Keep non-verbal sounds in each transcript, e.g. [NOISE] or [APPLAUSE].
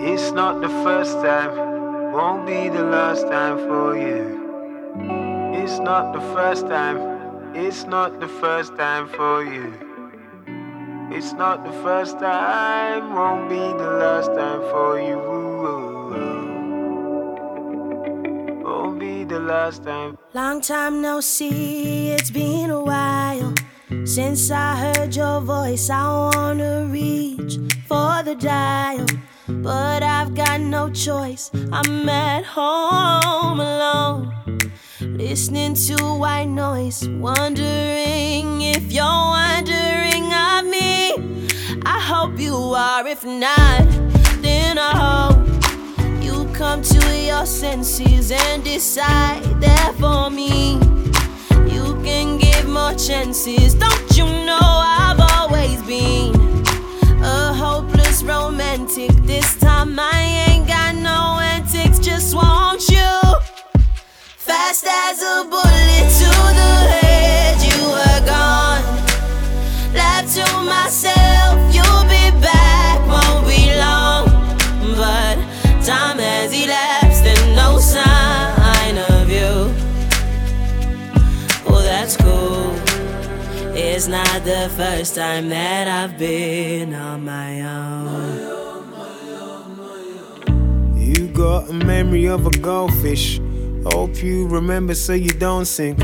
It's not the first time, won't be the last time for you. It's not the first time, it's not the first time for you. It's not the first time, won't be the last time for you. Won't be the last time. Long time no see, it's been a while. Since I heard your voice, I wanna reach for the dial. But I've got no choice, I'm at home alone. Listening to white noise, wondering if you're wondering of me. I hope you are, if not, then I hope you come to your senses and decide that for me. You can give more chances, don't you know I've always been romantic. This time I ain't got no antics, just want you. Fast as a bullet to the head, you were gone. Left to myself, It's not the first time that I've been on my own. You got a memory of a goldfish. Hope you remember so you don't sink.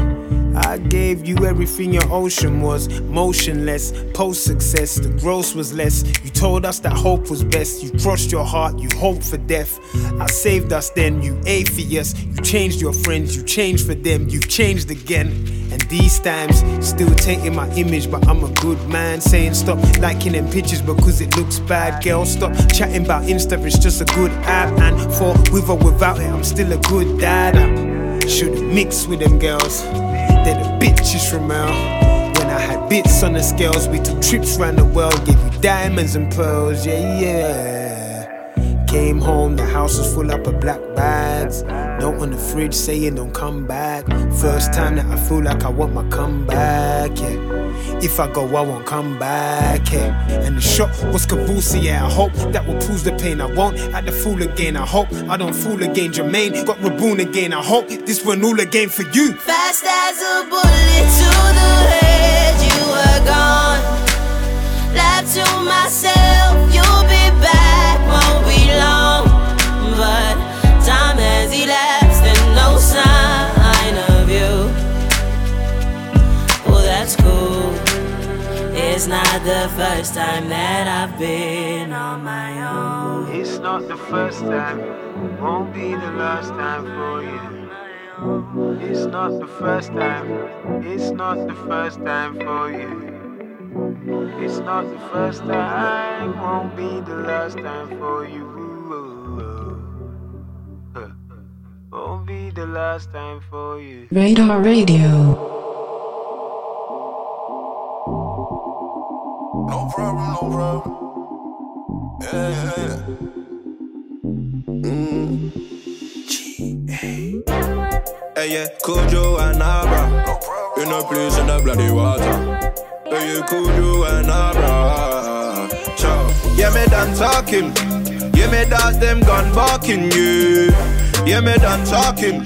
I gave you everything your ocean was motionless. Post success, the gross was less. You told us that hope was best. You crossed your heart, you hoped for death. I saved us then, you atheist. You changed your friends, you changed for them, you changed again. And these times, still taking my image, but I'm a good man. Saying stop liking them pictures because it looks bad. Girl, stop chatting about Insta, it's just a good app. And for with or without it, I'm still a good dad. I should've mixed with them girls. They're the bitches from hell. When I had bits on the scales, we took trips round the world, gave you diamonds and pearls, yeah, yeah. Came home, the house was full up of black bags. Note on the fridge saying don't come back. First time that I feel like I want my comeback, yeah. If I go, I won't come back, yeah. And the shot was Cavusi, yeah. I hope that will prove the pain. I won't act the fool again. I hope I don't fool again. Jermaine got Raboon again. I hope this one all again for you. Fast as a bullet to the head, you were gone. Left to myself, you'll It's not the first time that I've been on my own. It's not the first time, won't be the last time for you. It's not the first time, it's not the first time for you. It's not the first time, won't be the last time for you. [LAUGHS] Won't be the last time for you. Radar Radio. No problem, no problem. Yeah, yeah, yeah. Mm. Hey, yeah, Kojo and Abra. In a place in the bloody water. Hey, yeah, Kojo and Abra. Ciao. Yeah, me done talking. Yeah, me dance them gun barking, yeah. Yeah, me done talking.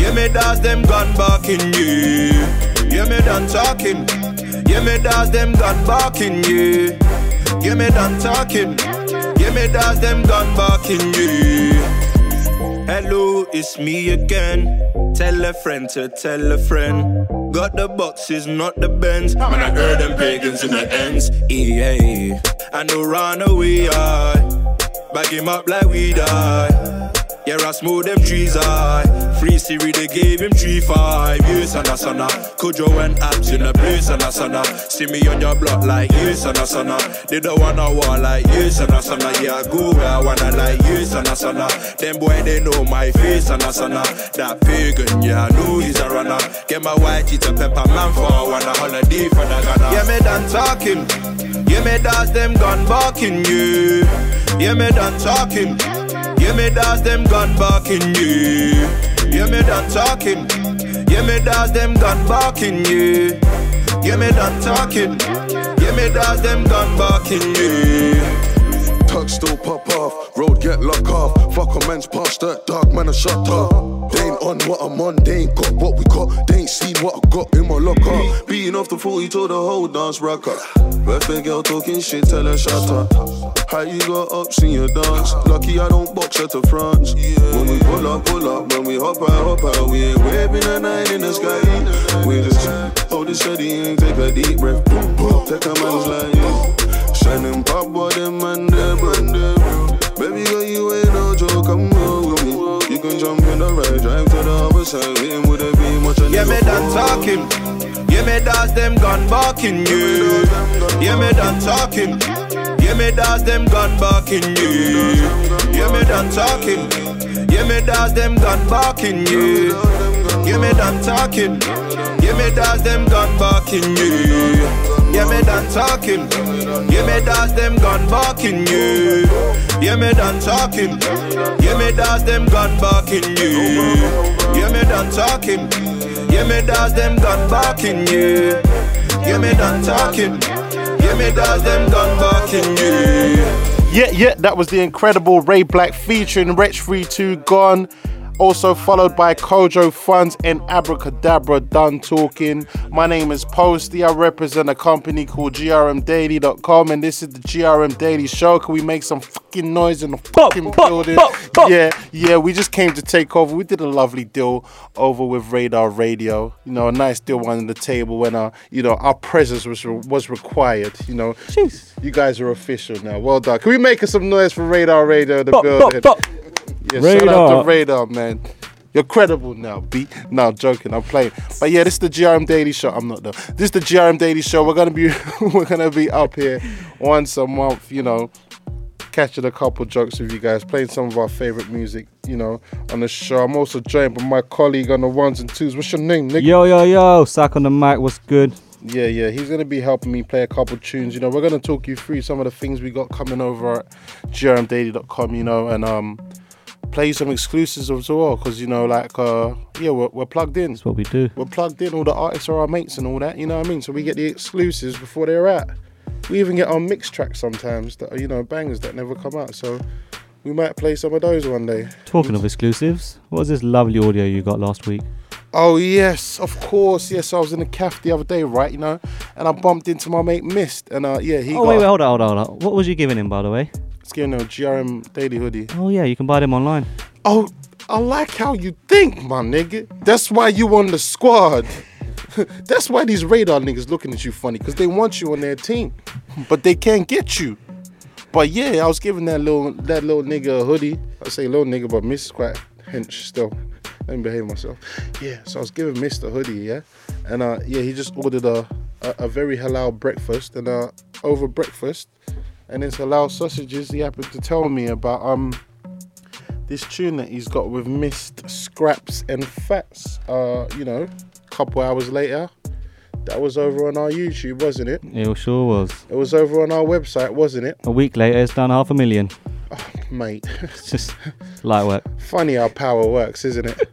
Yeah, me dance them gun barking, yeah. Yeah, me done talking. Yeah, me dance them gun barking, yeah. Yeah, me done talking. Yeah, me dance them gun barking, yeah. Hello, it's me again. Tell a friend to tell a friend. Got the boxes, not the bends. Man, I heard them pagans in the ends. Yeah, I know run away, I bag him up like we die. Yeah, I smooth them trees, I Free Siri, they gave him three five a sana. Kojo and abs in the place and a sana. See me on your block like and a sana. They don't wanna war like and a sana. Yeah, go where I wanna like and a sana. Them boy, they know my face and a sana. That pagan, yeah, I know he's a runner. Get my white teeth to pepper man for a holiday for the Ghana. Yeah, me done talking. Yeah, me dance them gun barking, yeah. Yeah, me done talking. Yeah, me dance them gun barking, yeah. Yeah, me done talking. Yeah, me dance them gun barking, yeah. Yeah, me done talking. Yeah, me dance them gun barking, yeah. Tug still pop off. Road get locked off. Fuck a man's past that dark man, I shut up. They ain't on what I'm on, they ain't got what we got. They ain't seen what I got in my locker. Beating off the 40 to the whole dance rocker. Birthday girl talking shit, tell her shut up. How you got ups in your dance? Lucky I don't box her to France. When we pull up, pull up. When we hop out, hop out. We ain't waving a nine in the sky. We just hold it steady and take a deep breath. Take a man's Shining pop, what them man, them, Baby girl, you ain't no joke. Come on with me. You can jump in the right, drive to the other side. Hitting with a beam, watch a Yeah, me done talking. Yeah, me dance them gun barking, yeah. Yeah, me done talking. Yeah, me dance them gun barking, yeah. Yeah, me done talking. Yeah, me dance them gun barking, yeah. Yeah, me done talking. Yeah, me dance them gun barking, yeah. Yeah, me done talking. Yeah, me dance them gun barking, yeah. Yeah, me done talking. Yeah, me dance them gun barking, yeah. Yeah, me done talking. Yeah, me dance them gun barking, yeah. Yeah, me done talking. Yeah, me dance them gun barking, yeah. Yeah, yeah, that was the incredible Ray BLK featuring Wretch 32 Gone. Also followed by Kojo Funds and Abra Cadabra Done Talking. My name is Posty. I represent a company called GRMDaily.com and this is the GRM Daily Show. Can we make some fucking noise in the fucking building? Yeah, yeah, we just came to take over. We did a lovely deal over with Radar Radio. You know, a nice deal on the table when our, you know, our presence was was required. You know, Jeez. you guys are official now. Well done. Can we make some noise for Radar Radio in the building? Yeah, shout out Radar. to Radar, man. You're credible now, B. No, I'm joking. I'm playing. But yeah, this is the GRM Daily Show. I'm not though. This is the GRM Daily Show. We're gonna be [LAUGHS] we're gonna be up here once a month. You know, catching a couple jokes with you guys, playing some of our favorite music. You know, on the show. I'm also joined by my colleague on the ones and twos. What's your name, nigga? Yo, yo, yo. Sack on the mic. What's good? Yeah, yeah, he's gonna be helping me play a couple tunes. You know, we're gonna talk you through some of the things we got coming over at grmdaily.com. You know, and um, play some exclusives as well, because you know, like uh, yeah, we're, we're plugged in. That's what we do. We're plugged in. All the artists are our mates and all that. You know what I mean? So we get the exclusives before they're out. We even get our mix tracks sometimes that are you know bangers that never come out. So we might play some of those one day. Talking of exclusives, what was this lovely audio you got last week? Oh yes, of course. Yes, I was in the cafe the other day, right? You know, and I bumped into my mate Mist, and uh, yeah, he Oh, got wait, wait, hold on, hold on, hold on. What was you giving him, by the way? It's getting a GRM daily hoodie. Oh, yeah, you can buy them online. Oh, I like how you think, my nigga. That's why you on the squad. [LAUGHS] That's why these radar niggas looking at you funny, because they want you on their team. But they can't get you. But yeah, I was giving that little that little nigga a hoodie. I say little nigga, but Mist is quite hench still. Let me behave myself. Yeah, so I was giving Mist the hoodie, yeah. And uh yeah, he just ordered a a, a very halal breakfast and uh over breakfast and it's halal sausages he happened to tell me about um this tune that he's got with mist scraps and fats uh you know a couple hours later that was over on our youtube wasn't it It sure was. it was over on our website wasn't it A week later, it's done half a million. mate It's [LAUGHS] just light work. funny how power works isn't it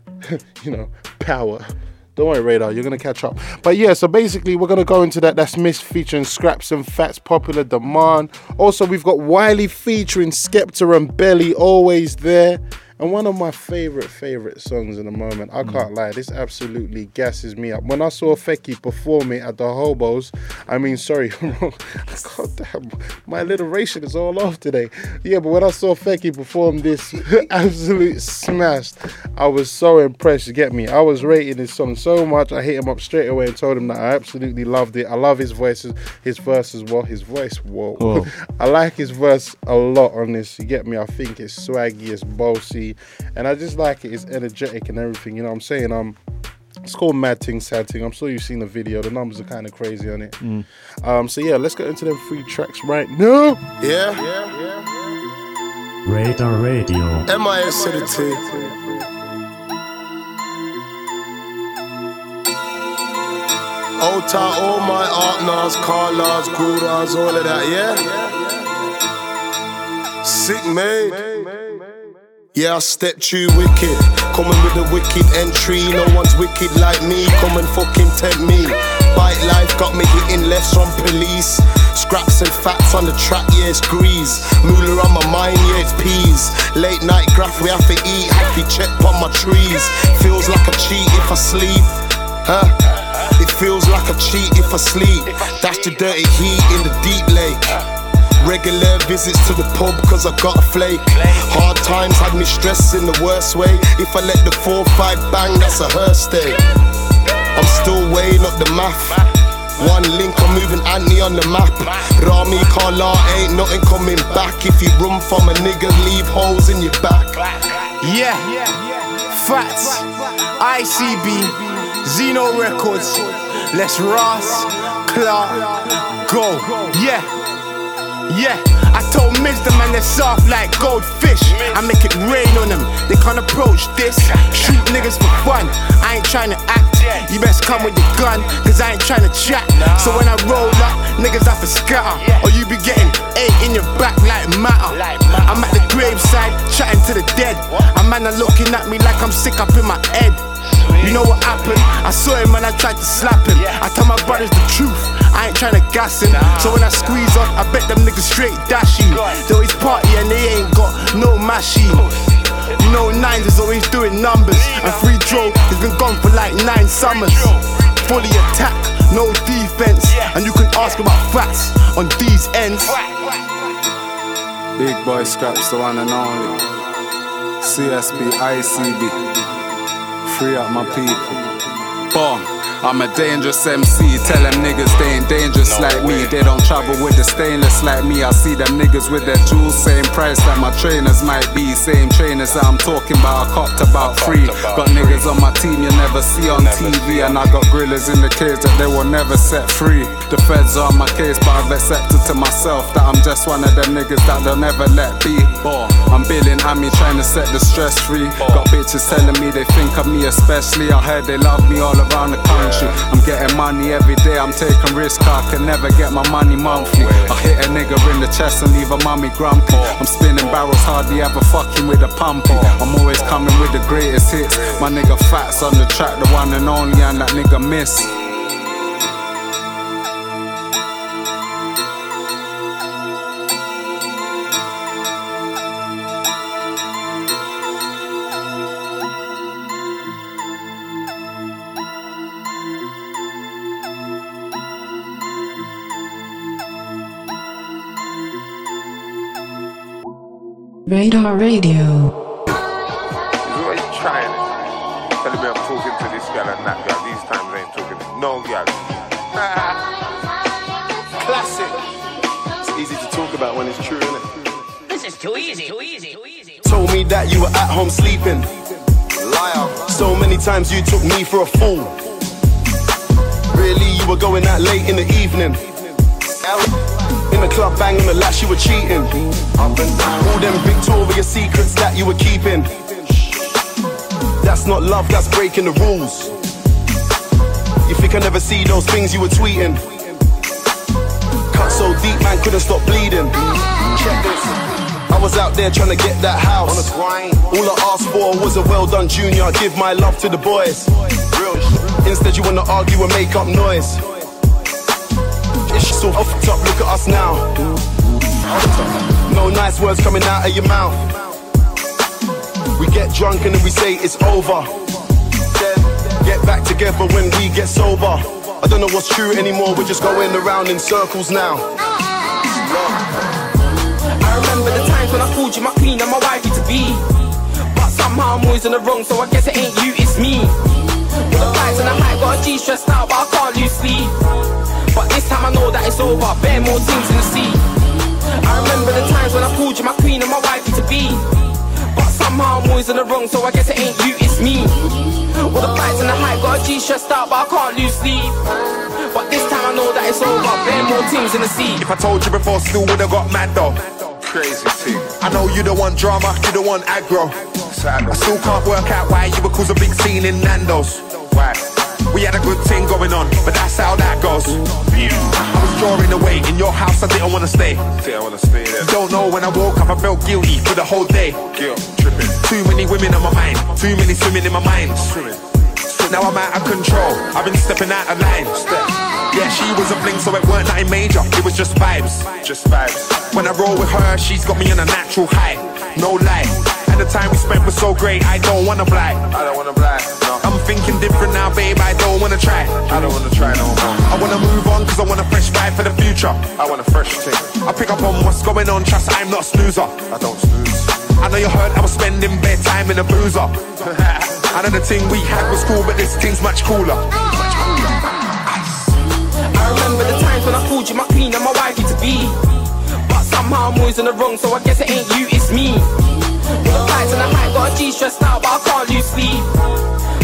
[LAUGHS] you know power don't worry radar you're gonna catch up. But yeah so basically we're gonna go into that that's Mist featuring scraps and fats popular demand. Also we've got wiley featuring skepta and belly always there and one of my favorite favorite songs in the moment i can't mm. lie this absolutely gasses me up when i saw perform it at the hobos i mean sorry [LAUGHS] god damn my alliteration is all off today yeah but when i saw Fekky perform this [LAUGHS] absolute smashed i was so impressed you get me i was rating this song so much i hit him up straight away and told him that i absolutely loved it i love his voice his verse as well his voice whoa Whoa. [LAUGHS] I like his verse a lot on this. You get me? I think it's swaggy, it's bossy, and I just like it. It's energetic and everything. You know what I'm saying? Um, it's called Mad Ting Sad Ting. I'm sure you've seen the video. The numbers are kind of crazy on it. Um, so yeah, let's get into them three tracks right now. Yeah, yeah, yeah, yeah. Radar Radio. MIS to the T. Old time, all my Artnars, Carlars, Gurars, all of that, yeah? Sick made. Yeah, I stepped you wicked. Coming with a wicked entry. No one's wicked like me. Come and fucking tempt me. Bite life got me hitting lefts from police. Scraps and fats on the track, yeah, it's grease. Moolah on my mind, yeah, it's peas. Late night graph, we have to eat. Happy check on my trees. Feels like a cheat if I sleep. Huh? It feels like a cheat if I sleep. That's the dirty heat in the deep lake. Regular visits to the pub cause I got a flake. Hard times had me stressed in the worst way. If I let the 4-5 bang, that's a hearse day. I'm still weighing up the math. One link, I'm moving Annie on the map. Rami Kala ain't nothing coming back. If you run from a nigga, leave holes in your back. Yeah, Fats, ICB, Zeno Records. Let's Ross, Clark, go. Yeah. Yeah, I told Miz the man they're soft like goldfish. I make it rain on them, they can't approach this. Shoot niggas for fun, I ain't trying to act. You best come with the gun, cause I ain't trying to chat. So when I roll up, niggas have to scatter. Or you be getting eight in your back like matter. I'm at the graveside, chatting to the dead. A man are looking at me like I'm sick up in my head. You know what happened? I saw him and I tried to slap him. I tell my brothers the truth, I ain't trying to gas him. So when I squeeze off, I bet them niggas straight dashy. They always party and they ain't got no machine. You know, Nines is always doing numbers. And free throw, he's been gone for like nine summers. Fully attack, no defense. And you can ask about facts on these ends. Big boy scraps, the one and only. CSB, ICB. Free up my people. Boom. I'm a dangerous MC. Tell them niggas they ain't dangerous no like way. me. They don't travel with the stainless like me. I see them niggas with their jewels, same price that my trainers might be. Same trainers that I'm talking about. I copped about free. Got niggas on my team you never see on TV. And I got grillers in the cage that they will never set free. The feds are on my case, but I've accepted to myself that I'm just one of them niggas that they'll never let be. I'm billing at me trying to set the stress free. Got bitches telling me they think of me especially. I heard they love me all around the country. I'm getting money every day, I'm taking risk, I can never get my money monthly. I hit a nigga in the chest and leave a mummy grumpy. I'm spinning barrels, hardly ever fucking with a pumpy. I'm always coming with the greatest hits. My nigga Fats on the track, the one and only, and that nigga Mist. Radar Radio. He's always trying it. Telling me I'm talking to this girl and that girl. These times I ain't talking to no girl. [LAUGHS] Classic. It's easy to talk about when it's true, isn't it? This is too easy, too easy, too easy. Told me that you were at home sleeping. Liar. So many times you took me for a fool. Really, you were going out late in the evening. In the club banging the lash, you were cheating. All them Victoria secrets that you were keeping. That's not love, that's breaking the rules. You think I never see those things you were tweeting? Cut so deep, man, couldn't stop bleeding. Check this. I was out there trying to get that house. All I asked for was a well done junior. Give my love to the boys. Instead, you wanna argue and make up noise. So off the top, look at us now. No nice words coming out of your mouth. We get drunk and then we say it's over. Get back together when we get sober. I don't know what's true anymore, we're just going around in circles now. I remember the times when I called you my queen and my wifey to be. But somehow I'm always in the wrong, so I guess it ain't you, it's me. With the lights and the high, got a G stressed out, but I can't lose sleep. But this time I know that it's over, bare more things in the sea. I remember the times when I called you my queen and my wifey to be. But somehow I'm always in the wrong, so I guess it ain't you, it's me. All the fights and the hype, got a G stressed out, but I can't lose sleep. But this time I know that it's over, bare more things in the sea. If I told you before, still would've got mad though. Crazy thing. I know you the one drama, you the one aggro. I still can't work out why you would cause a big scene in Nando's. Why? We had a good thing going on, but that's how that goes. I was drawing away in your house, I didn't wanna stay. I wanna stay there. Don't know when I woke up, I felt guilty for the whole day. Guilt, tripping. Too many women on my mind, too many swimming in my mind. Swimming. now I'm out of control. I've been stepping out of line. Yeah, she was a fling, so it weren't nothing major. It was just vibes, just vibes. When I roll with her, she's got me on a natural high. No lie. And the time we spent was so great, I don't wanna blind. I don't wanna blind. Wanna try. I don't wanna try no more. I wanna move on, cause I want a fresh vibe for the future. I want a fresh thing. I pick up on what's going on, trust I'm not a snoozer. I don't snooze. I know you heard I was spending bare time in a boozer. I know the thing we had was cool, but this thing's much cooler. I remember the times when I called you my queen and my wifey to be. But somehow I'm always in the wrong, so I guess it ain't you, it's me. The fights and the hype, got a G stressed out, but I can't lose sleep.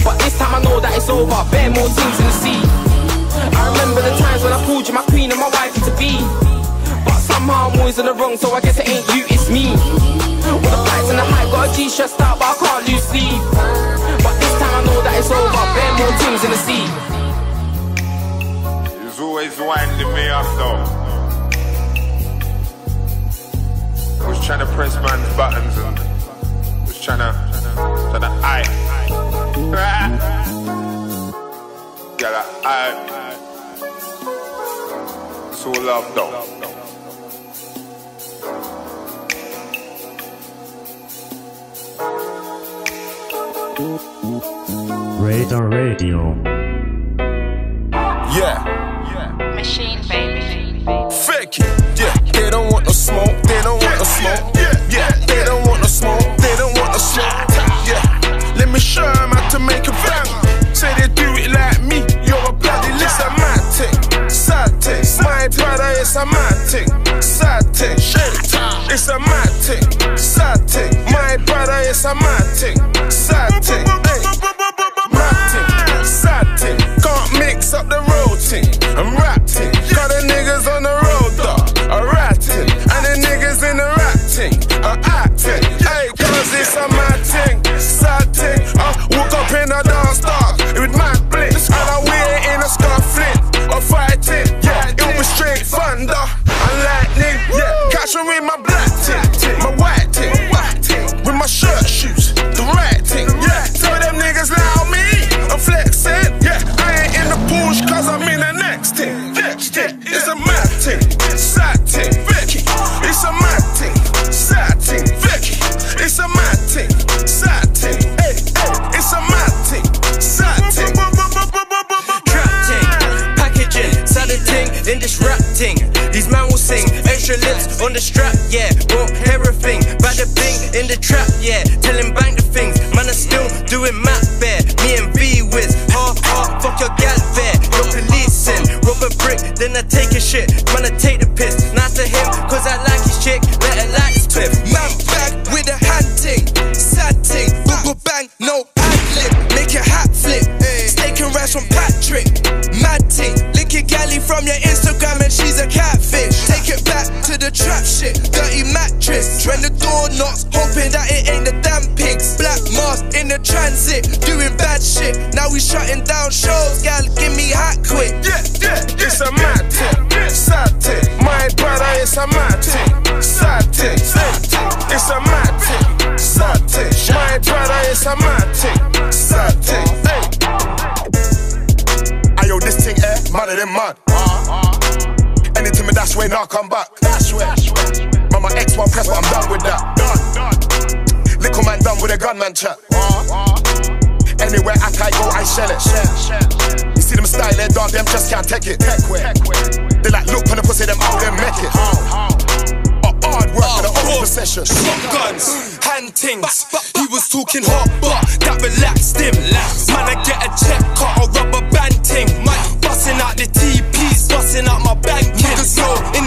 But this time I know that it's over, bare more things in the sea. I remember the times when I called you my queen and my wifey to be. But somehow I'm always in the wrong, so I guess it ain't you, it's me. With the fights and the hype, got a G stressed out, but I can't lose sleep. But this time I know that it's over, bare more things in the sea. He's always winding me up though. I was trying to press man's buttons and was trying to, trying to eye. Yeah, that eye. It's love though. Radar Radio. Yeah. Yeah. Machine baby. Fake it, yeah. They don't want no smoke, they don't want no smoke. Yeah, they don't Yeah, let me show them how to make a bang. Say they do it like me, you're a bloody list of my my brother, it's a mad thing, it's a mad thing, my brother, it's a mad thing. Sad thing. Can't mix up the thing and rap thing. In this rap ting. These man will sing, extra lips on the strap, yeah. Won't hear a thing, bing in the trap, yeah. Tell him bang the things, man are still doing map When the door knocks, hoping that it ain't the damn pigs. Black mask in the transit, doing bad shit. Now we shutting down shows, gal, give me hot quick. Yeah, yeah, it's a mad ting, sad ting. My brother, it's a mad ting, sad ting. It's a mad ting, sad ting. My brother, it's a mad ting, sad. Hey. Ayo, this thing air, madder than mud. Uh-huh. Anything me dash way, now come back. One press, but I'm done with that. Done. Little man done with a gunman chat. Uh-huh. Anywhere I can go, I shell it. You see them style, they dog, them just can't take it. They like look on the pussy, them out, them make it. Oh, oh. A hard work for oh, the old possession. Shotguns, hand tings. He was talking hot, but that relaxed him. Man, I get a check, cut a rubber band ting. Busting out the TPs, busting out my banking. Niggas know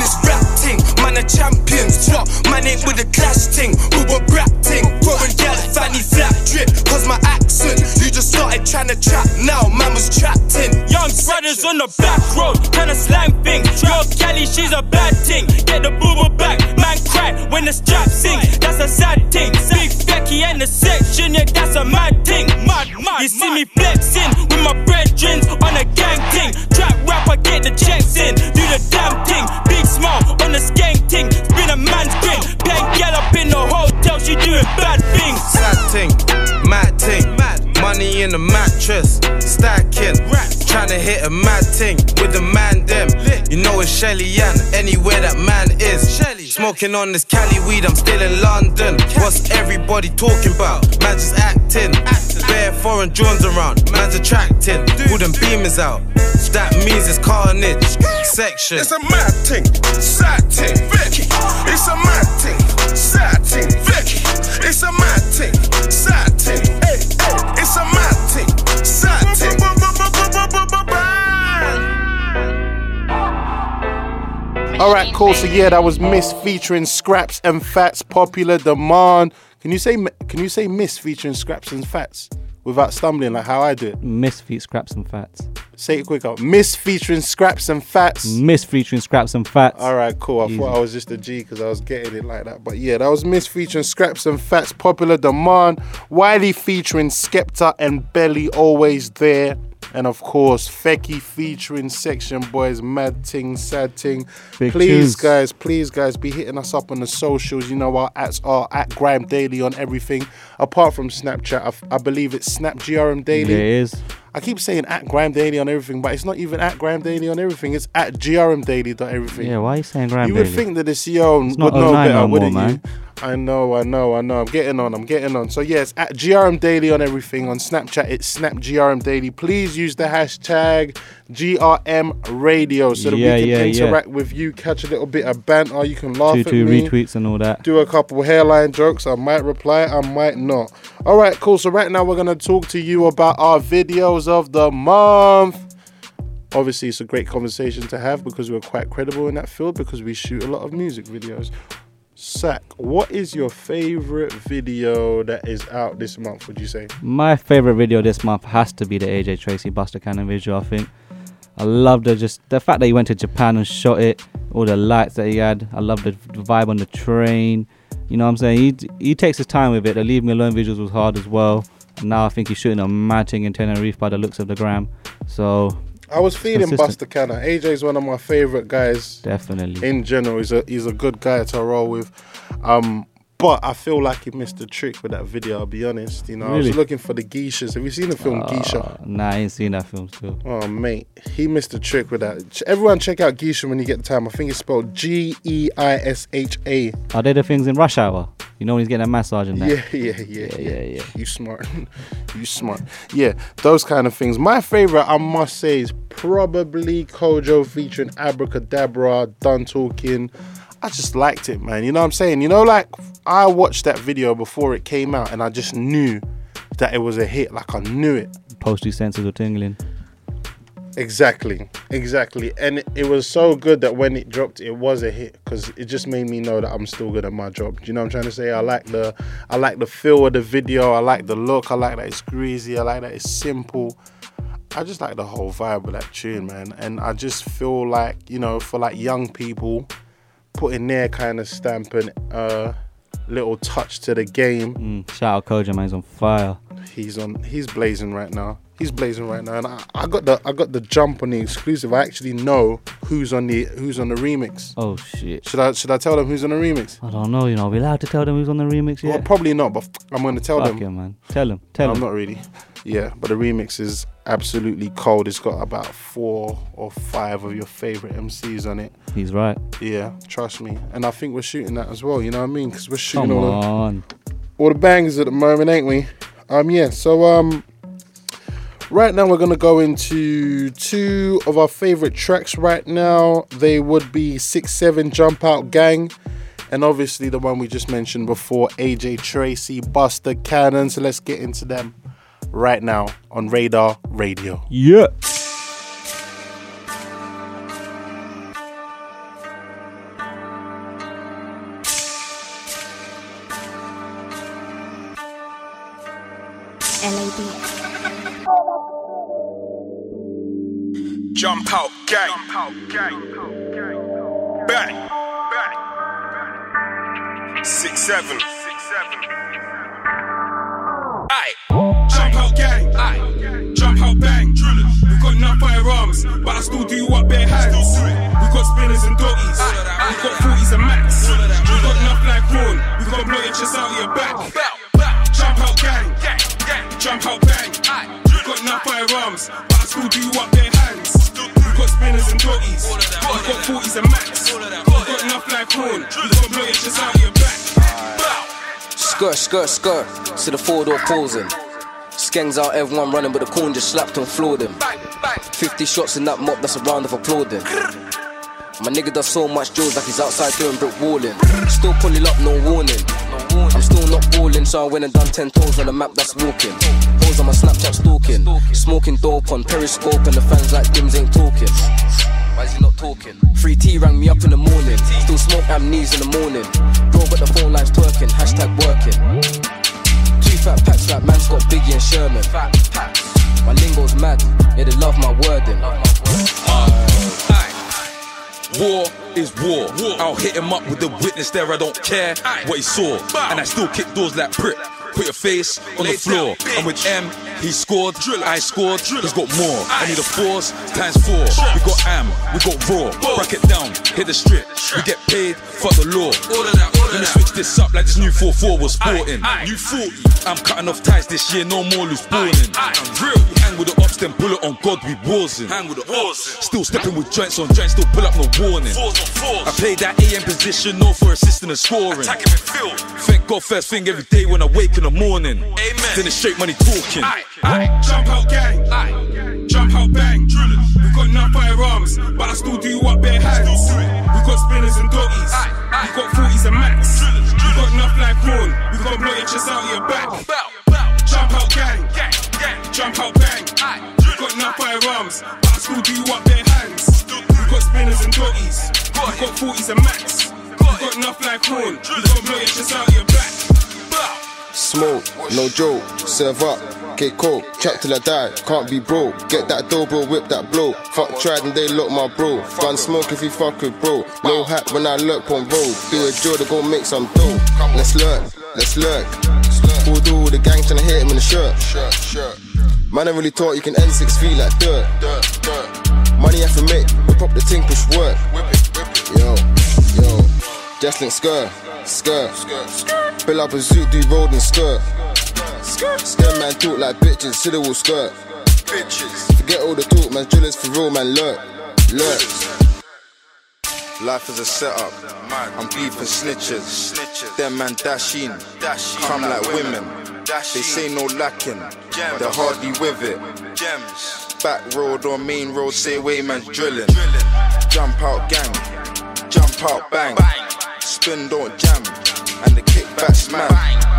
champions. What? Man ain't with a clash ting, who were rap ting. Growing gal, fanny flat drip, cause my accent. You just started trying to trap, now man was trapped in. Young brothers on the back road, kinda slang thing. Your Kelly, she's a bad thing. Get the boober back, man cry when the strap sing. That's a sad thing. Big Becky and the section, yeah, that's a mad thing. Mad, mad. You see me flexing with my brethren on a gang thing. Trap rapper, get the checks in. Do the damn thing. Bad things. Sad ting, mad ting. Money money in the mattress, stacking. Trying to hit a mad thing with the man them. You know it's Shelly Ann, anywhere that man is. Smoking on this Cali weed, I'm still in London. What's everybody talking about? Man just acting. Bare foreign drones around, man's attracting. All them beamers out. That means it's carnage. Section. It's a mad thing, sad thing, Vicky. It's a mad thing, All right, cool. So yeah, that was Mist featuring Scraps and Fats, popular demand. Can you say can you say Mist featuring Scraps and Fats without stumbling like how I do it? Misfeat Scraps and Fats. Say it quick out. Mist featuring Scraps and Fats. Mist featuring Scraps and Fats. All right, cool. I Easy. thought I was just a G because I was getting it like that. But yeah, that was Mist featuring Scraps and Fats, popular demand. Wiley featuring Skepta and Belly, always there. And of course, Fekky featuring Section Boys, Mad Ting, Sad Ting. Big please, tunes. guys, please, guys, be hitting us up on the socials. You know, our ats are at Grime Daily on everything. Apart from Snapchat, I, I believe it's Snap GRM Daily. Yeah, it is. I keep saying at Grime Daily on everything, but it's not even at Grime Daily on everything. It's at GRM Daily dot everything. Yeah, why are you saying Grime You would Daily? think that the CEO It's would know better, no more, wouldn't man. I know, I know, I know. I'm getting on, I'm getting on. So yes, at GRM Daily on everything. On Snapchat, it's Snap GRM Daily. Please use the hashtag GRM Radio so that Yeah, we can yeah, interact with you, catch a little bit of banter. You can laugh Two at two me retweets and all that. do a couple hairline jokes. I might reply, I might not. All right, cool. So right now we're gonna talk to you about our videos of the month. Obviously, it's a great conversation to have because we're quite credible in that field because we shoot a lot of music videos. Sack, what is your favorite video that is out this month? Would you say? My favorite video this month has to be the AJ Tracey Buster Cannon visual, I think I love the just the fact that he went to Japan and shot it. All the lights that he had. I love the vibe on the train. You know what I'm saying? He he takes his time with it. The Leave Me Alone visuals was hard as well. Now I think he's shooting a mad thing in Tenerife by the looks of the gram. So I was feeling consistent. Buster Cannon. AJ's one of my favorite guys. Definitely. In general, he's a he's a good guy to roll with. Um, but I feel like he missed the trick with that video. I'll be honest. You know, I Really? was looking for the geishas. Have you seen the film Geisha? Uh, Nah, I ain't seen that film still. Oh mate, he missed the trick with that. Ch- Everyone, check out Geisha when you get the time. I think it's spelled G E I S H A. Are they the things in Rush Hour? You know when he's getting a massage and that. Yeah, yeah, yeah, yeah, yeah. You smart, [LAUGHS] you smart. Yeah, those kind of things. My favorite, I must say, is probably Kojo featuring Abra Cadabra. Done talking. I just liked it, man. You know what I'm saying? You know, like I watched that video before it came out, and I just knew that it was a hit. Like I knew it. Posty senses were tingling. Exactly, exactly. And it, it was so good that when it dropped, it was a hit because it just made me know that I'm still good at my job. Do you know what I'm trying to say? I like the, I like the feel of the video. I like the look. I like that it's greasy. I like that it's simple. I just like the whole vibe of that tune, man. And I just feel like you know, for like young people, putting their kind of stamp and uh, little touch to the game. Mm, shout out Kojo, man, he's on fire. He's on. He's blazing right now. He's blazing right now, and I, I got the I got the jump on the exclusive. I actually know who's on the who's on the remix. Oh shit! Should I should I tell them who's on the remix? I don't know. You know, are we allowed to tell them who's on the remix yet? Well, probably not, but I'm gonna tell Fuck them. yeah, man. Tell them. Tell them. I'm not really. Yeah, but the remix is absolutely cold. It's got about four or five of your favorite MCs on it. He's right. Yeah, trust me. And I think we're shooting that as well. You know what I mean? Because we're shooting Come all the, all the bangers at the moment, ain't we? Um, yeah. So um, right now we're gonna go into two of our favorite tracks. Right now, they would be Six Seven Jump Out Gang, and obviously the one we just mentioned before, AJ Tracey, Buster Cannon. So let's get into them right now on Radar Radio. Yeah. Jump out, gang. Bang. Six seven. Aye. Jump out, gang. Aye. Jump out, bang. Drillers. We got enough firearms, but I still do what bare hands. We got spinners and doggies. We got 40s and max. We got enough like corn. We got blow your chest out of your back. Jump out, gang. Jump out, bang. We got enough firearms, but I still do up bare hands. We got spinners and doggies, we got 40s and max. Got enough like corn, we got out your back. Skirt, skirt, skirt, the four door posing. Skangs out, everyone running, but the corn just slapped and floored him. 50 shots in that mop, that's a round of applauding. My nigga does so much jewels like he's outside doing brick walling. Still pulling up, no warning. I'm still not balling, so I went and done 10 toes on the map that's walking. Hoes on my Snapchat stalking. Smoking dope on Periscope, and the fans like Dims ain't talking. Why is he not talking? Free T rang me up in the morning. Still smoke amnesia in the morning. Bro, but the phone line's twerking. Hashtag working. Two fat packs like man's got Biggie and Sherman. My lingo's mad. Yeah, they love my wording. War is war. I'll hit him up with the witness there, I don't care what he saw. And I still kick doors like prick. Put your face on the floor. And with M, he scored, I scored, he's got more. I need a force times four. We got Am, we got Raw. Break it down, hit the strip. We get paid, fuck the law. Let me switch this up like this new 4-4 was sporting. New 40, I'm cutting off ties this year, no more loose balling. I'm real, hang with the ops, then pull it on God, we warzing. Hang with the ops. Still stepping with joints on joints, still pull up no warning. I play that AM position, no for assisting and scoring. Thank God first thing every day when I wake in the morning. Amen. Then it's straight money talking. Jump out gang, jump out bang. We got enough firearms, but I still do what bare hands. We got spinners and doggies, we got 40s and max. We got enough like corn, we got blow your chest out your back. Jump out gang, jump out bang. We got enough firearms, but I still do what bare hands. We got spinners and doggies, we got 40s and max. We got enough like corn, we got blow your chest out your back. Smoke, no joke, serve up. Okay, cool, chat till I die, can't be broke. Get that dough, bro, whip that blow. Fuck tried and they lock my bro. Gun smoke if you fuck with bro. No hat when I lurk on road. Do a jaw to go make some dough. Let's lurk, let's lurk. Who do all the gang tryna hit him in the shirt? Man, I really thought you can end six feet like dirt. Money have to make, whip up the ting, push work. Yo, yo, just link skirt, skirt. Fill up a zoot, do road and skirt. Skirt man talk like bitches, see the will skirt. Bitches. Forget all the talk, man. Drillers for real, man. Lurk, lurk. Life is a setup. I'm beefing snitches. Them man dashing. Come like women. They say no lacking. They're hardly with it. Back road or main road, say way man's drilling. Jump out gang. Jump out bang. Spin don't jam. And the kickback smack.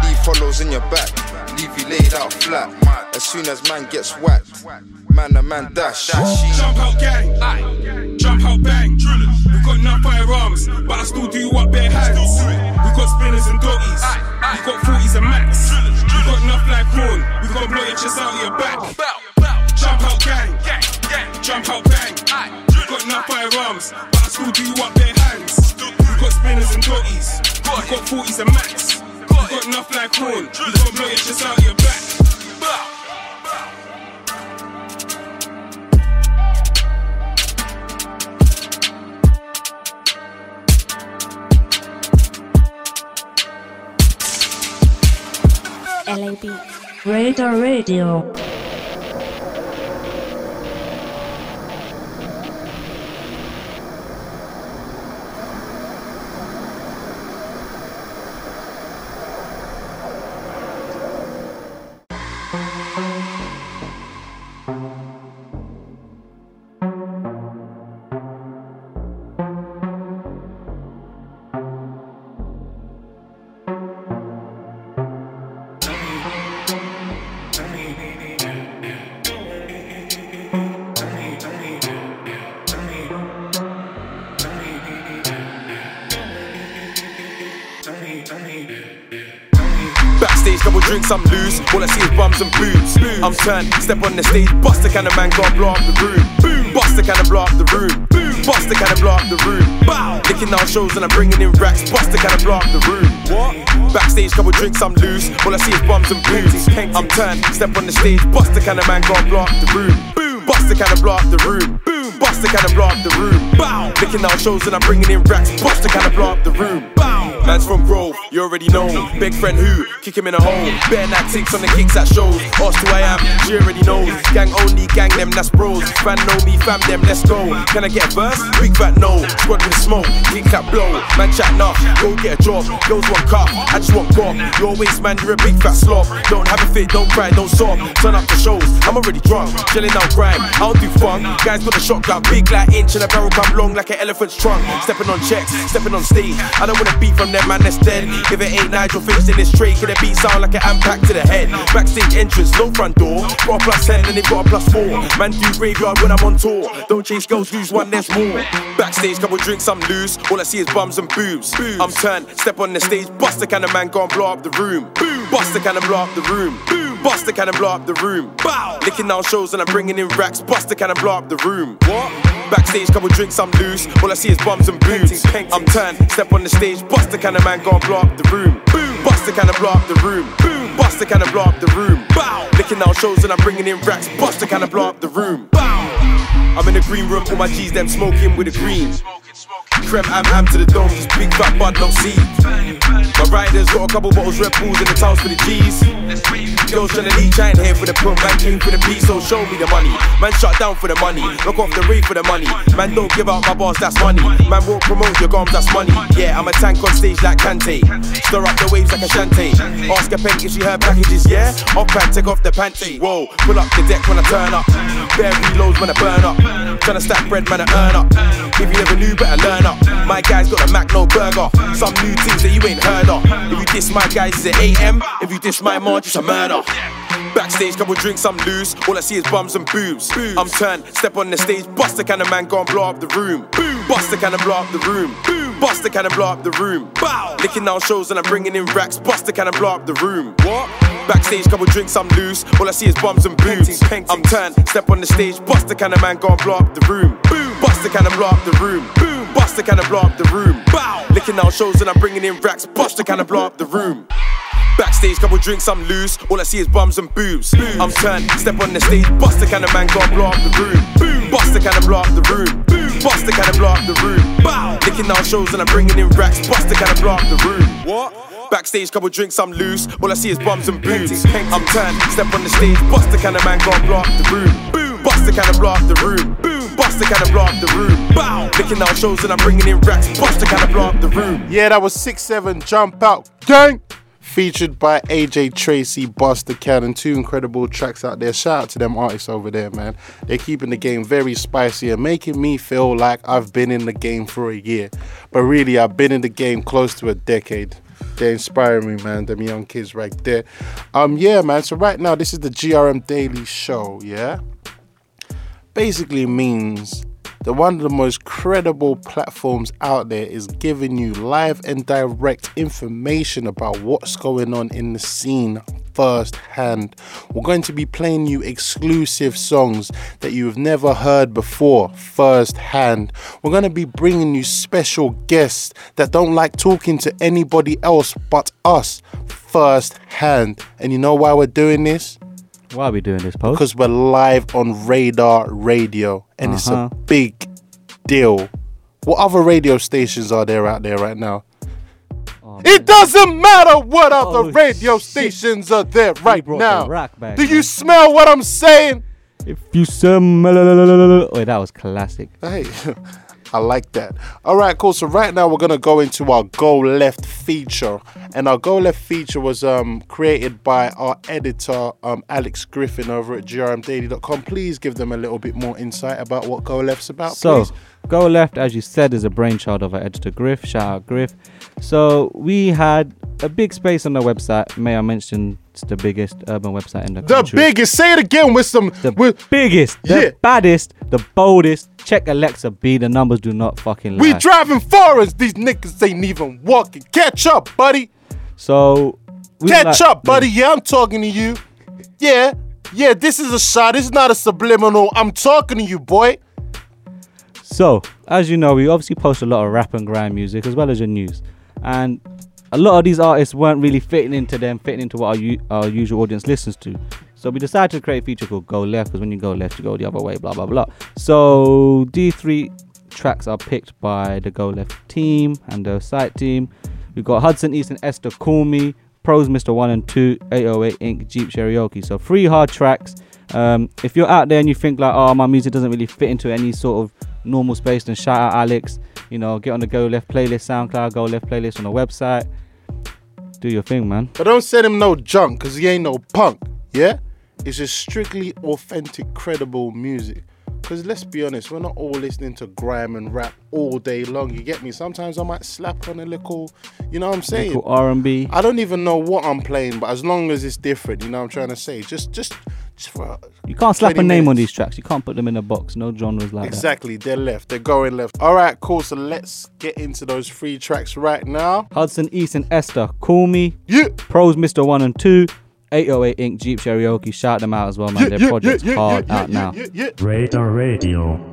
Leave follows in your back. Leave you laid out flat. As soon as man gets whacked. Man, a man dash. Jump out gang, jump out bang. We got enough firearms, but I still do what bare hands. We got spinners and doggies, we got 40s and max. We got enough like corn, we got blow your chest out of your back. Jump out gang, jump out bang. We got enough firearms, but I still do what bare hands. We got spinners and doggies, we got 40s and max. We got enough like corn, we got blow your chest out your back. LAB. Radar Radio. All I see is bums and boobs. I'm turned, step on the stage, bust the kind of man, gon' blow up the room. Bust the kind of blow up the room. Boom, bust the kind of blow up the room. Bow. Licking down shows and I'm bringing in racks. Bust the kind of blow up the room. What? Backstage, couple drinks, I'm loose. All I see is bums and boobs. I'm turned, step on the stage, bust the kind of man, gon' blow up the room. Bust the kind of blow up the room. Bust the kind of blow up the room. Bow. Licking down shows and I'm bringing in racks. Bust the kind of blow up the room. Bow. Man's from Grove, you already know. Big friend who, kick him in a hole. Bare tactics on the kicks at shows. Asked who I am, she already knows. Gang only, gang them, that's bros. Fan know me, fam them, let's go. Can I get a verse? Big fat no. Squad with smoke, kick that blow. Man chat nah, go get a job. Girls want car, I just want guap. Your waist man, you're a big fat slob. Don't have a fit, don't cry, don't sob. Turn up the shows, I'm already drunk. Chilling out grime, I don't do fun. Guys got the shotgun, big like inch, and a barrel come long like an elephant's trunk. Stepping on checks, stepping on stage. I don't wanna beat from them, man, that's dead. If it ain't Nigel Finch in this tray, can it beat sound like an impact to the head? Backstage entrance, no front door. Got a plus 10 and they got a plus 4. Man, do graveyard when I'm on tour. Don't chase girls, lose one, there's more. Backstage, couple drinks, I'm loose. All I see is bums and boobs. I'm turned, step on the stage, bust the kind of man, go and blow up the room. Bust the kind of blow up the room. Bust the kind of blow up the room. Bow. Licking down shows and I'm bringing in racks. Bust the kind of blow up the room. What? Backstage, couple drinks, I'm loose. All I see is bums and boobs. I'm turned, step on the stage, bust the kind of man, go and blow up the room. Boom, Bust the kind of blow up the room. Boom, Bust the kind of blow up the room. Bow. Licking down shows and I'm bringing in racks. Bust the kind of blow up the room. Bow. I'm in the green room, all my G's them smoking with the green. Creme am am to the dome, big fat bud, no see. My riders got a couple bottles Red Bulls in the towels for the G's. Girls trying to leech, I ain't here for the pump, man came for the peace, so show me the money. Man shut down for the money, look off the rave for the money. Man don't give out my bars, that's money. Man won't promote your gums, that's money. Yeah, I'm a tank on stage like Kante. Stir up the waves like a shante. Ask a pen if she heard packages, yeah? Off pad, take off the panty. Whoa, pull up the deck when I turn up. Bare reloads when I burn up. Tryna stack bread, man, I earn up. If you never knew, better learn up. My guys got a Mac, no burger. Some new things that you ain't heard of. If you diss my guys, it's an AM. If you diss my march, it's a murder. Backstage, couple drinks, I'm loose. All I see is bums and boobs. I'm turned, step on the stage, bust the kind of man, go and blow up the room. Boom. Bust the kind of blow up the room. Boom. Bust the kind of blow up the room. Bow. Licking down shows and I'm bringing in racks. Bust the kind of blow up the room. What? Backstage, couple drinks, I'm loose. All I see is bums and boobs. I'm turned, step on the stage, bust the kind of man, go and blow up the room. Boom. Bust the kind of blow up the room. Boom. Bust the kind of blow up the room. Bow. Licking down shows and I'm bringing in racks. Bust the kind of blow up the room. Backstage, couple drinks, I'm loose. All I see is bums and boobs. I'm turned, step on the stage, bust the kind of man, go and blow up the room. Bust the kind of blow up the room. Bust the kind of blow up the room. Bow. Licking down shows and I'm bringing in racks. Bust the kind of blow up the room. What? Backstage, couple drinks, I'm loose. All I see is bums and boobs. I'm turned, step on the stage, bust the kind of man, go and blow up the room. Bust the kind of blow up the room. Bust the kind of blow up the room. Bow. Licking down shows and I'm bringing in racks. Bust the kind of blow up the room. Yeah, that was 6 7 Jump Out Gang. Featured by AJ Tracey, Buster Cannon, two incredible tracks out there. Shout out to them artists over there, man. They're keeping the game very spicy and making me feel like I've been in the game for a year. But really, I've been in the game close to a decade. They're inspiring me, man. Them young kids right there. Um, yeah, man. So right now, this is the GRM Daily Show. Yeah, basically means that one of the most credible platforms out there is giving you live and direct information about what's going on in the scene firsthand. We're going to be playing you exclusive songs that you've never heard before firsthand. We're going to be bringing you special guests that don't like talking to anybody else but us firsthand. And you know why we're doing this? Why are we doing this, Post? Because we're live on Radar Radio and it's Uh-huh. a big deal. What other radio stations are there out there right now? Oh, it doesn't matter what other radio stations are there right now. back, Do you smell what I'm saying? If you smell, wait, that was classic. Hey, [LAUGHS] I like that. All right, cool. So right now we're gonna go into our Go Left feature, and our Go Left feature was um created by our editor um Alex Griffin over at grmdaily.com. Please give them a little bit more insight about what Go Left's about, So, please. Go Left, as you said, is a brainchild of our editor Griff. Shout out Griff. So, we had a big space on the website. May I mention it's the biggest urban website in the The country. The biggest. Say it again with some. The with, biggest, the Yeah. baddest, the boldest. Check Alexa B. The numbers do not fucking lie. we driving foreigns. These niggas ain't even walking. Catch up, buddy. So, Catch like- up, buddy. Yeah, I'm talking to you. Yeah, yeah. This is a shot. This is not a subliminal. I'm talking to you, boy. So, as you know, we obviously post a lot of rap and grime music as well as your news. And a lot of these artists weren't really fitting into them, fitting into what our, u- our usual audience listens to. So we decided to create a feature called Go Left because when you go left, you go the other way, blah, blah, blah. So these three tracks are picked by the Go Left team and the site team We've got Hudson East and Esther Call Me, Pros Mr. 1 and 2, 808INK. Jeep Cherokee. So three hard tracks. Um, if you're out there and you think like, oh, my music doesn't really fit into any sort of normal space, then shout out Alex. You know, get on the Go Left playlist, SoundCloud, Go Left playlist on the website. Do your thing, man. But don't send him no junk, cause he ain't no punk. Yeah? It's just strictly authentic, credible music. Cause let's be honest, we're not all listening to grime and rap all day long. You get me? Sometimes I might slap on a little, you know what I'm saying? Little R&B. I don't even know what I'm playing, but as long as it's different, you know what I'm trying to say. Just, just, just for You can't slap a 20 name on these tracks. You can't put them in a box. No genres like that. Exactly, they're left. They're going left. All right, cool. So let's get into those three tracks right now. Hudson East and Esther, Call Me. Yeah. Pros Mr. 1 and 2, 808INK. Jeep Cherokee. Shout them out as well, man. Yeah, Their yeah, project's yeah, yeah, hard yeah, out yeah, now. yeah, yeah. Radar Radio.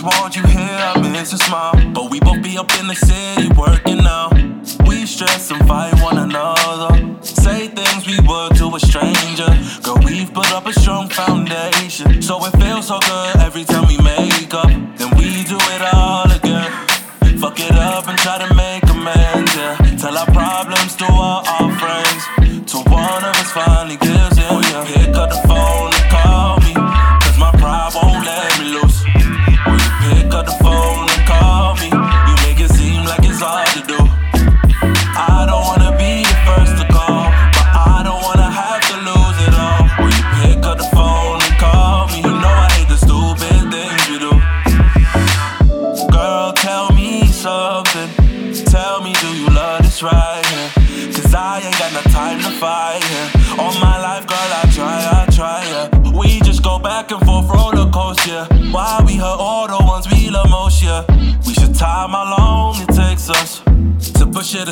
Just want you here, I miss a smile. But we both be up in the city working now. We stress and fight one another. Say things we would to a stranger. Girl, we've built up a strong foundation. So it feels so good every time we make up. Then we do it all again. Fuck it up and try to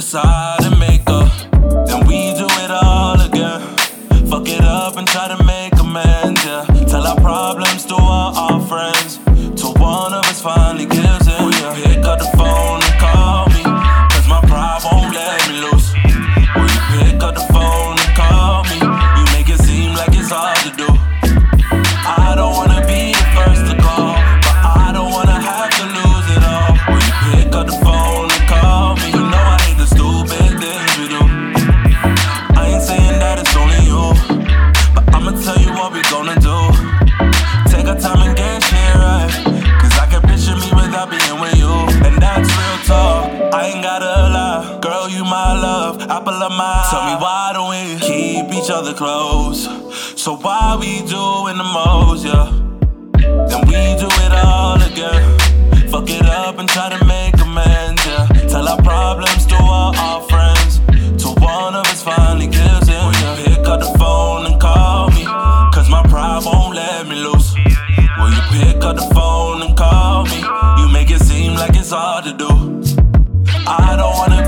to close? So why we doing the most, yeah? Then we do it all again. Fuck it up and try to make amends, yeah. Tell our problems to all our friends. Till one of us finally gives in, yeah. Pick up the phone and call me. Cause my pride won't let me loose. Will you pick up the phone and call me? You make it seem like it's hard to do. I don't wanna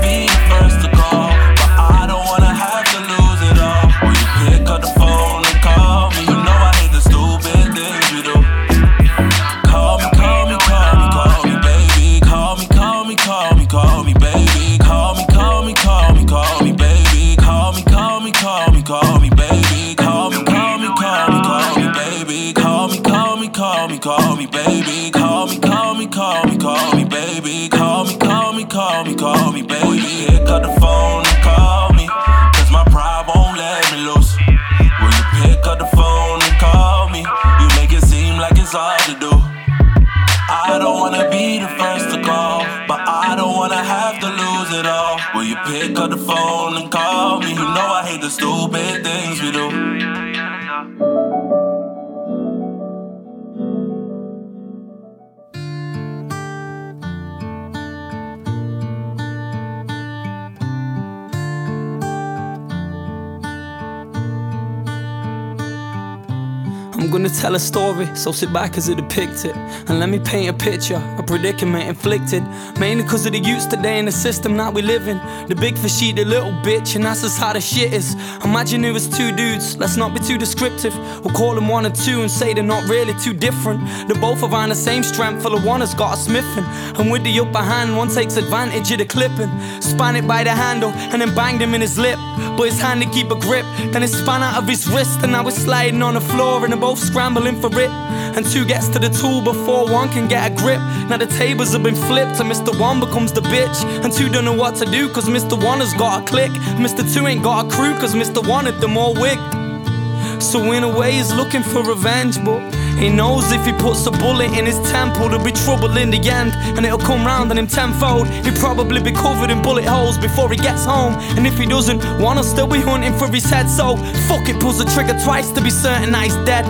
pick up the phone and call me? You know I hate the stupid things we do. Gonna tell a story, so sit back as it depicts it. And let me paint a picture, a predicament inflicted. Mainly cause of the youths today in the system that we live in. The big fish eat the little bitch, and that's just how the shit is. Imagine it was two dudes, let's not be too descriptive. We'll call them one or two and say they're not really too different. They're both around the same strength, full of one has got a smithing. And with the upper hand, one takes advantage of the clipping. Span it by the handle, and then banged him in his lip. But his hand to keep a grip, then it span out of his wrist, and now we're sliding on the floor, and they're both scrambling for it. And two gets to the tool before one can get a grip. Now the tables have been flipped, and Mr. One becomes the bitch. And two don't know what to do, cause Mr. One has got a click. Mr. Two ain't got a crew, cause Mr. One had them all wigged. So in a way, he's looking for revenge, but he knows if he puts a bullet in his temple, there'll be trouble in the end, and it'll come round on him tenfold. He'll probably be covered in bullet holes before he gets home, and if he doesn't, wanna still be hunting for his head. So fuck it, pulls the trigger twice to be certain that he's dead.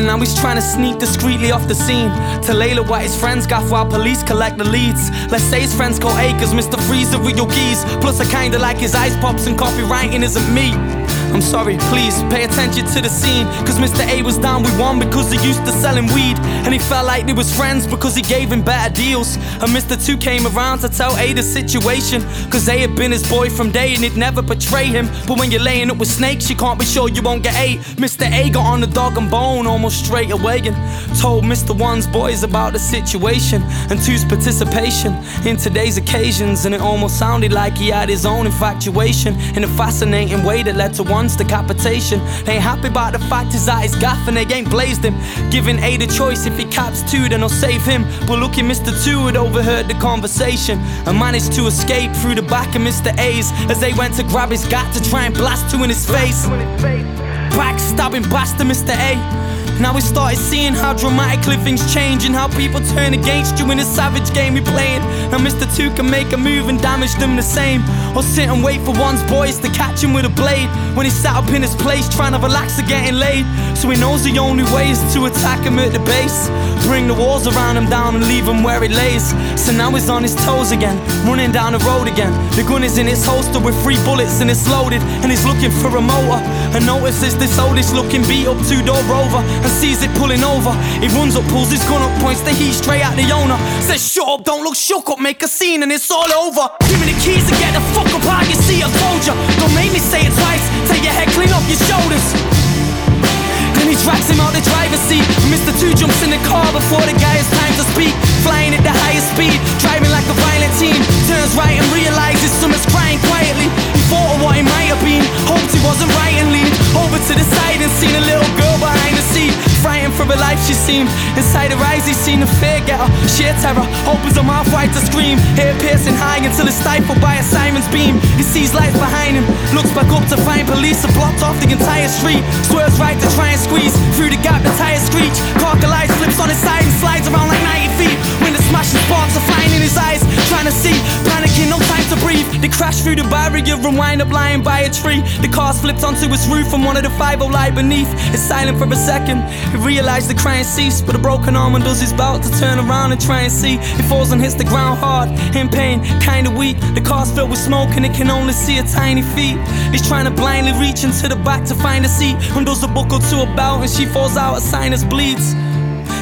And now he's trying to sneak discreetly off the scene to Layla what his friends got while police collect the leads. Let's say his friends call Acres, Mr. Freezer with your keys. Plus, I kinda like his ice pops and copywriting isn't me. I'm sorry, please pay attention to the scene. Cause Mr. A was down with one because he used to selling weed. And he felt like they was friends because he gave him better deals. And Mr. 2 came around to tell A the situation. Cause A had been his boy from day and he'd never betray him. But when you're laying up with snakes, you can't be sure you won't get ate. Mr. A got on the dog and bone almost straight away and told Mr. One's boys about the situation and Two's participation in today's occasions. And it almost sounded like he had his own infatuation in a fascinating way that led to one's decapitation. Ain't happy about the fact is that he's gaff and they ain't blazed him. Giving A the choice if he caps two, then I'll save him. But looking, Mr. Two had overheard the conversation and managed to escape through the back of Mr. A's as they went to grab his gat to try and blast two in his face. Backstabbing bastard, Mr. A. Now we started seeing how dramatically things change and how people turn against you in a savage game we playing. Now Mr. Two can make a move and damage them the same. Or sit and wait for one's boys to catch him with a blade. When he's sat up in his place trying to relax or getting laid. So he knows the only way is to attack him at the base. Bring the walls around him down and leave him where he lays. So now he's on his toes again, running down the road again. The gun is in his holster with three bullets and it's loaded. And he's looking for a motor. And notices this oldest looking beat up two door rover. And sees it pulling over. He runs up, pulls his gun up, points the heat straight at the owner. Says, shut up, don't look shook up, make a scene and it's all over. Give me the keys and get the fuck up out your seat, I told ya. Don't make me say it twice, take your head clean off your shoulders. Drags him out the driver's seat. Mr. Two jumps in the car before the guy has time to speak. Flying at the highest speed, driving like a violent teen. Turns right and realizes someone's crying quietly. He thought of what he might have been, hoped he wasn't right and leaned over to the side and seen a little girl behind the seat. Frightened for her life, she seemed. Inside her eyes, he seen the fear her. Sheer terror opens her mouth wide to scream. Hair piercing high until it's stifled by a siren's beam. He sees lights behind him, looks back up to find police have blocked off the entire street. Swerves right to try and squeeze through the gap, the tires screech. Car collides, flips on his side and slides around like 90 feet. When the smashing sparks are flying in his eyes, trying to see, panicking, no time to breathe. They crash through the barrier and wind up lying by a tree. The car's flipped onto its roof and one of the 5 lie beneath. It's silent for a second. He realized the crying ceased, but a broken arm undoes his bout to turn around and try and see. He falls and hits the ground hard, in pain, kinda weak. The car's filled with smoke and it can only see a tiny feet. He's trying to blindly reach into the back to find a seat. Undoes a buckle to her belt and she falls out, a sinus bleeds.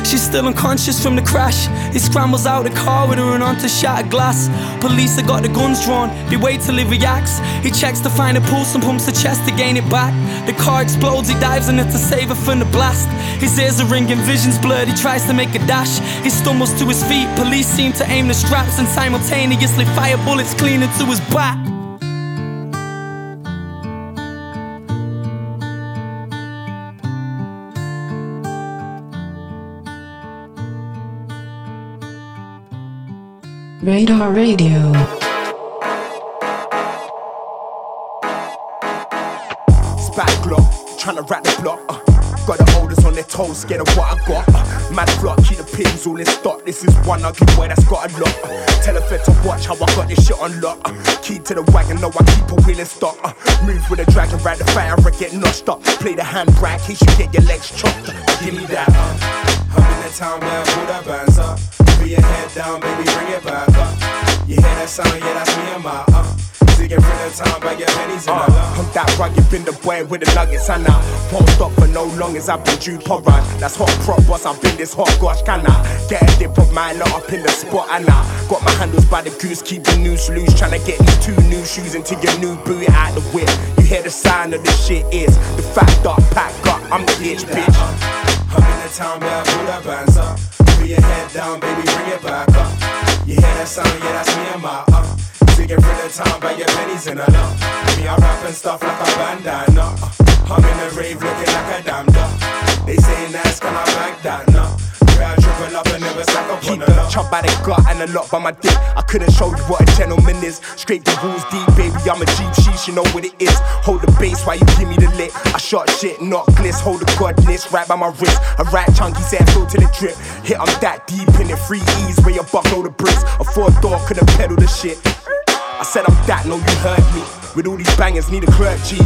She's still unconscious from the crash. He scrambles out the car with her and onto shattered glass. Police have got the guns drawn. They wait till he reacts. He checks to find a pulse and pumps the chest to gain it back. The car explodes. He dives in it to save her from the blast. His ears are ringing, vision's blurred. He tries to make a dash. He stumbles to his feet. Police seem to aim the straps and simultaneously fire bullets clean into his back. Radar Radio. Spat glock, tryna rat the block. Uh, got the holders on their toes, scared of what I got. Uh, mad flock, keep the pins all in stock. This is one ugly boy that's got a lot. Uh, tell a fed to watch how I got this shit on lock. Uh, key to the wagon, know I keep a wheel in stock. Uh, move with a dragon, ride the fire and get notched up. Play the hand brake, case you get your legs chopped. Uh, give me that. Uh, I'm in the town where I pull that bands up. Put your head down, baby, bring it back up. You hear that sound? Yeah, that's me and my uh. Zigging for the time, but your pennies lump. Uh. I'm that rugged, been the boy with the nuggets, and I won't stop for no long as I've been due for run. That's hot crop, boss, I've been this hot, gosh, can I get a dip of my lot up in the spot, and I got my handles by the goose, keep the noose loose, trying to get these two new shoes into your new booty out the whip. You hear the sound of this shit is the fat dot pack up, I'm the itch, bitch. Uh. I'm in the town where I pull the bands up. Your head down, baby, bring it back up. You hear that sound, yeah, that's me and my uh. get rid of time but your pennies in a lump. Me, I rap and stuff like a bandana. Uh. I'm in the rave looking like a damn duck. They say nice, can I back that? No. Where I triple up and never stack up on the. Chop by the gut and a lot by my dick. I couldn't show you what a gentleman is. Scrape the rules deep, baby. I'm a Jeep sheesh, you know what it is. Hold the bass while you give me the lick. I shot shit, not bliss. Hold the godness right by my wrist. A right chunky set full to the drip. Hit, I'm that deep in it. Free ease where you buckle the bricks. A four door couldn't pedal the shit. I said I'm that, no, you heard me. With all these bangers, need a clergy.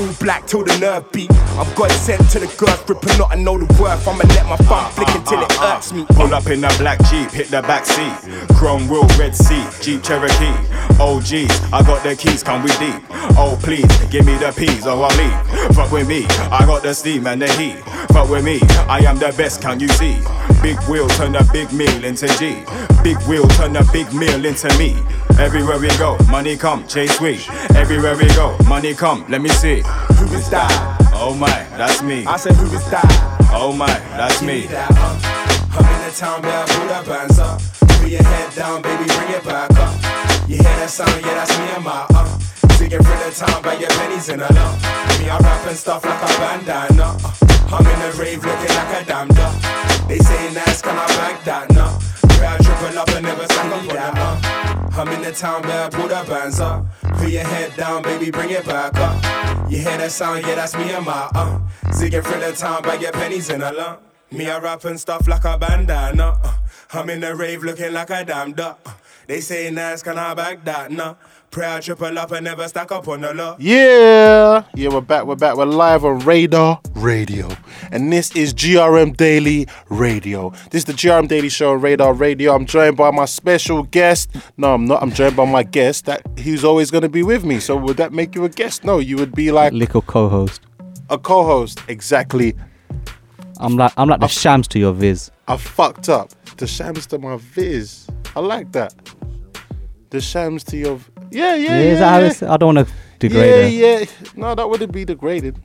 All black till the nerve beat. I'm God sent to the girth, ripping not I know the worth. I'ma let my thumb flick ah, until it ah, ah. hurts me. Pull up in a black Jeep, hit the back seat. Chrome wheel, red seat, Jeep Cherokee. Oh geez, I got the keys, come we deep. Oh please, give me the peas or I'll leave. Fuck with me, I got the steam and the heat. Fuck with me, I am the best, can you see? Big wheel turn a big meal into G. Big wheel turn a big meal into me. Everywhere we go, money come, chase we. Everywhere we go, money come, let me see. Who is that? Oh my, that's me. I said, who is that? Oh my, that's me. That, uh. I'm in the town where I pull the bands up. Put your head down, baby, bring it back up. You hear that sound? Yeah, that's me and my uh. Zigging through the town, but your pennies in a lump. Me, I rap and stuff like a bandana. Uh. I'm in the rave looking like a damn duck. They say nice, can I back that? No. Where I triple up and never up on that. Uh. I'm in the town pull the bands up. Put your head down, baby, bring it back up. You hear that sound? Yeah, that's me and my uh. Zigging through the town, bag your pennies in a lump. Me, I rap and stuff like a bandana. Uh. I'm in the rave looking like a damn duck. Uh. They say nice, can I back that? No. Pray I triple up and never stack up on the law. Yeah, yeah, we're back, we're back, we're live on Radar Radio, and this is GRM Daily Radio. This is the GRM Daily Show on Radar Radio. I'm joined by my special guest. No, I'm not. I'm joined by my guest that he's always going to be with me. So would that make you a guest? No, you would be like Little co-host. a co-host. Exactly. I'm like I'm like the shams to your viz. I fucked up. The shams to my viz. I like that. The shams to your. Yeah, yeah, yeah. is that how yeah. it's- I don't want to degrade yeah, her. yeah. No, that wouldn't be degraded.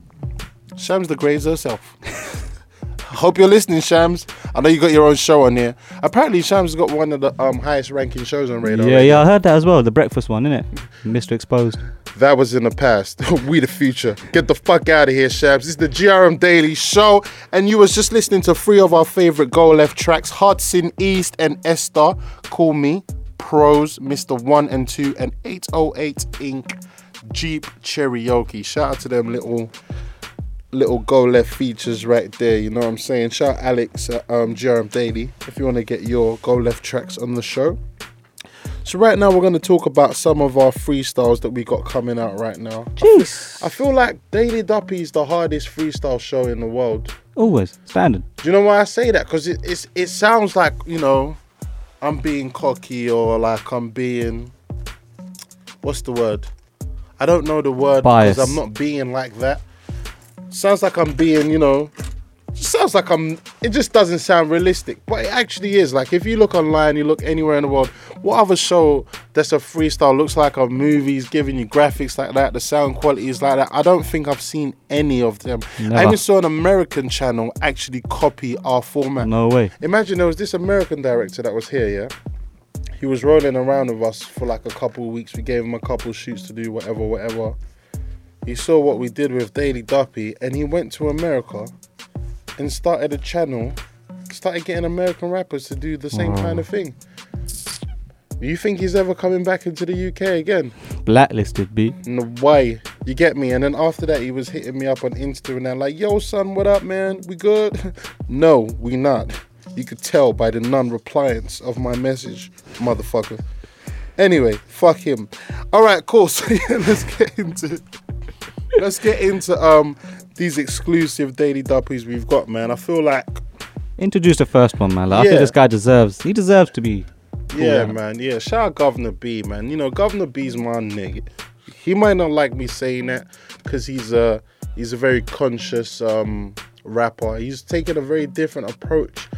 Shams degrades herself. [LAUGHS] Hope you're listening, Shams. I know you got your own show on here. Apparently, Shams got one of the um, highest ranking shows on Radar. Yeah, Radio. yeah, I heard that as well. The breakfast one, innit? Mr. Exposed. That was in the past. [LAUGHS] we the future. Get the fuck out of here, Shams. This is the GRM Daily Show, and you was just listening to three of our favorite Go Left tracks: Hudson East and Esther. Call me Pros, Mr. One and Two, and 808 Inc. Jeep Cherokee. Shout out to them little little go left features right there. You know what I'm saying? Shout out Alex at um, GRM Daily if you want to get your go left tracks on the show. So right now we're going to talk about some of our freestyles that we got coming out right now. Jeez. I feel like Daily Duppy is the hardest freestyle show in the world. Always standard. Do you know why I say that? Because it, it's it sounds like you know I'm being cocky or like I'm being what's the word? I don't know the word because I'm not being like that. Sounds like I'm being, you know, sounds like I'm. It just doesn't sound realistic, but it actually is. Like if you look online, you look anywhere in the world, what other show that's a freestyle looks like a movie's giving you graphics like that, the sound quality is like that? I don't think I've seen any of them. I even saw an American channel actually copy our format. No way. Imagine there was this American director that was here, yeah. He was rolling around with us for like a couple of weeks. We gave him a couple of shoots to do, whatever, whatever. He saw what we did with Daily Duppy, and he went to America and started a channel, started getting American rappers to do the same kind of thing. Do You think he's ever coming back into the UK again? Blacklisted, B. No way. You get me? And then after that, he was hitting me up on Insta and they're like, yo, son, what up, man? We good? [LAUGHS] no, we not. You could tell by the non repliance of my message, motherfucker. Anyway, fuck him. All right, cool. [LAUGHS] So yeah, let's get into let's get into um these exclusive daily duppies we've got, man. I feel like Introduce the first one, man. Like, I think this guy deserves. He deserves to be. Yeah, cool, man. Yeah, shout out Guvna B, man. You know, Guvna B's my nigga. he might not like me saying that because he's a he's a very conscious um, rapper. He's taking a very different approach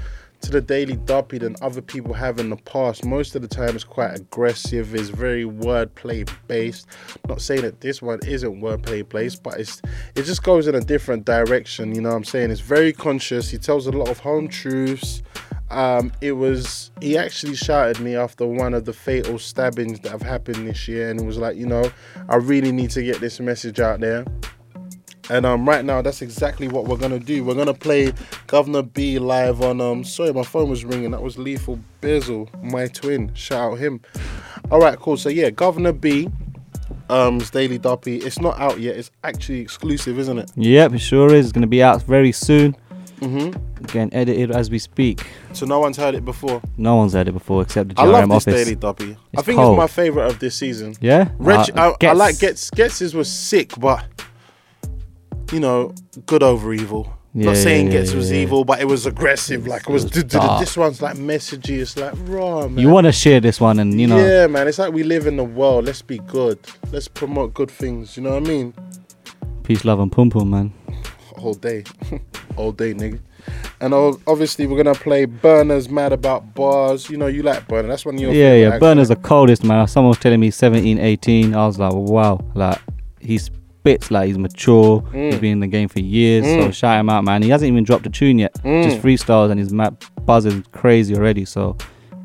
to the daily duppy than other people have in the past. Most of the time, it's quite aggressive. It's very wordplay based. Not saying that this one isn't wordplay based, but it's it just goes in a different direction. You know what I'm saying? It's very conscious. He tells a lot of home truths. Um, it was he actually shouted me after one of the fatal stabbings that have happened this year, and was like, you know, I really need to get this message out there. And um, right now, that's exactly what we're gonna do. We're gonna play Guvna B live on um. Sorry, my phone was ringing. That was Lethal Bizzle, my twin. Shout out him. All right, cool. So yeah, Guvna B, um's Daily Duppy. It's not out yet. It's actually exclusive, isn't it? Yep, it sure is. It's going to be out very soon. Mm-hmm. Getting edited as we speak. So no one's heard it before. No one's heard it before except the I GRM love this office. Daily Duppy. I think cold. it's my favorite of this season. Yeah? Reg, Uh, I, I like Gets. Gets's was sick, but you know, good over evil. Yeah, Not saying yeah, Gets yeah, was evil, but it was aggressive. Like it was. was duh, duh, duh. This one's like messagey. It's like raw, man. You want to share this one and, you know, Yeah, man. It's like we live in the world. Let's be good. Let's promote good things. You know what I mean? peace, love, and pum pum, man. All day, [LAUGHS] all day, nigga. And obviously, we're gonna play Burner's Mad About Bars. You know, you like Burner. That's one of your Yeah, yeah. acts, Burner's the coldest, man. Someone was telling me 17, 18. I was like, wow. Like, he spits like he's mature. He's been in the game for years. So Mm. shout him out, man. He hasn't even dropped a tune yet. Mm. Just freestyles and his map buzzing crazy already. So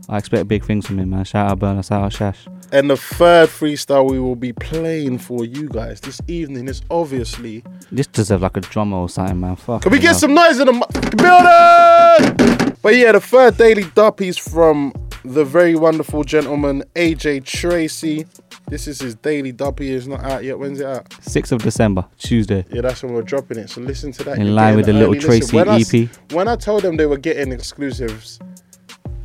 I expect big things from him, man. Shout out Burner, shout out Shash. And the third freestyle we will be playing for you guys this evening is obviously. This deserves like a drummer or something, man. Fuck. Can we get some noise in the mu- building? But yeah, the third daily duppy's from the very wonderful gentleman AJ Tracey. This is his daily duppy. It's not out yet. When's it out? 6th of December, Tuesday. Yeah, that's when we're dropping it. So listen to that. In line with the Little. Tracey when I EP. when I told them they were getting exclusives,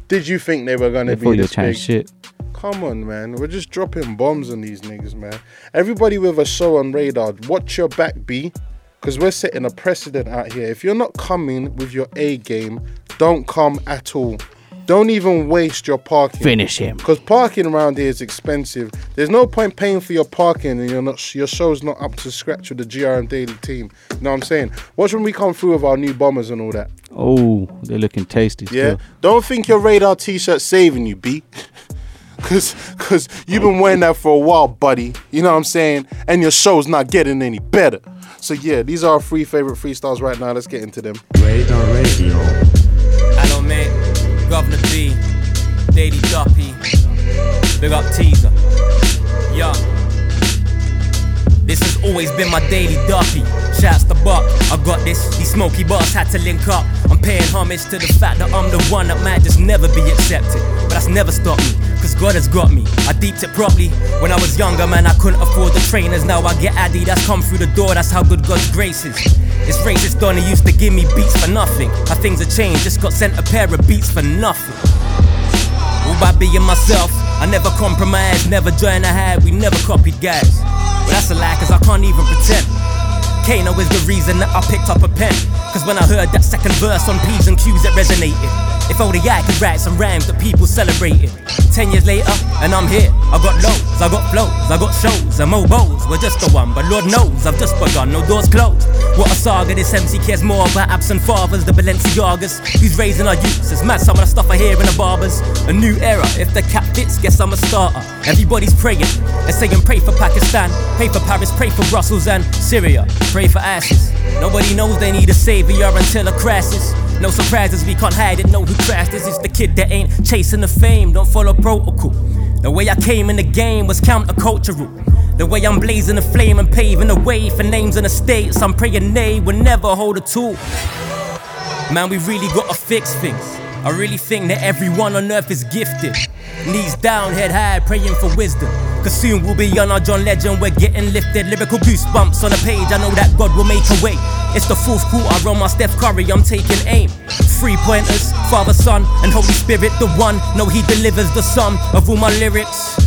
did you think they were going to be this big? shit. Come on, man. We're just dropping bombs on these niggas, man. Everybody with a show on radar, watch your back, B. Because we're setting a precedent out here. If you're not coming with your A game, don't come at all. Don't even waste your parking. Finish him. Because parking around here is expensive. There's no point paying for your parking and you're not your show's not up to scratch with the GRM Daily team. You know what I'm saying? Watch when we come through with our new bombers and all that. Oh, they're looking tasty. Yeah. Still. Don't think your radar t shirt's saving you, B. [LAUGHS] Cause cause you've been wearing that for a while, buddy. You know what I'm saying? And your show's not getting any better. So yeah, these are our three favorite freestyles right now. Let's get into them. Radar Radio. Hello, mate. Guvna B. Daily Duppy. Big up teaser. Yeah. This has always been my daily duppy. Shouts to Buck, I got this. These smoky bars had to link up. I'm paying homage to the fact that I'm the one that might just never be accepted. But that's never stopped me, cause God has got me. I deeped it properly. When I was younger, man, I couldn't afford the trainers. Now I get Addy, that's come through the door, that's how good God's grace is. This racist Donny used to give me beats for nothing. How things have changed, just got sent a pair of beats for nothing. All by being myself. I never compromised, never join a hide, we never copied guys. But that's a lie, cause I can't even pretend. Kano is the reason that I picked up a pen. Cause when I heard that second verse on P's and Q's, it resonated. If only I could write some rhymes that people celebrated. Ten years later, and I'm here. I got loads, I got flows, I got shows, and mobiles. We're just the one, but Lord knows I've just begun, no doors closed. What a saga, this MC cares more about absent fathers, the Balenciagas. Who's raising our youths? It's mad, some of the stuff I hear in the barbers. A new era, if the cap fits, guess I'm a starter. Everybody's praying, they're saying pray for Pakistan, pray for Paris, pray for Brussels and Syria, pray for ISIS. Nobody knows they need a savior until a crisis. No surprises, we can't hide it, know who crashed this. is the kid that ain't chasing the fame, don't follow protocol. The way I came in the game was countercultural. The way I'm blazing the flame and paving the way for names and estates, I'm praying they will never hold a tool. Man, we really gotta fix things. I really think that everyone on earth is gifted. Knees down, head high, praying for wisdom. Cause soon we'll be on our John Legend, we're getting lifted. Lyrical goosebumps on the page, I know that God will make a way. It's the fourth quarter on my Steph Curry, I'm taking aim. Three pointers, Father, Son, and Holy Spirit, the one. No, He delivers the sum of all my lyrics.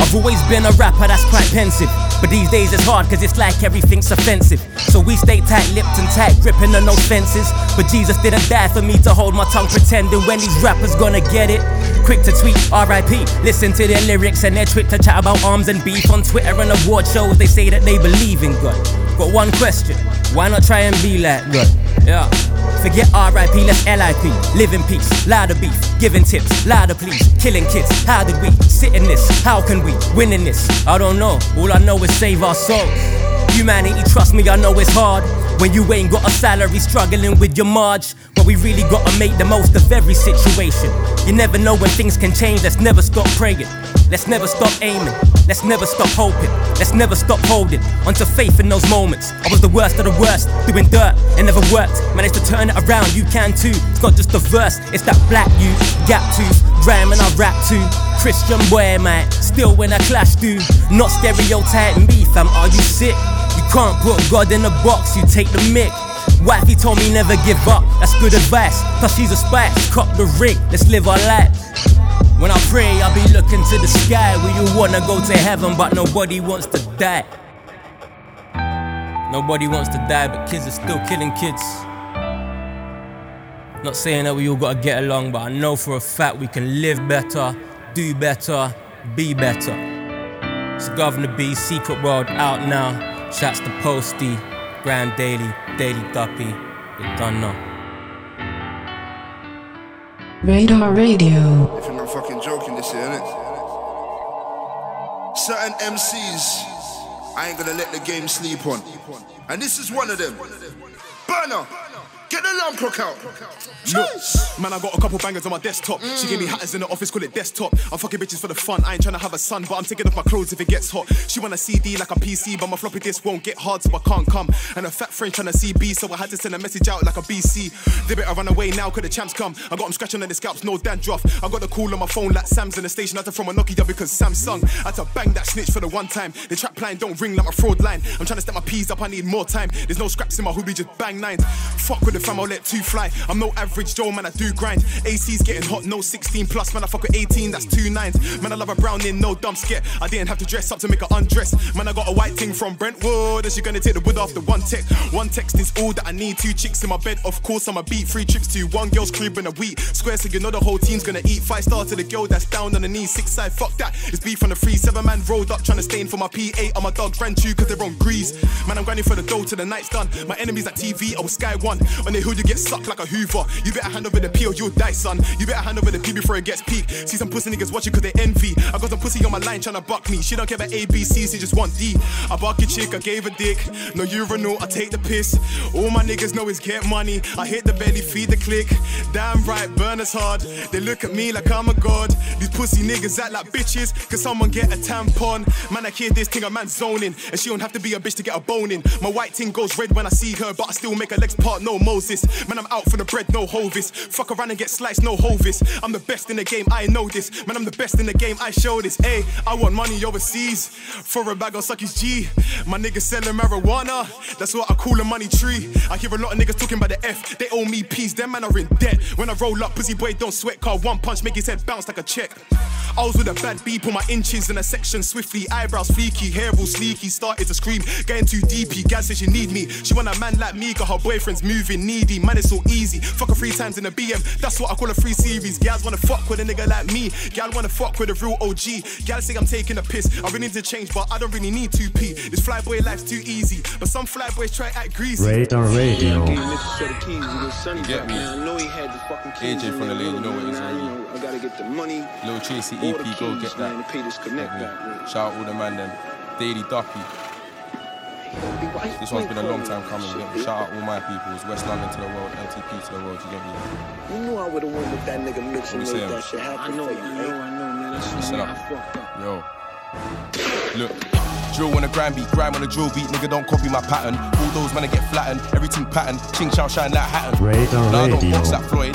I've always been a rapper that's quite pensive. But these days it's hard cause it's like everything's offensive. So we stay tight lipped and tight gripping on those fences. But Jesus didn't die for me to hold my tongue pretending when these rappers gonna get it. Quick to tweet RIP, listen to their lyrics and their tweet to chat about arms and beef on Twitter and award shows. They say that they believe in God. Got one question, why not try and be like God? Yeah. Forget RIP, let's LIP. Live in peace, louder beef, giving tips, louder please, killing kids. How did we sit in this? How can we win in this? I don't know. All I know is save our souls. Humanity, trust me, I know it's hard. When you ain't got a salary, struggling with your marge. But we really gotta make the most of every situation. You never know when things can change, let's never stop praying. Let's never stop aiming. Let's never stop hoping. Let's never stop holding onto faith in those moments. I was the worst of the worst, doing dirt and never worked. Managed to turn it around, you can too. It's not just the verse, it's that black you, gap tooth, rhyming I rap too. Christian boy, mate, still when I clash do. Not stereotyping me, fam, are you sick? You can't put God in a box, you take the mic. Wifey told me never give up, that's good advice. Plus she's a spice, cop the ring, let's live our lives. When I pray, I'll be looking to the sky where you wanna go to heaven, but nobody wants to die. Nobody wants to die, but kids are still killing kids. Not saying that we all gotta get along, but I know for a fact we can live better, do better, be better. It's Guvna B, Secret World out now. Shouts to Posty, Grand Daily, Daily Duppy. You done know. Radar Radio. If you're not fucking joking this year, innit? Certain MCs, I ain't gonna let the game sleep on. And this is one of them. Burner, get the alarm clock out. Look, man, I got a couple bangers on my desktop. She gave me mm. hatters in the office, call it desktop. I'm fucking bitches for the fun. I ain't trying to have a son, but I'm taking off my clothes if it gets hot. She want a CD like a PC, but my floppy disk won't get hard, so I can't come. And a fat friend trying to see B, so I had to send a message out like a BC. They better run away now, cause the champs come. I got them scratching on the scalps, no dandruff. I got the call on my phone like Sam's in the station. I had to from a Nokia because Samsung. I had to bang that snitch for the one time. The trap line don't ring like my fraud line. I'm trying to step my peas up, I need more time. There's no scraps in my hoodie, just bang nines. Fuck with the fam, I'll let two fly. I'm no average Joe, man, I do grind. AC's getting hot, no 16 plus, man, I fuck with 18, that's two nines. Man, I love a brown in, no dumb skit. I didn't have to dress up to make her undress. Man, I got a white thing from Brentwood, and she gonna take the wood off the one tech. One text is all that I need. Two chicks in my bed, of course, I'm a beat. Three trips to one girl's crib in a week. Square, so you know the whole team's gonna eat. Five star to the girl that's down on the knees. Six side, fuck that. It's beef on the free. Seven man rolled up, trying to stain for my P8 on my dog ran two cause they're on grease. Man, I'm grinding for the dough till the night's done. My enemies at TV, I was Sky One. On the hood, you get sucked like a Hoover. You better hand over the P you'll die, son. You better hand over the P before it gets peak. See some pussy niggas watching cause they envy. I got some pussy on my line trying to buck me. She don't care about A, B, C, she just want D. I bark a chick, I gave a dick. No urinal, I take the piss. All my niggas know is get money. I hit the belly, feed the click. Damn right, burn us hard. They look at me like I'm a god. These pussy niggas act like bitches. Cause someone get a tampon. Man, I hear this thing, a man zoning. And she don't have to be a bitch to get a bone in. My white thing goes red when I see her, but I still make her legs part, no Moses. Man, I'm out for the bread, no hovis. Fuck around and get sliced, no hovis. I'm the best in the game, I know this. Man, I'm the best in the game, I show this. Hey, I want money overseas. For a bag of suckies G. My niggas selling marijuana. That's what I call a money tree. I hear a lot of niggas talking about the F. They owe me peas, them man are in debt. When I roll up, pussy boy don't sweat. Car one punch, make his head bounce like a check. I was with a bad beep on my inches in a section swiftly. Eyebrows fleeky, hair all sleeky. Started to scream, getting too deepy. Gal says she need me. She want a man like me, cause her boyfriend's moving needy. Man, it's so easy. Fuck her three times in a BM. That's what I call a free series. Gals wanna fuck with a nigga like me. Gal wanna fuck with a real OG. Gal say I'm taking a piss. I really need to change, but I don't really need to pee. This flyboy life's too easy. But some flyboys try act greasy. Radar Radio. Get me. AJ from the lane, you know what it is already. I gotta get the money. Lil Tracey EP, the go keys, get man, that. to pay this connect Get back. Shout out all the man them. Daily Duppy. This one's been a long time coming. you? Shout out all my peoples. West London to the world, LTP to the world. You get me? You knew I would've won with that nigga mix and made saying? that shit happen for you, man. I know, man. That's Listen up. Yo. Look. Drill on a grind beat, grime on a drill beat, nigga don't copy my pattern. All those men get flattened, everything pattern, ching chow shine like Hatton. Radar Nah, I don't Radio. box like Floyd.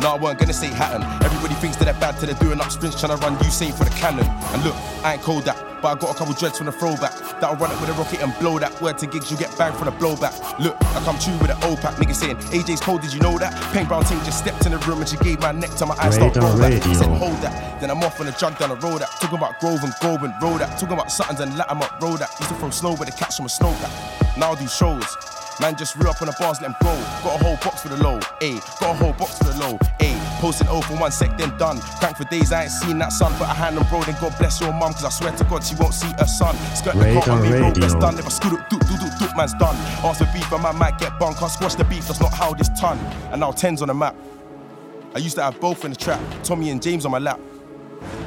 No, I weren't gonna say Hatton. Everybody thinks that they're bad till they're doing up sprints trying to run Usain for the cannon. And look, I ain't cold that, but I got a couple dreads from the throwback. That'll run it with a rocket and blow that. Word to gigs, you get banged from the blowback. Look, I come true with an old pack. Niggas saying, AJ's cold, did you know that? Pain Brown Ting just stepped in the room and she gave my neck to my eyes. Start Radar roll that. Said, hold that. Then I'm off on a jug down the road that. Talking about Grove and Grove and road that. Talking about Suttons and Latimer road that. Used to throw snow with the cats from a snowpack. Now I do shows. Man just real up on the bars, let him go. Got a whole box for the low, ayy. Got a whole box for the low, ayy. Posting O for one sec, then done. Crank for days, I ain't seen that son. Put a hand on bro, then God bless your mum, cause I swear to God she won't see her son. Skirt the car on me, Radar road, that's done. If I scoot up, doop, doop, doop, doop, man's done. Ask for beef, and man might get bun. Can't squash the beef, that's not how this ton. And now 10's on the map. I used to have both in the trap, Tommy and James on my lap.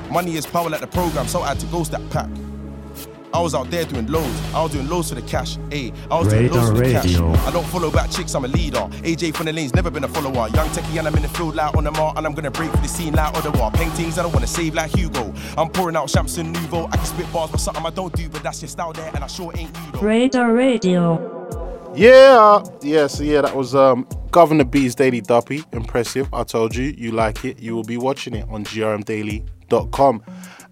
Money is power like the program, so I had to ghost that pack. I was out there doing loads. I was doing loads for the cash. Ayy, I was doing loads Radar for the cash. Radio. I don't follow back chicks, I'm a leader. AJ from the lane's never been a follower. Young techie and I'm in the field like on the mark, and I'm gonna break for the scene like Ottawa. Paintings I don't wanna save like Hugo. I'm pouring out Shamson Nouveau. I can spit bars, but something I don't do, but that's your style there, and I sure ain't you though. Radar Radio. Yeah, yeah, so yeah, that was um Guvna B's Daily Duppy. Impressive. I told you, you like it. You will be watching it on grmdaily.com.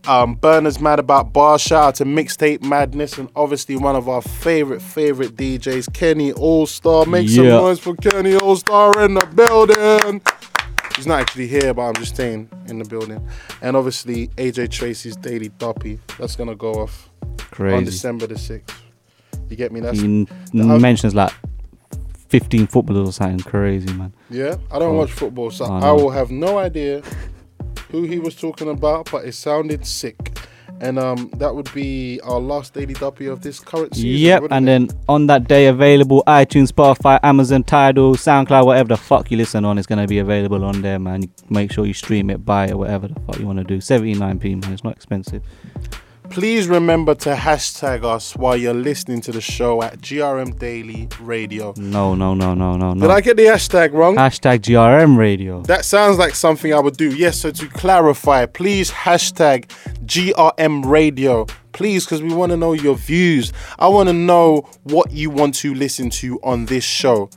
Um, Burner's mad about bar. Shout out to Mixtape Madness and obviously one of our favorite, favorite DJs, Kenny Allstar. Make some Yeah. noise for Kenny Allstar in the building. He's not actually here, but I'm just staying in the building. And obviously AJ Tracey's Daily Duppy. That's gonna go off on December the 6th. You get me? That's He mentions like 15 footballers or something crazy, man. Yeah, I don't Oh. watch football, so I I will have no idea who he was talking about, but it sounded sick. And um, that would be our last daily duppy of this current season. Yep, and it? then on that day available, iTunes, Spotify, Amazon, Tidal, SoundCloud, whatever the fuck you listen on, it's gonna be available on there, man. Make sure you stream it, buy it, whatever the fuck you wanna do. 79p, man. It's not expensive. Please remember to hashtag us while you're listening to the show at GRM Daily Radio. No, no, no, no, no, no. Did I get the hashtag wrong? Hashtag GRM Radio. That sounds like something I would do. Yes, so to clarify, please hashtag GRM Radio. Please, because we want to know your views. I want to know what you want to listen to on this show.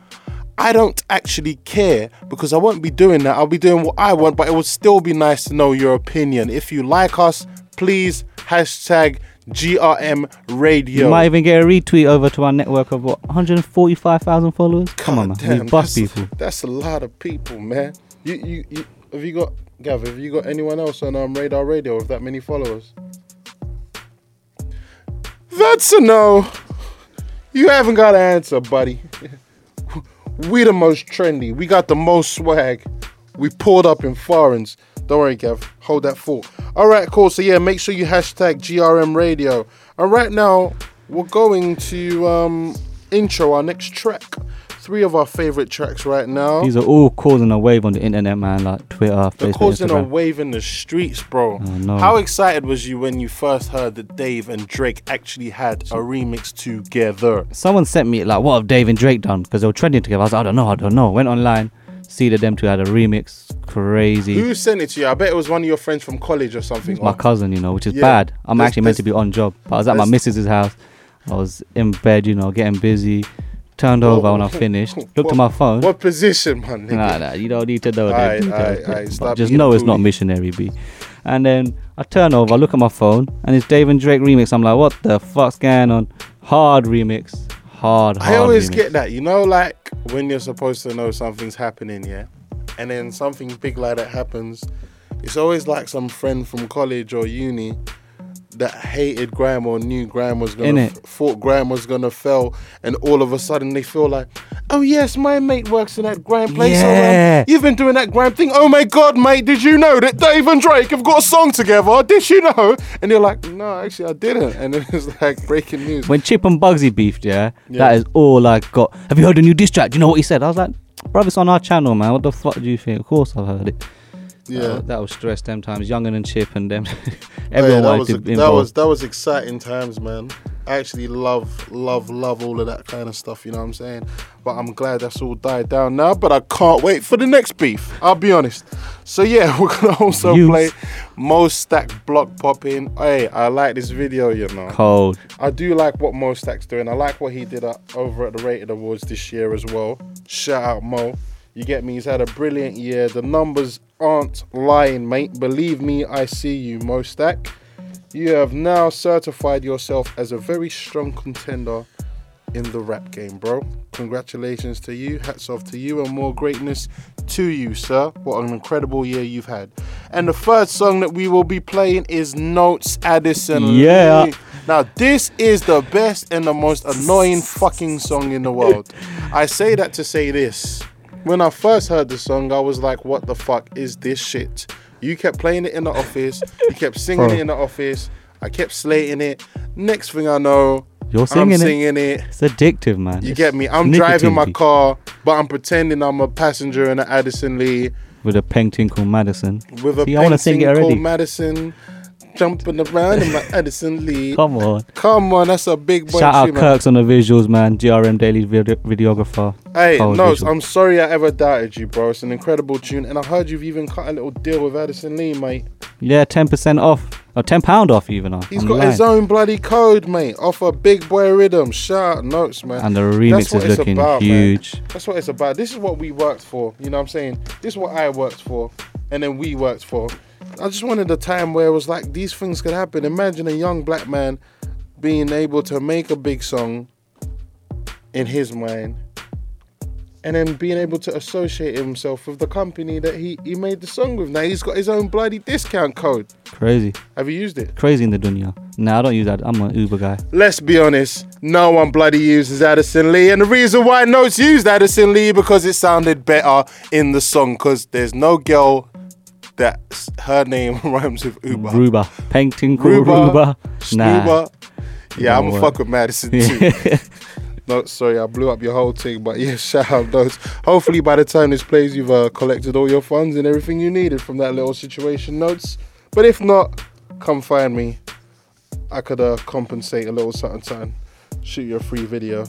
I don't actually care because I won't be doing that. I'll be doing what I want, but it would still be nice to know your opinion. If you like us, please hashtag GRM Radio. You might even get a retweet over to our network of what 145,000 followers. Come on, man. Damn, we bust that's, people. That's a lot of people, man. You, you, you, have you got Gav? Have you got anyone else on um, Radar Radio with that many followers? That's a no. You haven't got an answer, buddy. [LAUGHS] We the most trendy. We got the most swag. We pulled up in foreigns. Don't worry, Gav. Hold that thought. All right, cool. So yeah, make sure you hashtag GRM Radio. And right now, we're going to um, intro our next track. Three of our favorite tracks right now. These are all causing a wave on the internet, man. Like Twitter, They're Facebook, causing a wave in the streets, bro. know. How excited was you when you first heard that Dave and Drake actually had a remix together? Someone sent me like, what have Dave and Drake done? Because they were trending together. I was like, I don't know, I don't know. Went online, see that them two had a remix. Crazy. Who sent it to you? I bet it was one of your friends from college or something. my or- cousin, you know, which is Yeah. bad. I'm There's- actually meant to be on job, but I was at my missus's house. I was in bed, you know, getting busy. Turned over when I finished. [LAUGHS] Looked at my phone. What position, man? nigga? Nah, nah, you don't need to know the Aye, details. aye, aye, just know it's not missionary B. And then I turn over, I look at my phone, and it's Dave and Drake remix. I'm like, what the fuck's going on? Hard remix. Hard, hard I always remix. get that, you know, like when you're supposed to know something's happening, yeah, and then something big like that happens. It's always like some friend from college or uni that hated Graham or knew Graham was gonna f- thought Graham was gonna fail, and all of a sudden they feel like, oh yes, my mate works in that Graham place. um, Yeah. you've been doing that Graham thing. Oh my god, mate, did you know that Dave and Drake have got a song together? Did you know? And you're like, no, actually I didn't. And then it's like breaking news. When Chip and Bugzy beefed, yeah, Yeah. that is all I got. Have you heard the new diss track? Do you know what he said? I was like, bro, it's on our channel, man. What the fuck do you think? Of course I've heard it. Yeah. That, that was stress them times. Younger than Chip and them. [LAUGHS] Oh, yeah, Everyone that was a- that was that was exciting times, man. I actually love, love, love all of that kind of stuff. You know what I'm saying? But I'm glad that's all died down now. But I can't wait for the next beef. I'll be honest. So yeah, [LAUGHS] we're gonna also Youths. play Mostack block popping. Hey, I like this video. You know, Cold. I do like what Mostack's doing. I like what he did over at the Rated Awards this year as well. Shout out Mo. You get me? He's had a brilliant year. The numbers aren't lying, mate. Believe me, I see you, Mostack. You have now certified yourself as a very strong contender in the rap game, bro. Congratulations to you. Hats off to you and more greatness to you, sir. What an incredible year you've had. And the third song that we will be playing is Not3s Addison Yeah. Lee. Now, this is the best and the most annoying fucking song in the world. [LAUGHS] I say that to say this. When I first heard the song, I was like, what the fuck is this shit? You kept playing it in the [LAUGHS] office, you kept singing Bro. it in the office, I kept slating it. Next thing I know, You're singing, I'm it. singing it. It's addictive, man. You It's get me? I'm nicotine driving my car, but I'm pretending I'm a passenger in an Addison Lee with a painting called Madison. with a See, I want to sing it painting already. called Madison, jumping around in my Addison Lee. Come on. Come on, that's a big boy. Shout out man. Kirks on the visuals, man. GRM Daily video- videographer. Hey, Cold no. I'm sorry I ever doubted you, bro. It's an incredible tune, and I heard you've even cut a little deal with Addison Lee, mate. Yeah, 10% off. Or 10 pound off even. uh, He's on got his own bloody code, mate, off a big boy rhythm. Shout out Not3s, man. And the remix is looking about, man. huge. That's what it's about. This is what we worked for. You know what I'm saying? This is what I worked for, and then we worked for. I just wanted a time where it was like these things could happen. Imagine a young black man being able to make a big song in his mind, and then being able to associate himself with the company that he, he made the song with. Now he's got his own bloody discount code. Crazy. Have you used it? Crazy in the dunya. Nah, I don't use that. I'm an Uber guy. Let's be honest, no one bloody uses Addison Lee. And the reason why Not3s used Addison Lee because it sounded better in the song. Because there's no girl that her name [LAUGHS] rhymes with Uber. Ruba. Painting called Ruba, Ruba. Nah. Yeah, I'm gonna fuck with Madison [LAUGHS] too. no, sorry, I blew up your whole thing, but yeah, [LAUGHS] shout out those. Hopefully, by the time this plays, you've uh, collected all your funds and everything you needed from that little situation Not3s. But if not, come find me. I could uh, compensate a little something, something. Shoot you a free video.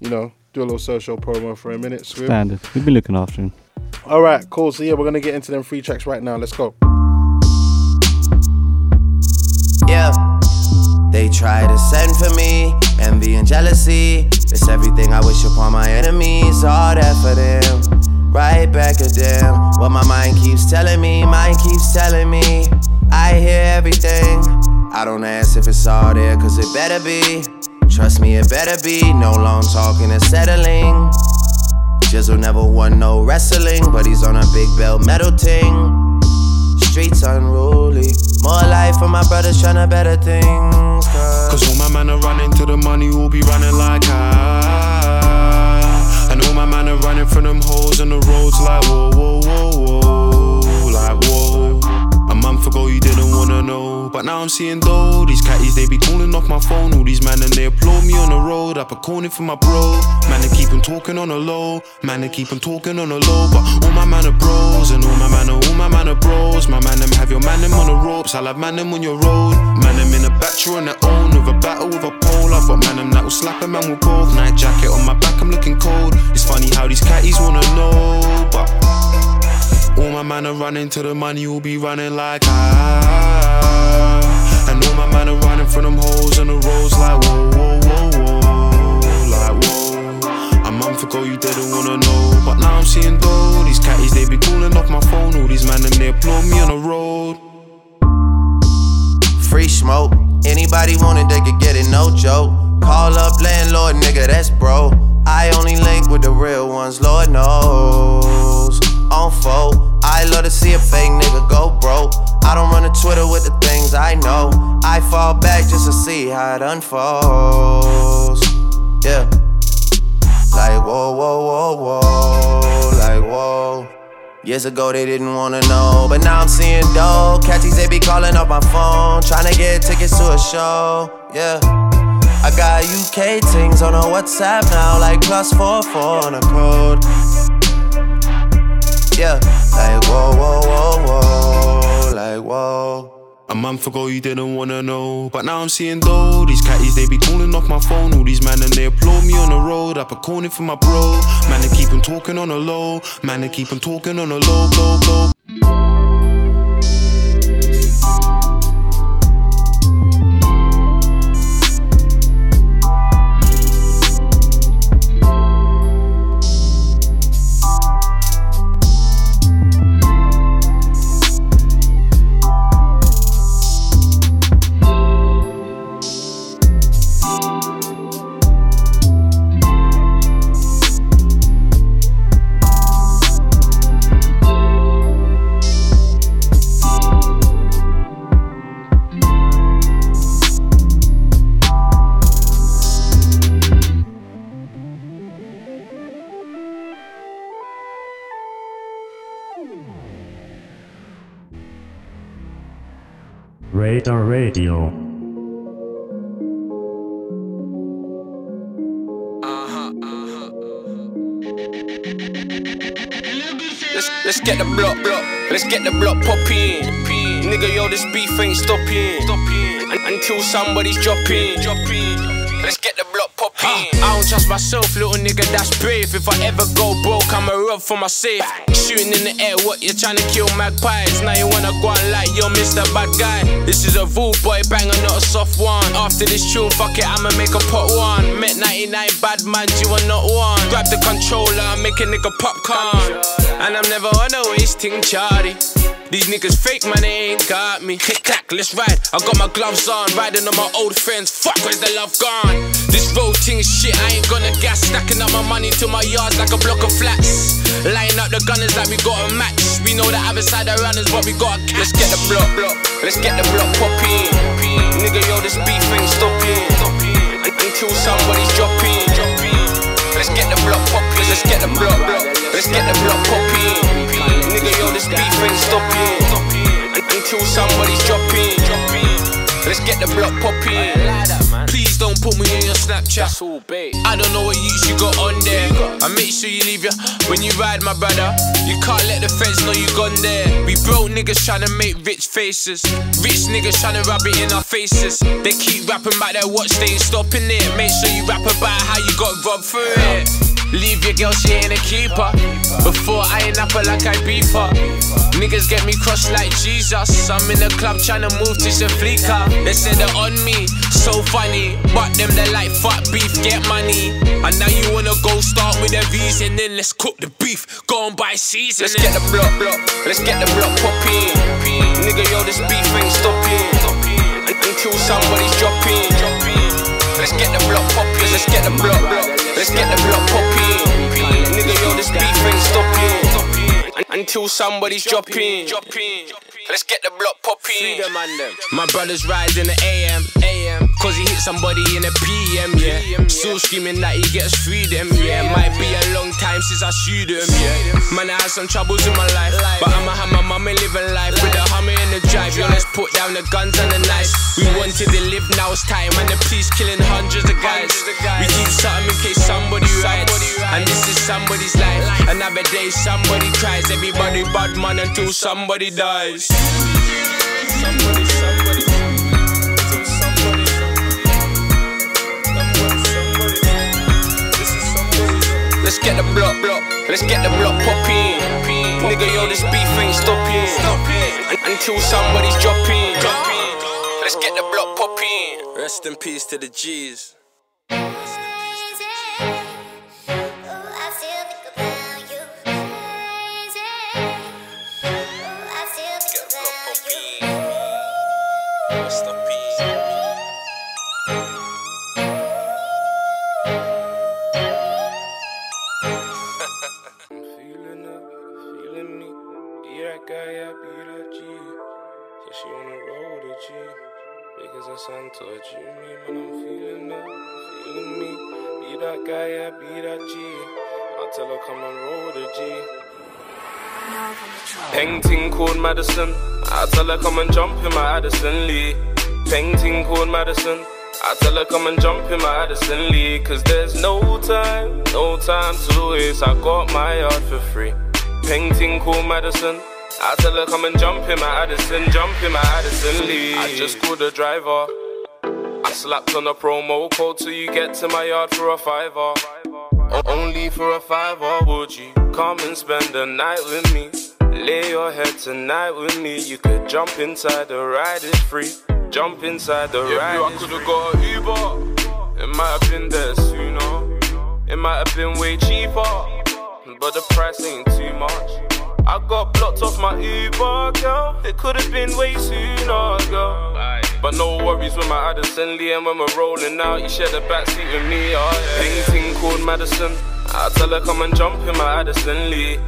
You know, do a little social promo for a minute. Swim. Standard. We've been looking after him. All right, cool. So yeah, we're gonna get into them free tracks right now. Let's go. Yeah. They try to send for me, envy and jealousy. It's everything I wish upon my enemies. All that for them, right back at them. What my mind keeps telling me, mind keeps telling me. I hear everything. I don't ask if it's all there, cause it better be. Trust me, it better be. No long talking and settling. Jizzle never won no wrestling, but he's on a big belt metal ting. Streets unruly. More life for my brothers trying to better things. Cause all my man are running to the money, will be running like I. And all my man are running from them holes on the roads like whoa, whoa, whoa, whoa. Like whoa. A month ago you didn't wanna know, but now I'm seeing though. These catties, they be calling off my phone. All these man and they applaud me on the road. Up a corner for my bro. Man, they keep on talking on the low. Man, they keep on talking on the low. But all my man are bros, and all my man are, all my man are bros. My man, them have your man, them on the ropes. I'll have man, them on your road. Man, them in a battery on their own. With a battle with a pole. I've got man, them that will slap a man with both. Night jacket on my back, I'm looking cold. It's funny how these catties wanna know. But all my man are running to the money, will be running like I. And all my man are running from them holes on the roads like whoa, whoa, whoa, whoa. Like whoa. A month ago you didn't wanna know, but now I'm seeing though. These catties, they be calling off my phone. All these man and they applaud me on the road. Free smoke. Anybody want it, they could get it, no joke. Call up landlord, nigga, that's bro. I only link with the real ones, Lord knows. To see a fake nigga go broke. I don't run to Twitter with the things I know. I fall back just to see how it unfolds. Yeah. Like, whoa, whoa, whoa, whoa. Like, whoa. Years ago they didn't wanna know, but now I'm seeing dope. Catchies they be calling up my phone, trying to get tickets to a show. Yeah. I got UK things on a WhatsApp now, like plus four four on a code. Yeah, like whoa, whoa, whoa, whoa, like whoa. A month ago you didn't wanna know, but now I'm seeing though. These catties they be calling off my phone. All these man and they applaud me on the road. Up a corner for my bro. Man, they keep on talking on the low. Man, they keep on talking on the low, low, low. Radio. Let's, let's get the block, block. Let's get the block popping. Nigga, yo, this beef ain't stopping. Un- Until somebody's dropping. Let's get the block popping. I don't trust myself, little nigga, that's brave. If I ever go broke, I'ma rob for my safe. Shooting in the air, what you trying to kill magpies? Now you wanna go on like yo, Mr. Bad Guy. This is a rude boy banger, not a soft one. After this tune, fuck it, I'ma make a pot one. Met 99 bad man, you are not one. Grab the controller, make a nigga popcorn. And I'm never on a wasting These niggas fake, man, they ain't got me. Click clack, let's ride. I got my gloves on, riding on my old friends. Fuck, where's the love gone? This road thing shit, I ain't gonna gas. Stacking up my money to my yards like a block of flats. Lining up the gunners like we got a match. We know the other side of runners, but we got a catch. Let's get the block, block. Let's get the block popping. Nigga, yo, this beef ain't stopping. Until somebody's dropping. Let's get the block popping. Let's get the block, block. Let's get the block popping. Nigga, yo, this beef ain't stopping. Until somebody's dropping. Let's get the block popping. Please don't put me in your Snapchat. I don't know what use you got on there. I make sure you leave your when you ride, my brother. You can't let the feds know you gone there. We broke niggas trying to make rich faces. Rich niggas trying to rub it in our faces. They keep rapping about their watch, they ain't stopping it. Make sure you rap about how you got robbed for it. Leave your girl, she ain't a keeper. Before I ain't her like I beef her. Niggas get me crushed like Jesus. I'm in the club trying to move to Shaflika. They said they're on me, so funny. But them they like fuck beef, get money. And now you wanna go start with the V's and then let's cook the beef. Go on by season. Let's get the block, block. Let's get the block popping. Nigga, yo, this beef ain't stopping. Until somebody's dropping. Let's get the block popping. Let's get the block. Let's get the block popping. Nigga, yo, this beef ain't stopping. Until somebody's dropping. Let's get the block popping. My brothers rise in the AM. AM. Cause he hit somebody in a PM, yeah. Still screaming that he gets freedom, yeah. Might be a long time since I shoot him, yeah. Man, I had some troubles in my life. But I'ma have my mama living life with a hummer in the drive. Yo, let's put down the guns and the knives. We wanted to live, now it's time. And the police killing hundreds of guys. We keep something in case somebody riots. And this is somebody's life. Another day, somebody cries. Everybody bad man until somebody dies. Somebody, somebody. Let's get the block, block. Let's get the block popping. Nigga, yo, this beef ain't stopping. Un- Until somebody's dropping. Let's get the block popping. Rest in peace to the G's. Me, man, I'm feeling up, feeling me. Be that guy, be that G. I tell her come and roll the G. Painting called Madison. I tell her come and jump in my Addison Lee. Painting called Madison. I tell her come and jump in my Addison Lee. Cause there's no time, no time to waste. I got my yard for free. Painting called Madison. I tell her come and jump in my Addison, jump in my Addison Lee. I just called the driver. I slapped on a promo code till you get to my yard for a fiver. Only for a fiver, would you come and spend the night with me? Lay your head tonight with me. You could jump inside the ride, it's free. Jump inside the Yeah, ride. I could've got an Uber. It might have been there sooner. It might have been way cheaper, but the price ain't too much. I got blocked off my Uber, girl. It could have been way sooner, girl. But no worries with my Addison Lee, and when we're rolling out, you share the backseat with me. Oh, yeah. Painting called Madison. I tell her come and jump in my Addison Lee.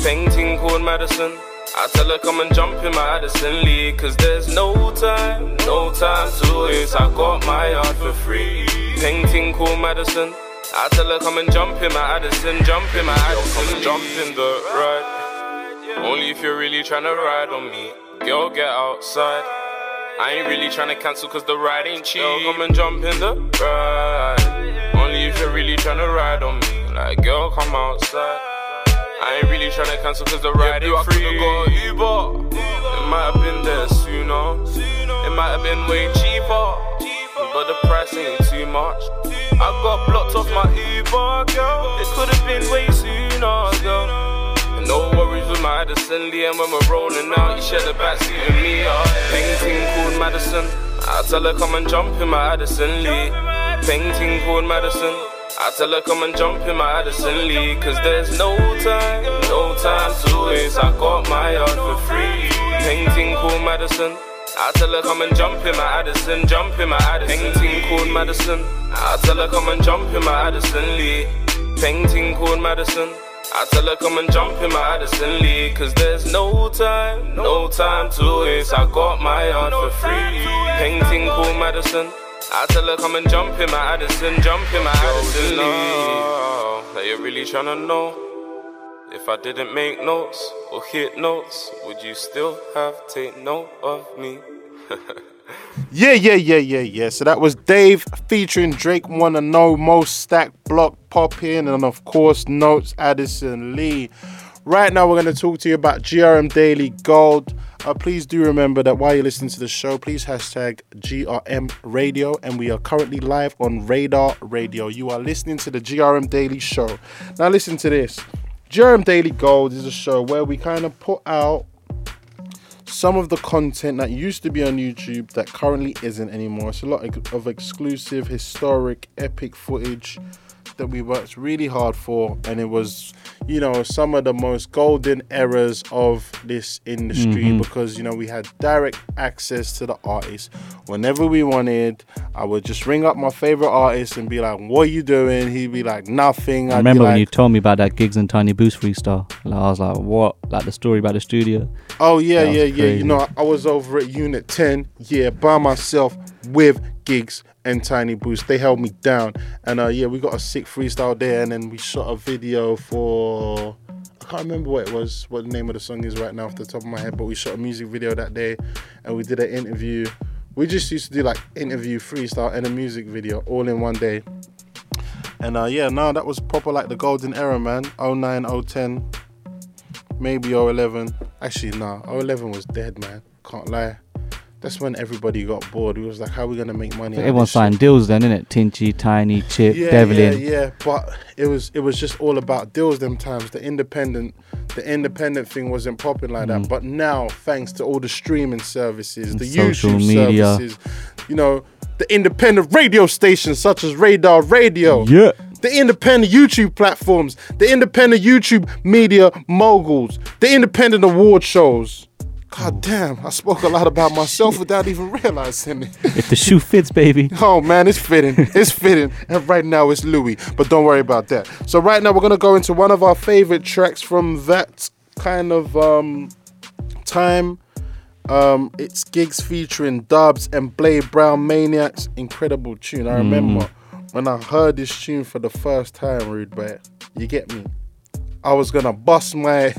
Painting called Madison. I tell her come and jump in my Addison Lee. Cause there's no time, no time to waste. I got my yard for free. Painting called Madison. I tell her come and jump in my Addison, jump in my Addison, Come and jump in the ride. Only if you're really tryna ride on me. Girl, get outside. I ain't really tryna cancel cause the ride ain't cheap. Girl, come and jump in the ride. Only if you're really tryna ride on me. Like, girl, come outside. I ain't really tryna cancel cause the ride ain't free. I got Uber. It might have been there sooner. It might have been way cheaper. But the price ain't too much. I got blocked off my Uber, girl. It could have been way sooner, girl. And no worries Lee, and when we're rolling out, you share the backseat with me. Uh. Painting called Madison. I tell her come and jump in my Addison Lee. Painting called Madison. I tell her come and jump in my Addison Lee. Cause there's no time, no time to waste. I got my yard for free. Painting called Madison. I tell her come and jump in my Addison, jump in my Addison. Painting called Madison. I tell her come and jump in my Addison Lee. Painting called Madison. I tell her come and jump in my Addison Lee Cause there's no time, no time to waste. I got my yard for free. Painting cool Madison I tell her come and jump in my Addison Jump in my Addison Lee. That you're really tryna know If I didn't make notes or hit notes Would you still have take note of me? [LAUGHS] Yeah, yeah, yeah, yeah, yeah. So that was Dave featuring Drake Wanna Know, Mostack Block Pop In, and of course, Not3s Addison Lee. Right now, we're going to talk to you about GRM Daily Gold. Uh, please do remember that while you're listening to the show, please hashtag GRM Radio, and we are currently live on Radar Radio. You are listening to the GRM Daily Show. Now, listen to this GRM Daily Gold is a show where we kind of put out some of the content that used to be on YouTube that currently isn't anymore. It's a lot of exclusive, historic, epic footage that we worked really hard for, and it was, you know, some of the most golden eras of this industry Mhm. because you know we had direct access to the artists whenever we wanted. I would just ring up my favorite artist and be like, "What are you doing?" He'd be like, "Nothing." I I'd remember when like, you told me about that Giggs and tiny boost freestyle. Like, I was like, what? Like the story about the studio. Oh yeah, yeah, yeah. You know, I was over at Unit 10, yeah, by myself with Giggs and Tiny Boost. They held me down. And uh yeah, we got a sick freestyle there and then we shot a video for I can't remember what it was, what the name of the song is right now off the top of my head, but we shot a music video that day and we did an interview. We just used to do like interview, freestyle, and a music video all in one day. And uh yeah, now that was proper like the golden era, man. 09, 010 maybe 011. Actually, nah, 011 was dead, man. Can't lie. That's when everybody got bored. We was like, how are we gonna make money? Everyone signed deals then, innit? Tinchy, Tiny, Chip, yeah, Devlin. Yeah, yeah, but it was it was just all about deals them times. The independent the independent thing wasn't popping like that. Mm. But now, thanks to all the streaming services, And the YouTube media. services, you know, the independent radio stations such as Radar Radio. Yeah. The independent YouTube platforms, the independent YouTube media moguls, the independent award shows. God damn, I spoke a lot about myself without even realizing it. [LAUGHS] If the shoe fits, baby. Oh man, it's fitting. It's fitting. And right now it's Louis. But don't worry about that. So right now we're gonna go into one of our favorite tracks from that kind of um time. Um it's Giggs featuring Dubz and Blade Brown Maniacs. Incredible tune. I remember when I heard this tune for the first time, Rude Bear. You get me? I was gonna bust my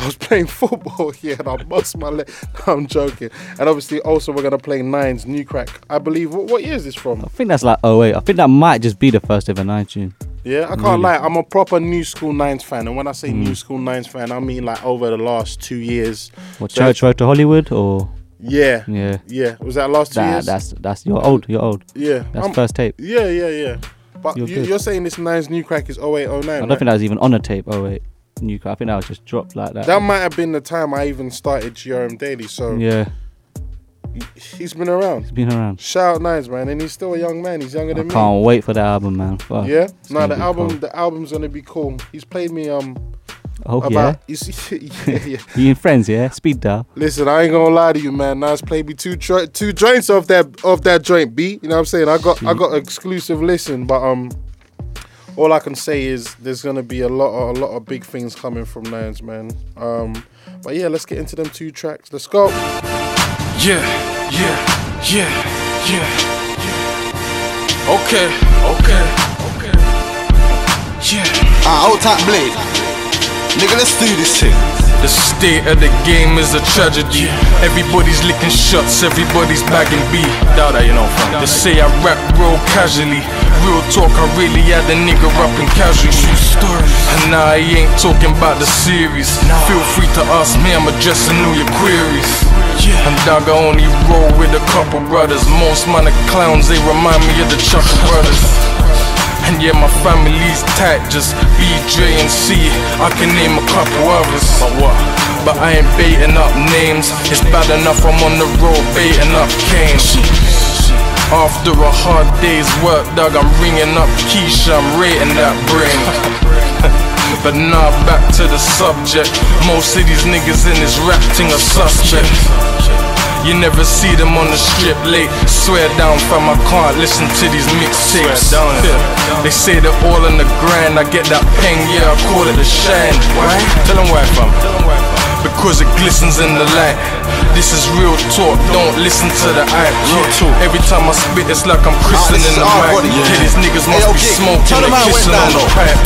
I was playing football [LAUGHS] here and I bust my leg. No, [LAUGHS] I'm joking. And obviously, also, we're going to play Nines New Crack. I believe. What, what year is this from? I think that's like 08. I think that might just be the first ever nine tune. Yeah, I can't Really? lie. I'm a proper new school Nines fan. And when I say Mm. new school Nines fan, I mean like over the last two years. What, So- Church Road to Hollywood or? Yeah. Yeah. Yeah. Was that last two That, years? that's, that's, you're old, you're old. Yeah. That's I'm- first tape. Yeah, yeah, yeah. But You're you, you're saying this Nines New Crack is 08, 09. I don't right? think that was even on a tape, 08. New, I think that was just dropped like that. That might have been the time I even started GRM Daily. So yeah, he's been around. He's been around. Shout out Nines, man. And he's still a young man. He's younger I than me. can't wait for the album, man. Fuck. Yeah, It's no, the album, cold. the album's gonna be cool. He's played me um Oh, about you [LAUGHS] see, [LAUGHS] yeah, yeah. You and friends, yeah? Speed dial. Listen, I ain't gonna lie to you, man. Nas played me two tro- two joints off that off that joint beat. You know what I'm saying? I got I got exclusive listen, but um, all I can say is there's gonna be a lot of, a lot of big things coming from Nines, man. Um, but yeah, let's get into them two tracks. Let's go. Yeah, yeah, yeah, yeah, yeah. Okay, okay, okay. Yeah. Ah, old type blade. Nigga, let's do this shit. The state of the game is a tragedy. Everybody's licking shots, everybody's bagging beat. Doubt that you know from. They say I rap real casually. Real talk, I really had the nigga up in casualty. And now I ain't talking about the series. Feel free to ask me, I'm addressing all your queries. And dog, I only roll with a couple brothers. Most man clowns, they remind me of the Chuckle Brothers. And yeah, my family's tight, just BJ and C. I can name a couple others. But what? But I ain't baiting up names. It's bad enough I'm on the road baiting up Kane. After a hard day's work, dog, I'm ringing up Keisha, I'm rating that brain. [LAUGHS] but now back to the subject. Most of these niggas in this rap thing are suspect. You never see them on the strip late. Swear down, fam, I can't listen to these mixtapes. They say they're all on the grind. I get that peng, yeah, I call it a shine. Why? Tell them why, fam. Because it glistens in the light. This is real talk, don't listen to the hype. Every time I spit, it's like I'm christening the mic. Yeah, these niggas must be smoking and kissing on the pipe.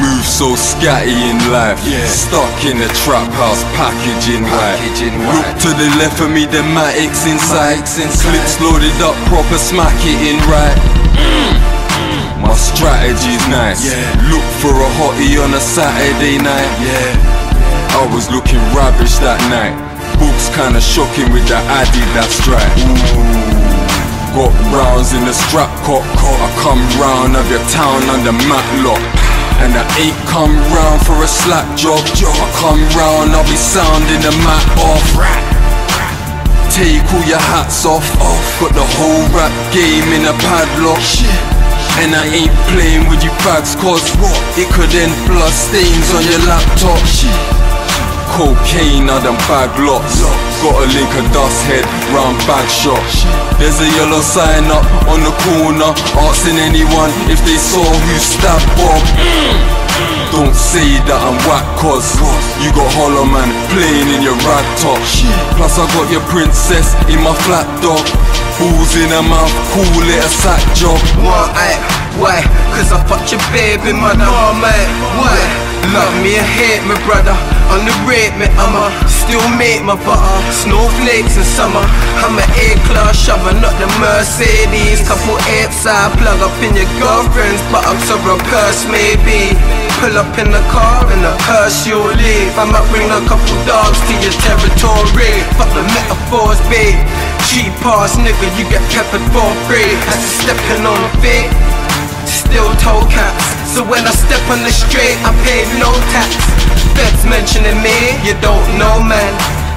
Move so scatty in life. yeah. Stuck in a trap house, packaging white. Look to the left of me, the matics inside. Clips loaded up, proper smack it in right. My strategy's nice. yeah. Look for a hottie on a Saturday night. I was looking rubbish that night. Books kinda shocking with the Adidas stripe. Got rounds in the strap cock. I come round of your town the matlock. And I ain't come round for a slack job. I come round, I'll be sounding the mat off. Take all your hats off. Off Got the whole rap game in a padlock. And I ain't playing with you bags, cause what? it could end blood stains on your laptop. Cocaine, I done bag lots. Got a link of dust head round bag shot. There's a yellow sign up on the corner, asking anyone if they saw who stabbed Bob. Don't say that I'm whack cause You got Hollow Man playing in your rag top Plus I got your princess in my flat dog Balls in her mouth, call it a sack job. Why, aye, eh? why? Cause I fucked your baby mother. Why, mate, why? Love me or hate me brother. On the Underrate me, I'ma still make my butter. Snowflakes in summer. I'm an A-class shover, not the Mercedes. Couple apes I plug up in your girlfriend's buttocks or a purse maybe. Pull up in the car and the hearse you'll leave. I might bring a couple dogs to your territory. Fuck the metaphors, babe Cheap ass nigga, you get peppered for free. That's stepping on feet Still toe caps So when I step on the street, I pay no tax. Feds mentioning me, you don't know man.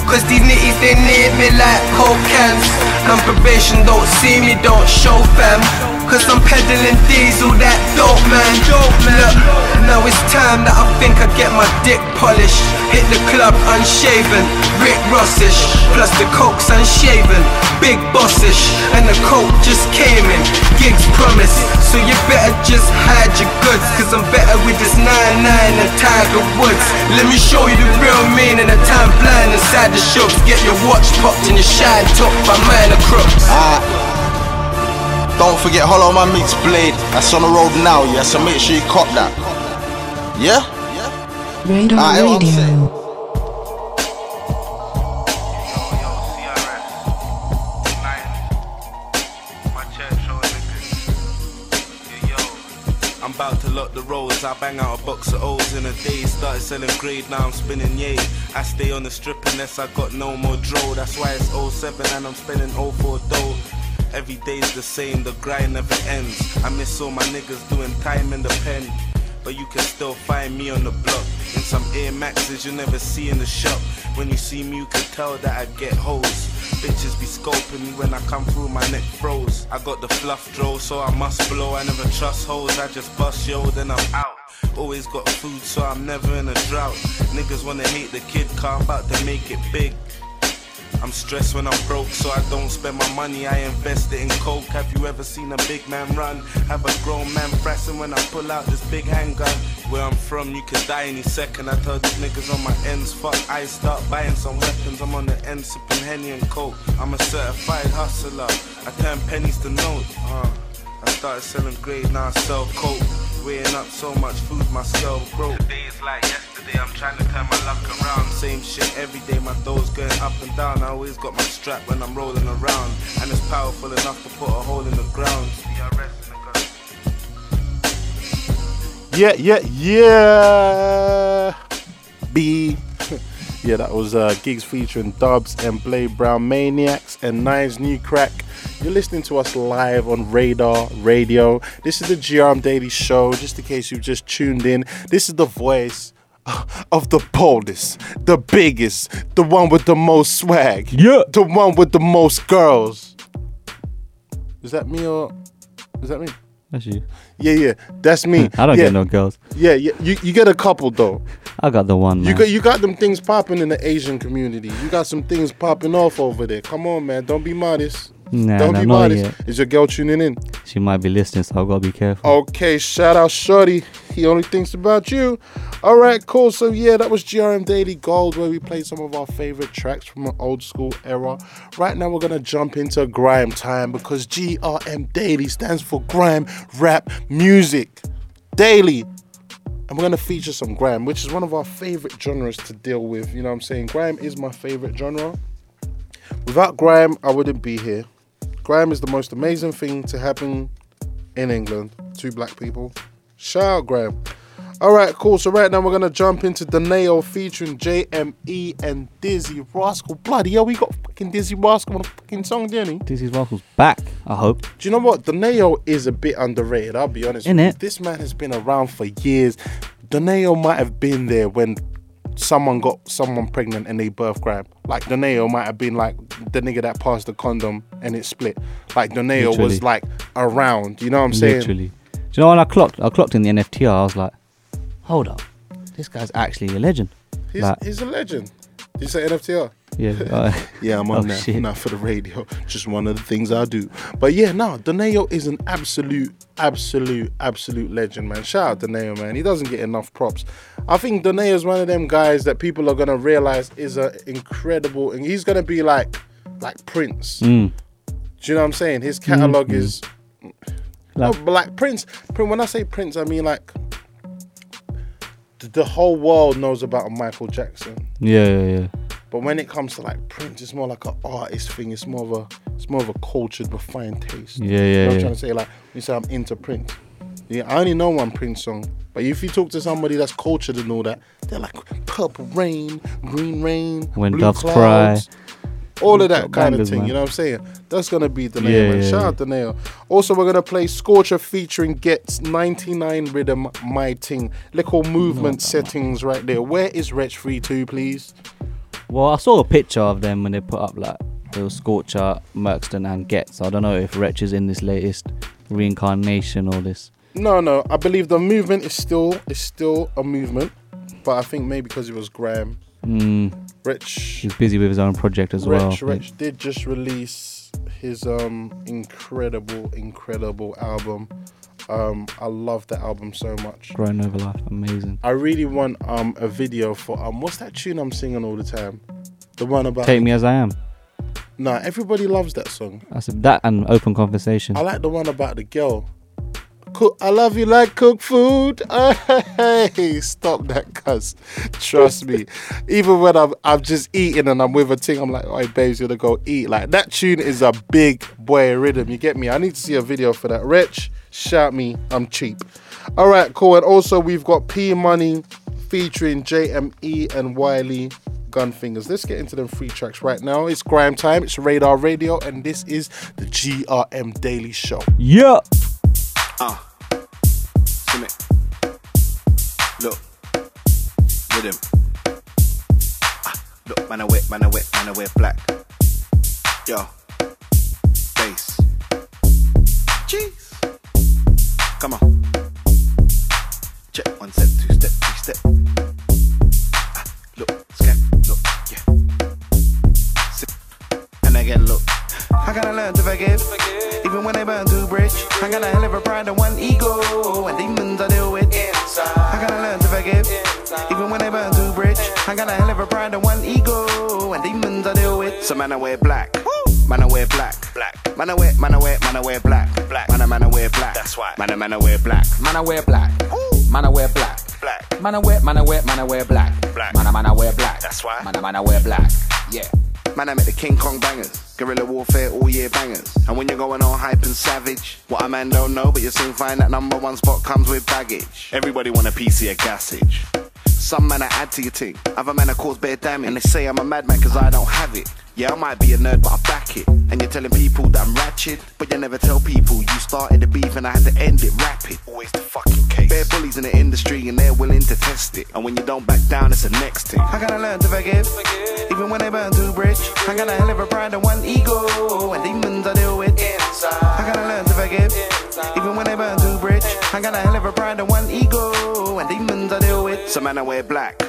Cause these nitties they need me like coke cans. And probation don't see me, don't show fam Cause I'm peddling diesel, that dope man. Dope man Look, now it's time that I think I get my dick polished. Hit the club unshaven, Rick Rossish. Plus the coke's unshaven, big bossish. And the coke just came in, gigs promised So you better just hide your goods Cause I'm better with this 9-9 and Tiger Woods. Let me show you the real meaning of time blind inside the shops. Get your watch popped and your shine top by minor crooks ah. Don't forget Hollow Man meets Blade. That's on the road now, yeah. So make sure you cop that. Yeah? Radar Ah, what I'm. Radio. I'm about to lock the roads. I bang out a box of O's in a day. Started selling grade, now I'm spinning yay. I stay on the strip unless I got no more dro. That's why it's 07 and I'm spending 04 dough. Every day's the same, the grind never ends. I miss all my niggas doing time in the pen. But you can still find me on the block. In some Air Maxes you never see in the shop. When you see me, you can tell that I get hoes. Bitches be scoping me when I come through, my neck froze. I got the fluff draw, so I must blow. I never trust hoes, I just bust yo, then I'm out. Always got food, so I'm never in a drought. Niggas wanna hate the kid, car, I'm about to make it big. I'm stressed when I'm broke, so I don't spend my money. I invest it in coke. Have you ever seen a big man run? Have a grown man frassing when I pull out this big handgun. Where I'm from, you could die any second. I tell these niggas on my ends, fuck. I start buying some weapons. I'm on the end sipping henny and coke. I'm a certified hustler. I turn pennies to notes. Uh, I started selling grade, now I sell coke. Weighing up so much food, my skull broke. Like yesterday. I'm trying to turn my luck around. Same shit every day, my doors going up and down. I always got my strap when I'm rolling around. And it's powerful enough to put a hole in the ground. Yeah, yeah, yeah. B. [LAUGHS] yeah, that was uh, Giggs featuring Dubz and Blade Brown Maniacs and Nine's New Crack. You're listening to us live on Radar Radio. This is the GRM Daily Show. Just in case you've just tuned in, this is the voice of the boldest, the biggest, the one with the most swag. Yeah. The one with the most girls. Is that me or is that me? That's you. Yeah, yeah, that's me. [LAUGHS] I don't yeah. get no girls. Yeah, yeah, you, you get a couple though. I got the one, man. You got you got them things popping in the Asian community. You got some things popping off over there. Come on, man. Don't be modest. Nah, Don't nah, be modest. yet. Is your girl tuning in? She might be listening, so I gotta be careful. Okay, shout out Shorty. He only thinks about you. All right, cool. So yeah, that was GRM Daily Gold where we played some of our favorite tracks from an old school era. Right now we're gonna jump into grime time because GRM Daily stands for grime rap music. Daily. And we're gonna feature some grime, which is one of our favorite genres to deal with. You know what I'm saying? Grime is my favorite genre. Without grime, I wouldn't be here. Grime is the most amazing thing to happen in England to black people. Shout out Graham. All right, cool. So right now we're gonna jump into Deneo featuring JME and Dizzee Rascal. Bloody hell, we got fucking Dizzee Rascal on a fucking song, didn't he? Dizzee Rascal's back, I hope. Do you know what? Deneo is a bit underrated. I'll be honest. with you. Innit? This man has been around for years. Deneo might have been there when someone got someone pregnant and they birthed Graham. Like Deneo might have been like the nigga that passed the condom and it split. Like Deneo Literally. was like around. You know what I'm saying? Literally. Do you know when I clocked? I clocked in the NFTR. I was like, hold up, this guy's actually a legend. He's, Like, he's a legend. Did you say NFTR? Yeah. [LAUGHS] uh, Yeah, I'm [LAUGHS] oh, on that. shit. Not for the radio. Just one of the things I do. But yeah, no, Deneo is an absolute, absolute, absolute legend, man. Shout out Deneo, man. He doesn't get enough props. I think Deneo is one of them guys that people are gonna realize is an incredible, and he's gonna be like, like Prince. Mm. Do you know what I'm saying? His catalog Mhm. is. Like- no, but like Prince. When I say Prince, I mean like the, whole world knows about Michael Jackson. Yeah, yeah, yeah. But when it comes to like Prince, it's more like an artist thing. It's more of a it's more of a cultured, refined taste. Yeah, You know yeah, what I'm trying to say? Like you say I'm into Prince. Yeah, I only know one Prince song. But if you talk to somebody that's cultured and all that, they're like purple rain, green rain, When blue doves cry. clouds, all of that kind of thing. man. You know what I'm saying? That's gonna be the Yeah, man. yeah, Shout yeah. out the nail. Also, we're gonna play Scorcher featuring Ghetts 99 Rhythm My Ting. Little movement settings right there. Where is Wretch 32, please? Well, I saw a picture of them when they put up like it was Scorcher, Mercston, and Ghetts. I don't know if Wretch is in this latest reincarnation or this. No, no. I believe the movement is still is still a movement, but I think maybe because it was Graham, Mm, Wretch, he's busy with his own project as well. I Wretch. Wretch did just release his um incredible, incredible album. Um, I love that album so much. Growing over life, amazing. I really want um a video for um what's that tune I'm singing all the time? The one about Take me as I am. Nah, everybody loves that song. That's that and open conversation. I like the one about the girl. Cook, I love you like cook food. [LAUGHS] Hey, stop that, cuz. Trust me. Even when I'm, I'm just eating and I'm with a thing, I'm like, oh, babes, you gotta go eat. Like, that tune is a big boy rhythm. You get me? I need to see a video for that. Wretch, shout me. I'm cheap. All right, cool. And also, we've got P Money featuring JME and Wiley Gunfingers. Let's get into them free tracks right now. It's Grime Time, it's Radar Radio, and this is the GRM Daily Show. Yeah. Uh. See me. Look. Rhythm. Ah, look, man, I wet, man, I wet, man, I wear black. Yo. Bass. Jeez. Come on. Check one step, two step, three step. Ah, look, scan, look, yeah. Sit. And again, look. I gotta learn to forgive, even when they burn too bridge. I got a hell of a pride and one ego, and demons I deal with. I gotta learn to forgive, even when they burn too bridge. I got a hell of a pride and one ego, and demons I deal with. So man, I wear black. Man, I wear black. Black. Man, I wear, man, I wear, man, I wear black. Black. Man, I, man, I wear black. That's why. Man, I, man, I wear black. Man, I wear black. Man I wear black. Black. Man I wear, man I wear, man I wear black. Black. Man I, man I wear black. That's why. Man I, man I wear black. Yeah. Man, I met the King Kong bangers. Guerrilla warfare, all year bangers. And when you're going all hype and savage, what a man don't know, but you soon find that number one spot comes with baggage. Everybody want a PC of gassage. Some man I add to your team, other man I cause bare damage. And they say I'm a madman cause I don't have it. Yeah, I might be a nerd, but I back it. And you're telling people that I'm ratchet, but you never tell people you started the beef and I had to end it rapid. Always the fucking case. Bare bullies in the industry and they're willing to test it. And when you don't back down, it's the next thing. I gotta learn to forgive, even when they burn too bridge. I got a hell of a pride and one ego, and demons I deal with. I gotta learn to forgive, even when they burn too bridge. I got a hell of a pride and one ego, and demons I deal with. So man, I wear black.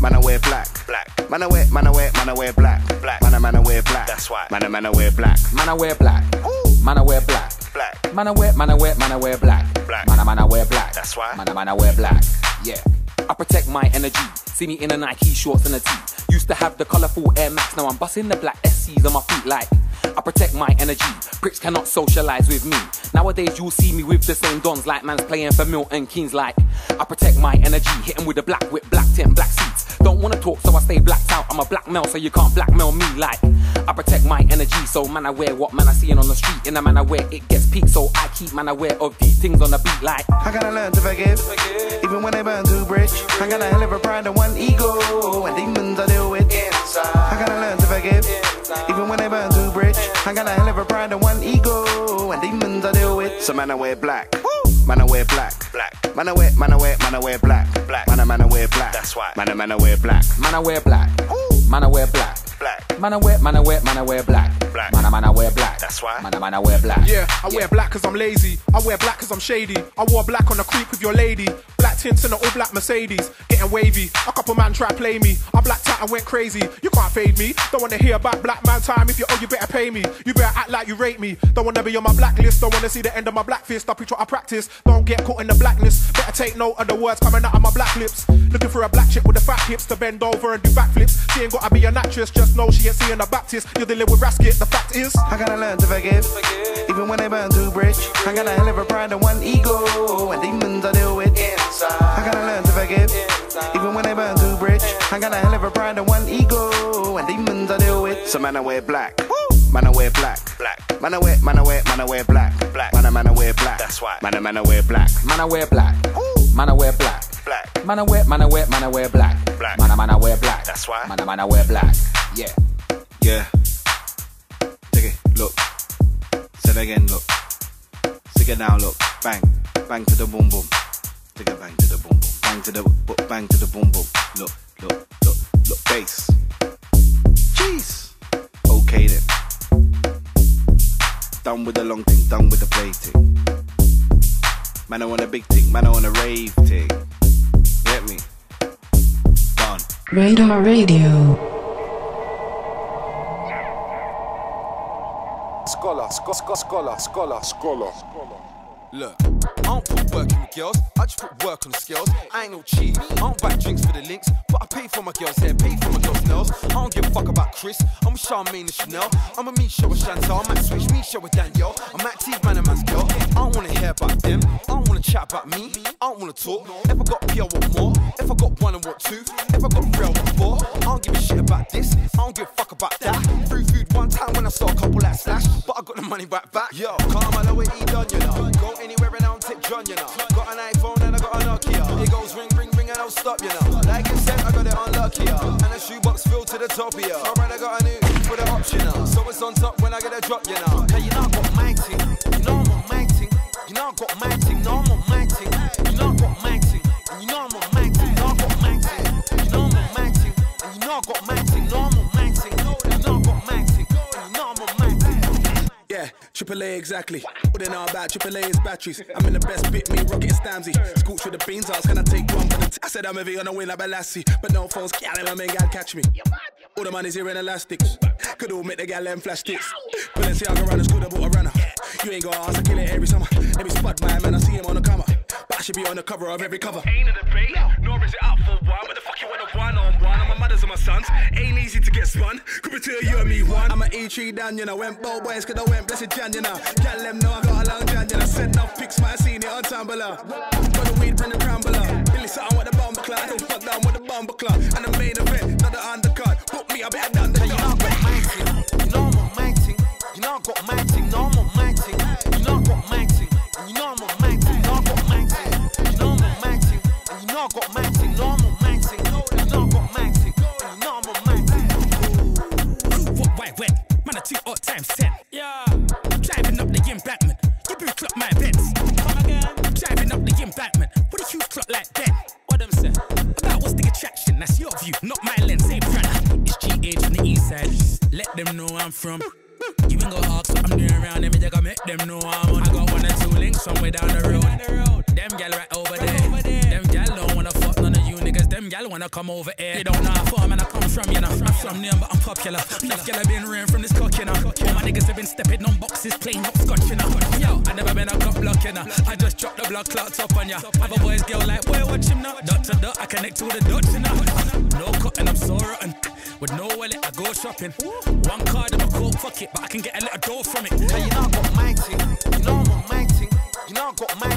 Man, I wear black. Black. Man, I wear, man, I wear, man, I wear black. Black. Man, I, man, I wear black. That's why. Man, I, man, I wear black. Man I wear black. Man I wear black. Black. Man I wear, man I wear, man I wear black. Black. Man I, man I wear black. That's why. Man I, man I wear black. Yeah. I protect my energy. See me in a Nike shorts and a tee. Used to have the colourful Air Max, now I'm busting the black SCs on my feet like. I protect my energy. Pricks cannot socialize with me. Nowadays you'll see me with the same dons like man's playing for Milton Keynes like. I protect my energy, hit 'em with a black whip, black tint, black seats. Don't wanna talk, so I stay blacked out. I'm a blackmail, so you can't blackmail me like. I protect my energy, so man I wear what man I seeing on the street. In a man I wear it gets peaked, so I keep man aware of these things on the beat like. I gotta learn to forgive, even when they burn too bridge. I got a hell of a pride and one ego, and demons I deal with. I gotta learn to forgive, even when they burn too bridge. I got a hell of a pride and one ego, and demons I deal with. So man, I wear black. Man, I wear black. Black. Man, I wear, man, I wear, man, I wear black. Black. Man, I, man, I wear black. That's why. Man, I, man, I wear black. Man I wear black. Man I wear black. Black. Man I wear, man I wear, man I wear black. Black. Man I, man I wear black. That's why. Man I, man I wear black. Yeah, I wear black cause I'm lazy. I wear black cause I'm shady. I wore black on the creep with your lady. Black tints in an all black Mercedes. Getting wavy. A couple man try play me. I blacked out and went crazy. You can't fade me. Don't wanna hear about black man time. If you owe, you better pay me. You better act like you rate me. Don't wanna be on my blacklist. Don't wanna see the end of my black fist. I preach what I practice. Don't get caught in the blackness. Better take note of the words coming out of my black lips. Looking for a black chick with the fat hips to bend over and do backflips. She ain't gotta be an actress. Just know she ain't seeing a Baptist. You're dealing with Rasket. The fact is, I gotta learn to forgive, even when they burn too bridge. I got a hell of a pride and one ego, and demons I deal with. Inside. I gotta learn to forgive, even when they burn too bridge. I got a hell of a pride and one ego, and demons I deal with. So man, I wear black. Man, I wear black. Black. Man, I wear, man, I wear, man, I wear black. Black. Man, I, man, I wear black. That's why. Man, I, man, I wear black. Man I wear black. Man I wear black. Black. Man I wear, man I wear, man I wear black. Black. Man I, man I wear black. That's why. Man I, man I wear black. Yeah. Yeah. Take it, look. Say it again, look. Stick it down, look. Bang. Bang to the boom boom. Stick it bang to the boom boom. Bang to the bu- bang to the boom boom. Look, look, look, look. Bass. Jeez. Okay then. Done with the long thing, done with the play thing. Man, I want a big thing, man, I want a rave thing. Get me? Done. Radar Radio. Scholar, sco- sco- scholar, scholar, scholar. Look, I don't put work in with girls, I just put work on the scales. I ain't no cheat, I don't buy drinks for the links, but I pay for my girls' hair, pay for my girls' nails. I don't give a fuck about Chris, I'm with Charmaine and Chanel. I'm a show with Chantal, I might switch me show with Danielle. I'm active man and man's girl. I don't wanna hear about them, I don't wanna chat about me, I don't wanna talk. If I got P, I want more. If I got one, I want two. If I got three, I want four. I don't give a shit about this, I don't give a fuck about that. Free food one time when I saw a couple that slash, but I got the money right back. Yo, know what he done, you know. Go anywhere and I don't tip John, you know. Got an iPhone and I got a Nokia. It goes ring, ring, ring, and I don't stop, you know. Like I said, I got it on lucky. And a shoebox filled to the top, yeah. Alright, I got a new for the optional. So it's on top when I get a drop, you know. Hey, you know I got my. You know I'm on my thing. You know I got my. No, I'm on my. You know I got my. And you know I'm on my thing. You know I got my. You know I'm on my. And you know I got my Yeah, triple A exactly. What they know about A is batteries. I'm in the best bit, me rocket Stamsy. Scooch with the beans, I was gonna take one for the t- I said I'm heavy on the win like Balassi. But no phones, can't let my man catch me. All the money's here in elastics. Could all make the gal them flash sticks. Balenciaga runners have bought a runner. You ain't gonna ask, I kill it every summer. Let me spot my man, I see him on the comer. But I should be on the cover of every cover. Ain't a debate, nor is it up for one. What the fuck you want a one on one? I'm my mother's and my sons. Ain't easy to get spun. Could be two you and me one. I'm a E3 down, you know. Went bow boys, cause I went blessed Jan, you know. Gal them know I got a long Jan, you know. Send off pics, might have seen it on Tumblr. Got the weed, bring the crumbler. Billy something with the bomber club. I don't fuck down with the bomber club. And the main event, not the undercut. Book me, I better down the You know I got my thing. You know I'm on my thing. You know I got my thing. No, I'm on my thing. Them know I'm from. Got ask what I'm doing around them. I make them know I'm on. I got one or two links somewhere down the road. Gal wanna come over here. They don't know how far man I come from, you know. I'm from near, but I'm popular. Enough gal have been rain from this cock, you know. All my niggas have been stepping on boxes, playing hopscotch, you know. Yo, I never been a cop block, you know. I just dropped the blood clots up on ya. A boys girl like, boy, watch him now. Dot to dot, I connect to the dots, you know. No cotton, I'm so rotten. With no wallet, I go shopping. One card, I'm a coke, fuck it, but I can get a little dough from it. Hey, you know I got my. You know I'm on my. You know I got my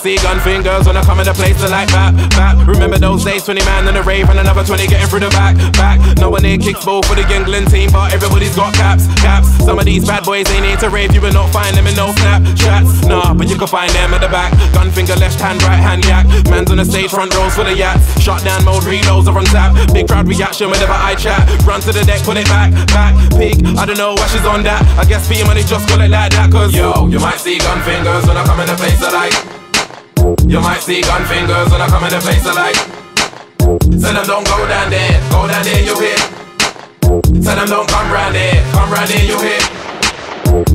see gun fingers when I come in the place to like that, that. Remember those days, 20 man in the rave and another 20 getting through the back, back. No one here kicks ball for the England team, but everybody's got caps, caps. Some of these bad boys ain't here to rave, you will not find them in no Snapchats. Nah, but you can find them at the back. Gun finger, left hand, right hand, yak. Man's on the stage, front rows for the yats. Shot down mode, reloads are on tap. Big crowd reaction whenever I chat. Run to the deck, put it back, back. Peak, I don't know why she's on that. I guess P money just call it like that, cause yo, you might see gun fingers when I come in the place I like. You might see gun fingers when I come in the place I like. Tell them don't go down there, go down there, you hit. Tell them don't come round there, come round there, you hit.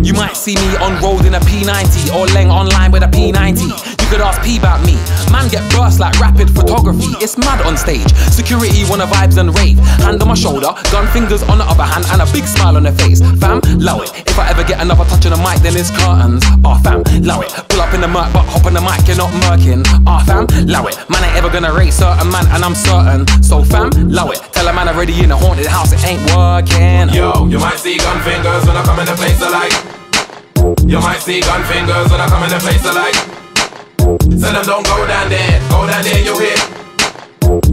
You might see me on road in a P90 or Leng online with a P90. You could ask P about me. Man get burst like rapid photography. It's mad on stage. Security wanna vibes and rave. Hand on my shoulder, gun fingers on the other hand, and a big smile on their face. Fam, low it. If I ever get another touch on the mic, then it's curtains. Ah, fam, low it. Pull up in the murk, but hop on the mic, you're not murking. Ah, fam, low it. Man ain't ever gonna rate certain man, and I'm certain. So, fam, low it. Tell a man already in a haunted house, it ain't working. Yo, you might see gun fingers when I come in the place like. You might see gun fingers when I come in the place I like. Tell them don't go down there, go down there, you hit.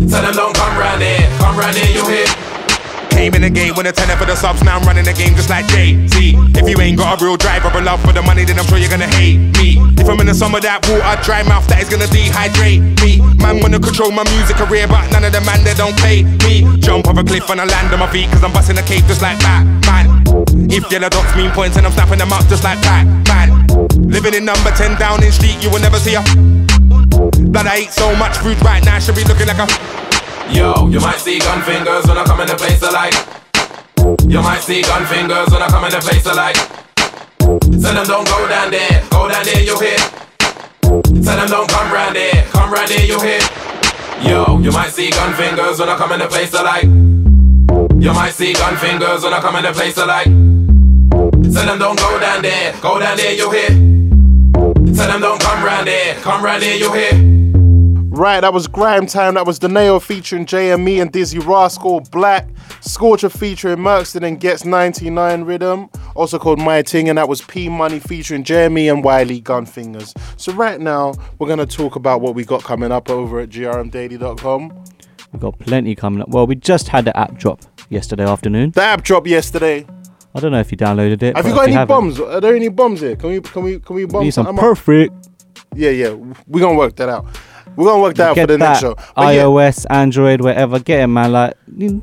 Tell them don't come round there, come round there, you hit. Came in the game with a tenner for the subs, now I'm running the game just like Jay Z. If you ain't got a real drive or a love for the money, then I'm sure you're gonna hate me. If I'm in the summer, that water dry mouth, that is gonna dehydrate me. Man wanna control my music career, but none of the man they don't pay me. Jump off a cliff and I land on my feet, cause I'm busting a cave just like Batman. If yellow dots mean points, and I'm snapping them up just like Pac-Man. Living in number 10 Downing Street, you will never see a. Blood, I eat so much food right now, should be looking like a. Yo, you might see gun fingers when I come in the place I like. You might see gun fingers when I come in the place I like. Tell them don't go down there, go down there, you hit. Tell them don't come round there, come round there, you hit. Yo, you might see gun fingers when I come in the place I like. You might see gun fingers when I come in the place I like. Tell them don't go down there, go down there, you hit. Tell them don't come round there, come round there, you hit. Right, that was Grime Time. That was Deneo featuring JME and Dizzee Rascal. Black. Scorcher featuring Mercston and Ghetts 99 Rhythm. Also called My Ting. And that was P Money featuring JME and Wiley Gunfingers. So right now, we're going to talk about what we got coming up over at grmdaily.com. We've got plenty coming up. Well, we just had the app drop yesterday afternoon. The app drop yesterday. I don't know if you downloaded it. Have you got any haven't, bombs? Are there any bombs here? Can we can we can we bomb We need some something up? perfect. Yeah, yeah. We're gonna work that out. We're gonna work that out for the next show. But yeah, iOS, Android, wherever. Get it, man. Like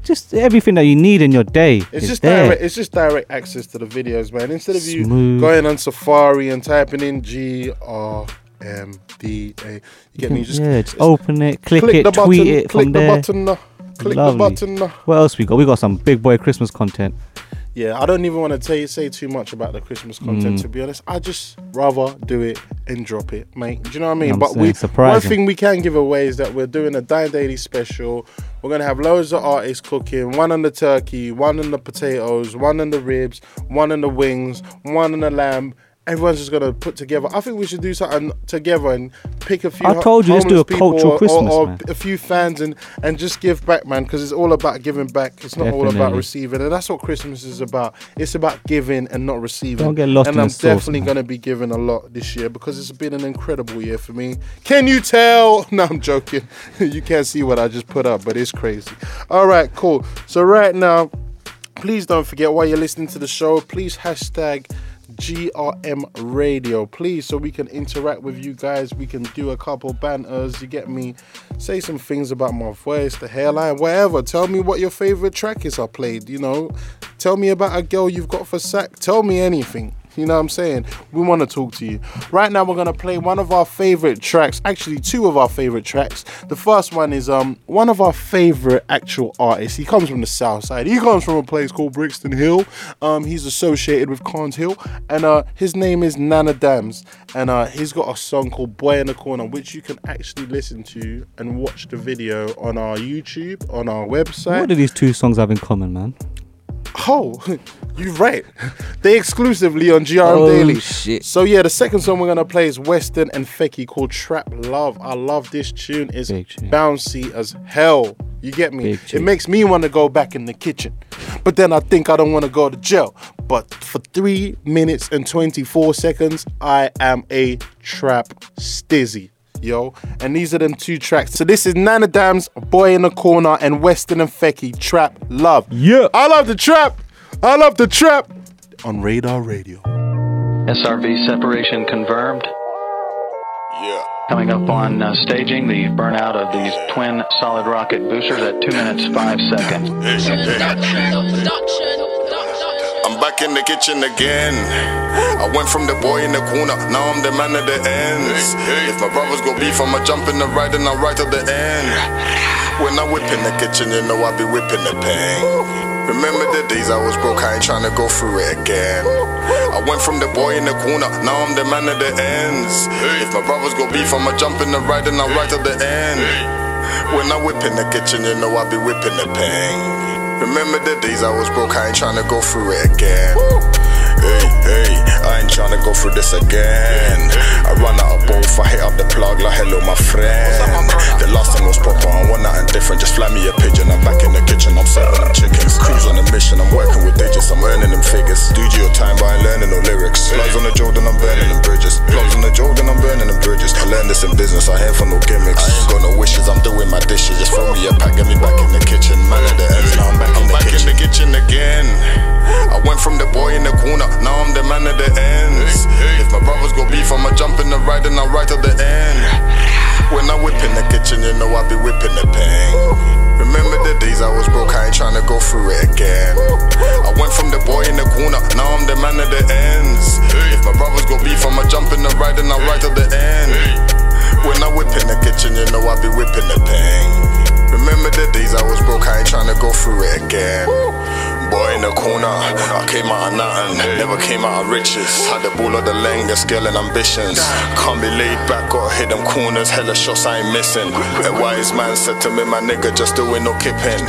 just everything that you need in your day. It's is just there. direct. It's just direct access to the videos, man. Instead of you Smooth. going on Safari and typing in G R M D A, you get me? You just yeah, just open it, click, click it, the tweet button, it click from the there. button, uh, click the button. uh. What else we got? We got some big boy Christmas content. Yeah, I don't even want to tell you, say too much about the Christmas content. Mm. To be honest, I just rather do it and drop it, mate. Do you know what I mean? I'm but we one thing we can give away is that we're doing a Dine Daily special. We're gonna have loads of artists cooking. One on the turkey, one on the potatoes, one on the ribs, one on the wings, one on the lamb. Everyone's just gonna put together. I think we should do something together and pick a few. I told you, let's do a cultural or- Christmas, or, man. a few fans and and just give back, man, because it's all about giving back. It's not all about receiving, and that's what Christmas is about. It's about giving and not receiving. Don't get lost and in I'm sauce, definitely going to be giving a lot this year because it's been an incredible year for me. Can you tell? [LAUGHS] No, I'm joking. [LAUGHS] you can't see what I just put up, but it's crazy. All right, cool. So right now, please don't forget while you're listening to the show, please hashtag GRM Radio, please, so we can interact with you guys. We can do a couple banters. You get me? Say some things about my voice, the hairline, whatever. Tell me what your favorite track is I played. You know, tell me about a girl you've got for sack. Tell me anything. You know what I'm saying? We want to talk to you. Right now, we're going to play one of our favorite tracks. Actually, two of our favorite tracks. The first one is um one of our favorite actual artists. He comes from the south side. He comes from a place called Brixton Hill. Um, he's associated with Carns Hill. And uh, his name is Nana Dams. And uh, he's got a song called Boy in the Corner, which you can actually listen to and watch the video on our YouTube, on our website. What do these two songs have in common, man? Oh, [LAUGHS] you're right. They exclusively on GRM Oh, Daily. shit. So yeah, the second song we're gonna play is Western and Fekky called Trap Love. I love this tune. It's bouncy as hell. You get me? It makes me want to go back in the kitchen. But then I think I don't want to go to jail. But for three minutes and 24 seconds, I am a trap stizzy. Yo, and these are them two tracks. So this is Nana Dams, Boy in the Corner, and Western and Fekky, Trap Love. Yeah. I love the trap. I love the trap. On Radar Radio. SRB separation confirmed. Yeah. Coming up on uh, staging the burnout of these twin solid rocket boosters at 2 minutes 5 seconds. I'm back in the kitchen again. I went from the boy in the corner, now I'm the man at the ends. If my brothers go beef, I'ma jump in the ride and I'll ride to the end. When I whip in the kitchen, you know I be whipping the pain. Remember the days I was broke, I ain't trying to go through it again. I went from the boy in the corner, now I'm the man at the ends. If my brothers go beef, I'ma jump in the ride and I'll ride to the end. When I whip in the kitchen, you know I be whipping the pain. Remember the days I was broke, I ain't trying to go through it again. Hey, hey, I ain't trying to go through this again. I run out of both, I hit up the plug like hello, my friend. The last time was proper, I want nothing different. Just fly me a pigeon, I'm back in the kitchen, I'm serving them chickens. Cruise on a mission, I'm working with digits, I'm earning them figures. Do Studio time, but I ain't learning no lyrics. Plugs on the Jordan, I'm burning them bridges. Plugs on the Jordan, I'm burning them bridges. I learned this in business, I ain't for no gimmicks. I ain't got no wishes, I'm doing my dishes. Just throw me a pack, get me back in the kitchen. Man at the ends, now I'm back, in, the back in the kitchen again. I went from the boy in the corner, now I'm the man at the ends. If my brothers go beef, I'ma jump in the ride and I'll ride to the end. When I whip in the kitchen, you know I be whipping the pain. Remember the days I was broke, I ain't trying to go through it again. I went from the boy in the corner, now I'm the man at the ends. If my brothers go beef, I'ma jump in the ride and I'll ride to the end. When I whip in the kitchen, you know I be whipping the pain. Remember the days I was broke, I ain't trying to go through it again. Boy in the corner, I came out of nothing, never came out of riches. Had the ball of the length, the skill and ambitions. Can't be laid back, gotta hit them corners, hella shots I ain't missing. A wise man said to me, my nigga, just doing no kipping.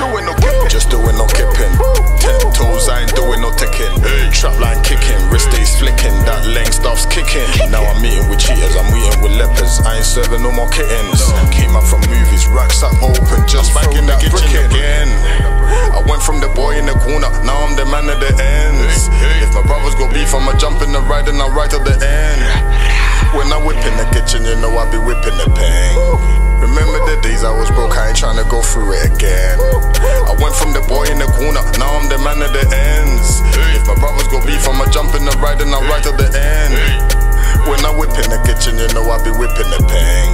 Just doing no kipping. Ten toes, I ain't doing no ticking. Trap line kicking, wrist stays flicking, that length stops kicking. Now I'm meeting with cheaters, I'm meeting with lepers. I ain't serving no more kittens. Came up from bust that open, just back in the kitchen again. I went from the boy in the corner, now I'm the man at the ends. If my brothers go beef, I'ma jump in the ride and I'll ride to the end. When I whip in the kitchen, you know I be whipping the pain. Remember the days I was broke, I ain't tryna go through it again. I went from the boy in the corner, now I'm the man at the ends. If my brothers go beef, I'ma jump in the ride and I'll ride to the end. When I whip in the kitchen, you know I be whipping the pain.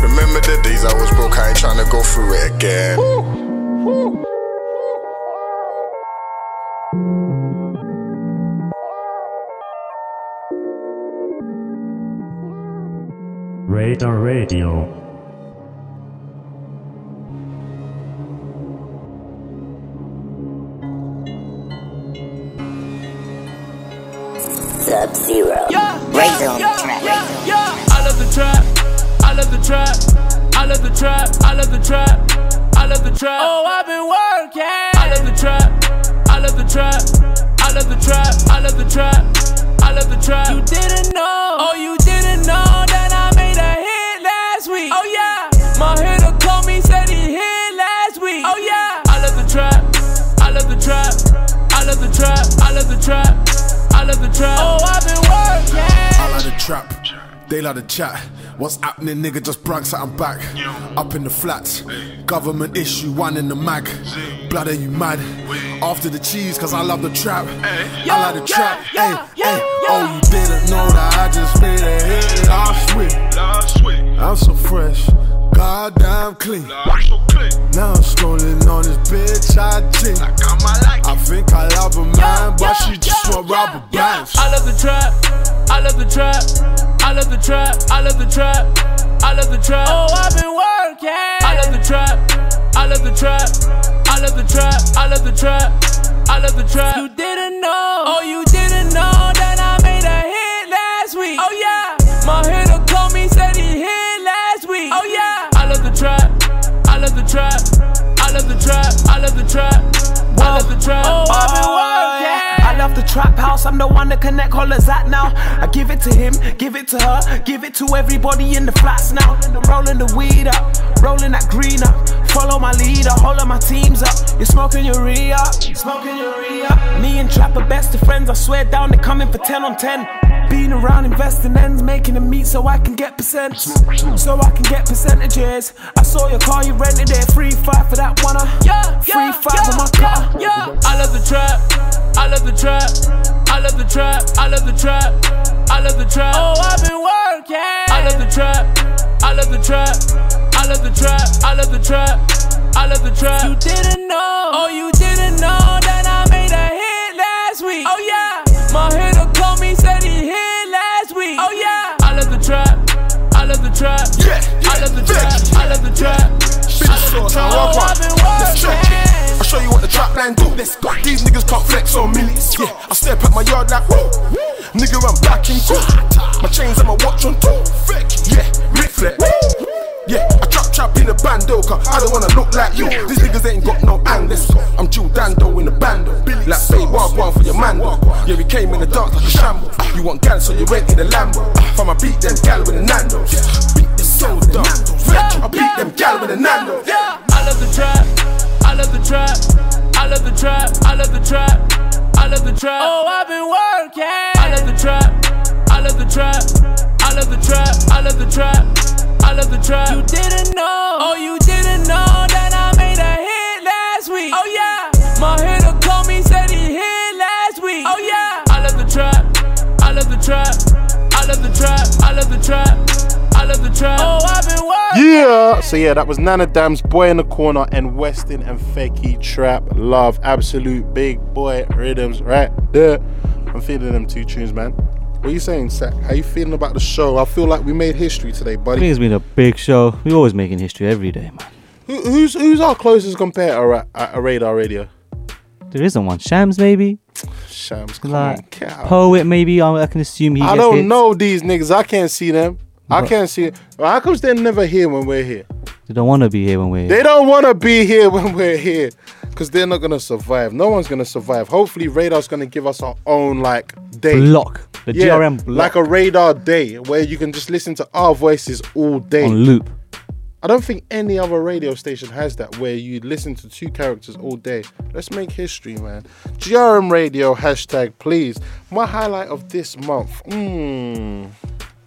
Remember the days I was broke, I ain't tryna go through it again. Radar Radio. Sub Zero. Razor on the track. I love the trap. I love the trap. I love the trap. I love the trap. I love the trap. Oh, I've been working. I love the trap. I love the trap. I love the trap. I love the trap. I love the trap. You didn't know. Oh, you didn't know that I week. Oh yeah. My hitter called me, said he hit last week. Oh yeah. I love the trap. I love the trap. I love the trap. I love the trap. I love the trap. Oh, I've been working. I love the trap, they like the chat. What's happening, nigga? Just brag something back. Up in the flats, government issue, one in the mag. Blood, are you mad? After the cheese, cause I love the trap. I like the trap. Hey, hey. Oh, you didn't know that I just made a hit last week. I'm so fresh, goddamn clean. i'm so clean Now I'm strolling on this bitch I IG. I think I love a man, but she just want rubber bands. I love the trap. I love the trap. I love the trap. I love the trap. I love the trap. Oh, I've been working. I love the trap. I love the trap. I love the trap. I love the trap. I love the trap. You didn't know. Oh, you didn't know trap. I love the trap. I love the trap. Oh, I've been working. I love the trap house, I'm the one that connect all hollers at now. I give it to him, give it to her, give it to everybody in the flats now. Rolling the weed up, rolling that green up. Follow my leader, hold my teams up. You're smoking up, smoking your re up. Me and Trap are best of friends, I swear down, they're coming for 10 on 10. Been around investing ends, making a meet so I can get percents. So I can get percentages. I saw your car, you rented it. Free five for that one. Yeah, Free five for my car. Yeah, I love the trap. I love the trap. I love the trap. I love the trap. I love the trap. Oh, I've been working. I love the trap. I love the trap. I love the trap. I love the trap. I love the trap. You didn't know. Oh, you didn't know that I I love the trap. I've been working. I'll show you what the trap line do. Let's go. These niggas can't flex on me. Yeah, I step at my yard like woo. Nigga, I'm back in cool. My chains and my watch on two. Yeah, Flex. Yeah, I trap trap in a bando, cause I don't wanna look like you. These niggas ain't got no ang, let's. I'm Jill Dando in the bando. Billy. Like say walk one for your man. Yeah, we came in the dark like a shambles. You want gal, so you went in the Lambo. From I beat them gal with the Nandos. Beat the so dumb. I beat them gal with the Nandos. I love the trap. I love the trap. I love the trap. I love the trap. I love the trap. Oh, I've been working. I love the trap. I love the trap. I love the trap. I love the trap. I love the trap. You didn't know. Oh, you didn't know that I made a hit last week. Oh yeah. My hitter called me, said he hit last week. Oh yeah. I love the trap. I love the trap. I love the trap. I love the trap. I love the trap. Oh, I've been working. Yeah. So yeah, that was Nana Dam's Boy in the Corner and Weston and Fekky Trap Love. Absolute big boy rhythms right there. I'm feeling them two tunes, man. What are you saying, Zach? How you feeling about the show? I feel like we made history today, I think buddy. it's been a big show. We're always making history every day, man. Who, who's who's our closest competitor at, at a radar radio? There isn't one. Shams, maybe? Shams, come like, on. Poet, maybe. I, I can assume he I gets don't hits. know these niggas. I can't see them. I can't see it. Well, how comes they're never here when we're here? They don't want to be here when we're here. They don't want to be here when we're here because they're not gonna survive. No one's gonna survive. Hopefully, Radar's gonna give us our own like day Block. The Yeah, GRM block. like a Radar day where you can just listen to our voices all day on loop. I don't think any other radio station has that where you listen to two characters all day. Let's make history, man. GRM Radio hashtag please. My highlight of this month. Mm, it's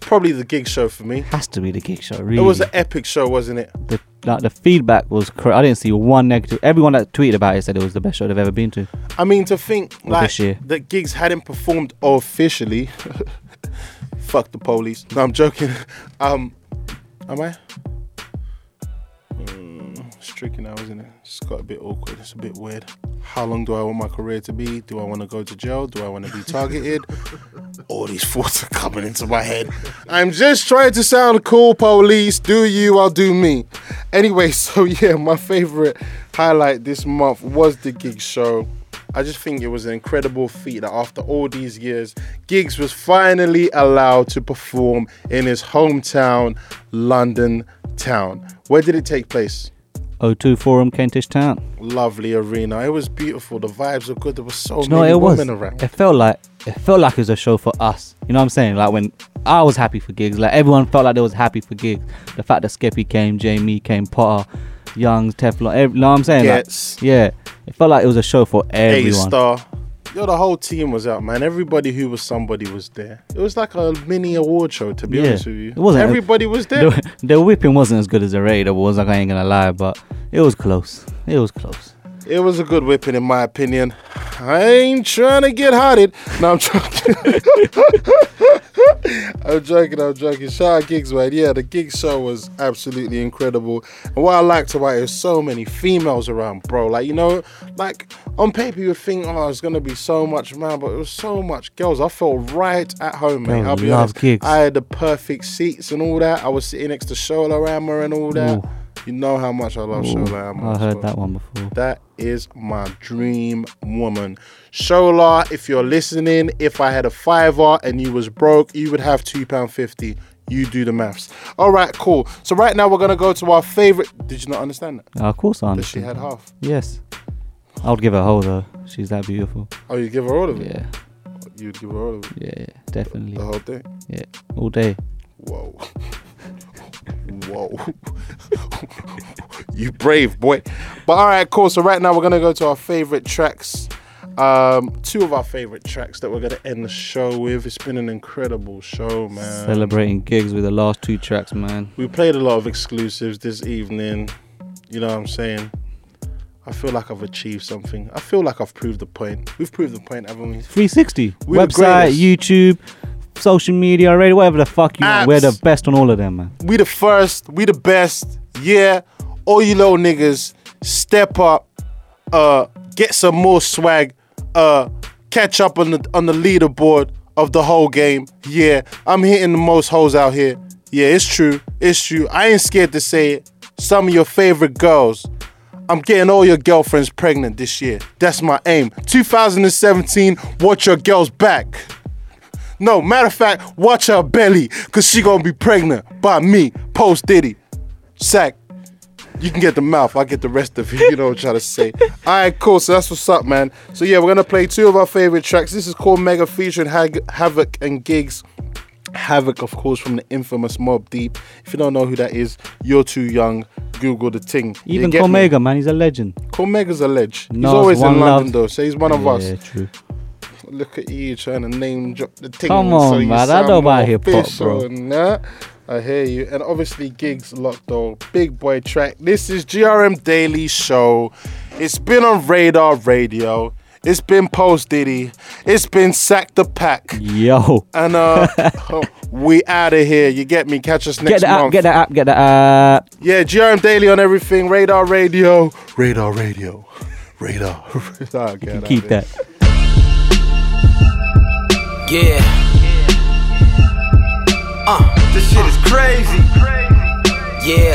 probably the Giggs show for me. Has to be the Giggs show. Really. It was an epic show, wasn't it? the like the feedback was cra I didn't see one negative. Everyone that tweeted about it said it was the best show they've ever been to. I mean, to think like that Giggs hadn't performed officially. [LAUGHS] Fuck the police. No, I'm joking. [LAUGHS] Um, am I? Tricky now, isn't it? It's got a bit awkward. It's a bit weird. How long do I want my career to be? Do I want to go to jail? Do I want to be targeted? [LAUGHS] All these thoughts are coming into my head. I'm just trying to sound cool, police. Do you, I'll do me. Anyway, [LAUGHS] so yeah, my favorite highlight this month was the Giggs show. I just think it was an incredible feat that after all these years, Giggs was finally allowed to perform in his hometown, London town. Where did it take place? O2 Forum, Kentish Town. Lovely arena. It was beautiful. The vibes were good. There was so you know many it was? women around. It felt like it felt like it was a show for us. You know what I'm saying? Like when I was happy for Giggs, like everyone felt like they was happy for Giggs. The fact that Skeppy came, JME came, Potter, Youngs, Teflon, every, you know what I'm saying? Like, yeah, it felt like it was a show for A everyone. star. Yo, the whole team was out, man. Everybody who was somebody was there. It was like a mini award show, to be Yeah, honest with you. it wasn't. Everybody was there. The, [LAUGHS] the whipping wasn't as good as the Raider was. Like I ain't gonna lie, but it was close. It was close. It was a good whipping, in my opinion. I ain't trying to get hotted. No, I'm joking. [LAUGHS] I'm joking. I'm joking. Shout out Giggs, man. Yeah, the Giggs show was absolutely incredible. And what I liked about it was so many females around, bro. Like you know, like on paper you would think, oh, it's gonna be so much man, but it was so much girls. I felt right at home, mate. I'll be love honest. Giggs. I had the perfect seats and all that. I was sitting next to Shola Ama and all that. Ooh. You know how much I love Ooh, Shola I heard that one before. That is my dream woman. Shola, if you're listening, if I had a fiver and you was broke, you would have £2.50. You do the maths. All right, cool. So right now we're gonna go to our favorite. Did you not understand that? Uh, of course I That she had half. Yes, I would give her a whole though. She's that beautiful. Oh, you give her all of it. Yeah, You'd give her all of it. yeah, definitely. The whole thing. Yeah, all day. Whoa. [LAUGHS] Whoa. [LAUGHS] you brave boy. But all right, cool. So right now we're gonna go to our favorite tracks. Um, two of our favorite tracks that we're gonna end the show with. It's been an incredible show, man. Celebrating Giggs with the last two tracks, man. We played a lot of exclusives this evening. You know what I'm saying? I feel like I've achieved something. I feel like I've proved the point. We've proved the point, haven't we? 360 We the website. YouTube, social media, radio, whatever the fuck you want. We're the best on all of them, man. We the first, we the best. Yeah. All you little niggas, step up, uh, get some more swag, uh, catch up on the on the leaderboard of the whole game. Yeah, I'm hitting the most hoes out here. Yeah, it's true. It's true. I ain't scared to say it. Some of your favorite girls. I'm getting all your girlfriends pregnant this year. That's my aim. 2017, watch your girls back. No, matter of fact, watch her belly, cause she gonna be pregnant by me, post Diddy. Sack. You can get the mouth, I get the rest of it. You know what I'm trying to say. [LAUGHS] Alright, cool. So that's what's up, man. So yeah, we're gonna play two of our favorite tracks. This is called Mega featuring Hag- Havoc and Giggs. Havoc, of course, from the infamous Mobb Deep. If you don't know who that is, you're too young. Google the thing. Even get me? Comega, man, he's a legend. Comega's a ledge. He's always in London Love. though, so he's one of yeah, us. true. Look at you trying to name drop the thing. Come so on, you man. I know about hip hop, bro. that. I hear you. And obviously, Giggs locked though. Big boy track. This is GRM Daily Show. It's been on Radar Radio. It's been Post Diddy. It's been Sack the Pack. Yo. And uh, [LAUGHS] we out of here. You get me? Catch us Get next app, month. get the app, get the app. Yeah, GRM Daily on everything. Radar Radio. Radar Radio. Radar. [LAUGHS] Get out Keep that. Yeah. Uh, this shit is crazy. Yeah.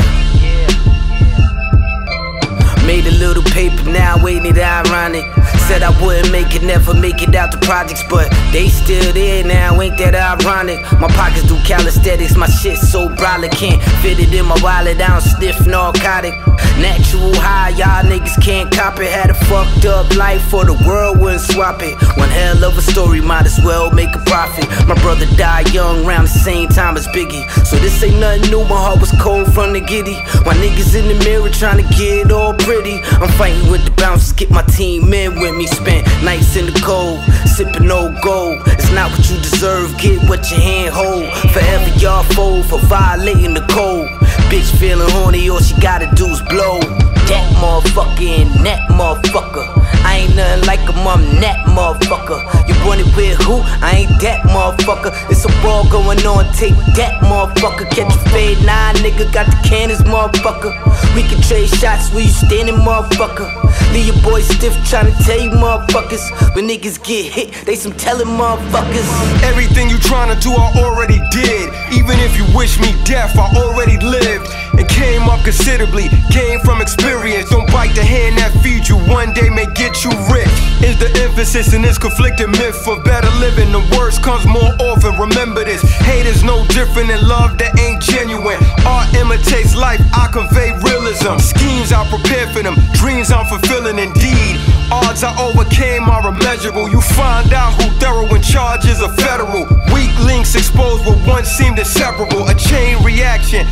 Made a little paper now, waiting it ironic. Said I wouldn't make it, never make it out the projects, but they still there now. Ain't that ironic? My pockets do calisthenics, my shit so brolic, can't fit it in my wallet. I don't sniff narcotic. Natural high, y'all niggas can't cop it. Had a fucked up life, for the world wouldn't swap it. One hell of a story, might as well make a profit. My brother died young, round the same time as Biggie. So this ain't nothing new, my heart was cold from the giddy. My niggas in the mirror trying to get all pretty. I'm fighting with the bouncers, get my team in with me. Spent nights in the cold, sipping old gold. It's not what you deserve, get what your hand hold. Forever y'all fold for violating the code. Bitch feeling horny, all she gotta do is blow. That motherfucking that motherfucker. I ain't nothing like him, I'm that motherfucker. You wanted with who? I ain't that motherfucker. It's a ball going on, take that motherfucker. Catch a fade, nah, nigga, got the cannons, motherfucker. We can trade shots where you standing, motherfucker. Leave your boy stiff trying to tell you, motherfuckers. When niggas get hit, they some telling motherfuckers. Everything you trying to do, I already did. Even if you wish me death, I already lived. And came up considerably, came from experience. Don't bite the hand that feeds you, one day may get you rich. Is the emphasis in this conflicting myth for better living? The worst comes more often. Remember this hate is no different than love that ain't genuine. Art imitates life, I convey realism. Schemes I prepare for them, dreams I'm fulfilling indeed. Odds I overcame are immeasurable. You find out who thorough when charges are federal. Weak links exposed what once seemed inseparable. A chain reaction.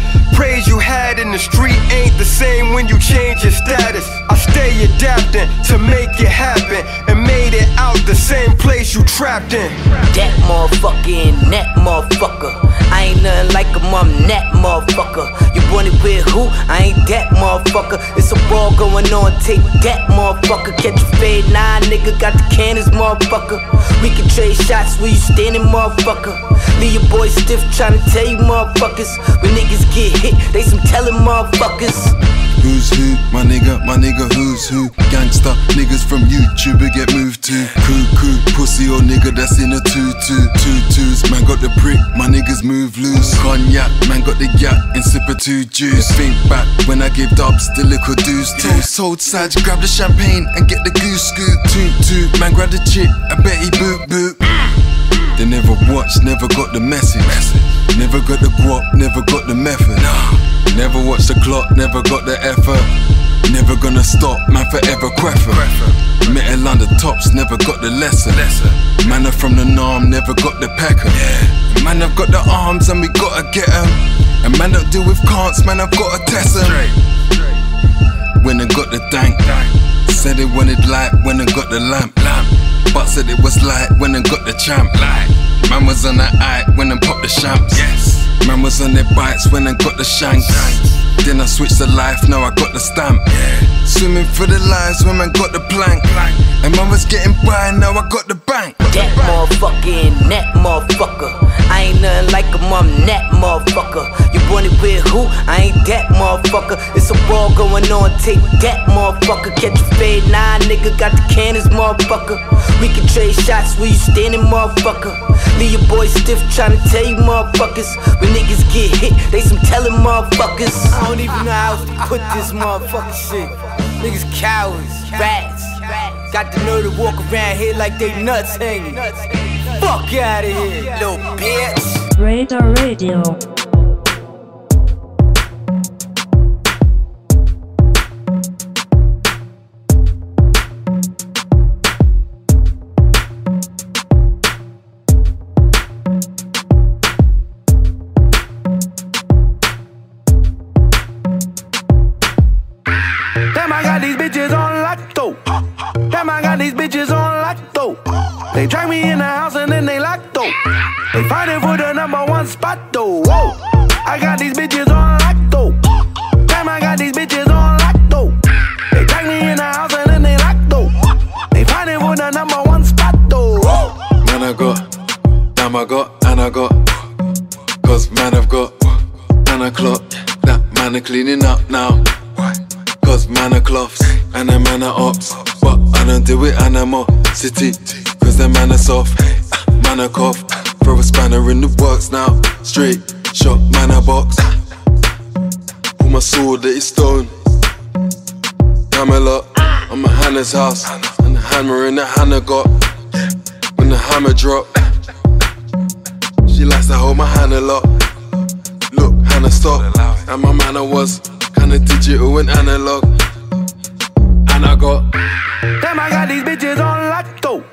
Praise you had in the street ain't the same when you change your status. I stay adapting to make it happen and made it out the same place you trapped in. That motherfucking that motherfucker. I ain't nothing like him, I'm that motherfucker. You want it with who? I ain't that motherfucker. It's a ball going on, take that motherfucker. Catch a fade, nah, nigga, got the cannons, motherfucker. We can trade shots where you standing, motherfucker. Leave your boy stiff trying to tell you, motherfuckers. When niggas get hit, they some telling motherfuckers. Who's who? My nigga, my nigga, who's who? Gangsta niggas from YouTube get moved to. Cuckoo, pussy or nigga that's in a tutu. Tutus, man got the prick, my niggas move loose. Cognac, man got the yak and sip a two juice. Think back when I gave dubs the liquor dues too. Sold Sag, grab the champagne and get the goose scoop. Toot toot, man grab the chick and Betty boop boop. Ah. They never watched, never got the message. Never got the guap, never got the method. Never watched the clock, never got the effort. Never gonna stop, man forever queffer. Met a London tops, never got the lesson. Man are from the norm, never got the pecker. Man I've got the arms and we gotta get 'em. And man don't deal with can'ts, man I've gotta test 'em. When I got the dank, said it when it light, when I got the lamp. But said it was light when I got the champ. Man was on the eye when I popped the shamps. Yes. Man was on their bites when I got the shanks. Then I switched to life, now I got the stamp. Swimming for the lives when man got the plank. And man was getting by, now I got the bank. That motherfucking that motherfucker. I'm that motherfucker. You wanted with who? I ain't that motherfucker. It's a ball going on, take that motherfucker. Catch a fade, nah, nigga, got the cannons, motherfucker. We can trade shots where you standing, motherfucker. Leave your boy stiff trying to tell you, motherfuckers. When niggas get hit, they some telling motherfuckers. I don't even know how to put this motherfucker shit. Niggas cowards, rats. Got the nerve to walk around here like they nuts hanging. Fuck out of here, little bitch. Radar Radio. Damn, I got these bitches on lotto. Damn, I got these bitches on lotto. They drag me in the house and then they locked though. They fighting for the number one spot though. Whoa. I got these bitches on lotto. Damn, I got these bitches on lotto. They drag me in the house and then they locked though. They fighting for the number one spot though. Whoa. Man, I got, damn, I got, and I got. Cause man, I've got, and I clock. That man are cleaning up now. Cause man are cloths, and a man are ops. But I don't do it animosity. Cause the man are soft, man are cough. And hammer in the I got. When the hammer drop, she likes to hold my hand a lot. Look, Hannah, stop. And my manner was kinda digital and analog. And I got. Damn, I got these bitches on lotto.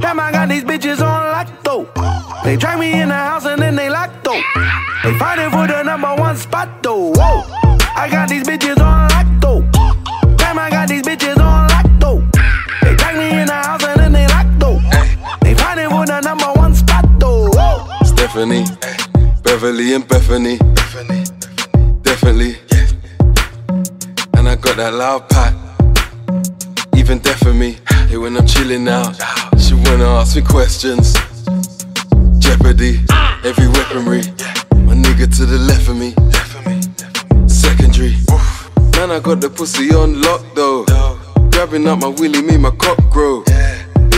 Damn, I got these bitches on lotto. They drag me in the house and then they lock though. They fighting for the number one spot though. Whoa. I got these bitches Beverly and Bethany. Definitely. And I got that loud pack. Even deaf for me. Hey, when I'm chilling out, she wanna ask me questions. Jeopardy, every weaponry. My nigga to the left of me. Secondary. Man, I got the pussy on lock though. Grabbing up my willy, made my cock grow.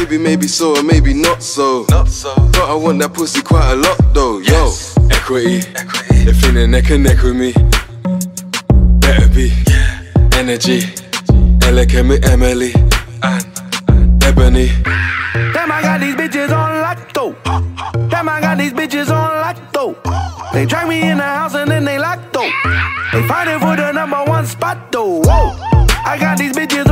Maybe, maybe so, or maybe not so. But I want that pussy quite a lot though. Yo, equity. They think they neck and neck with me. Better be. Energy. Ella Kemi Emily. And Ebony. Damn, I got these bitches on lotto. Damn, I got these bitches on lotto. They drag me in the house and then they lotto. They fighting for the number one spot though. Whoa. I got these bitches on lotto. Damn, I got these bitches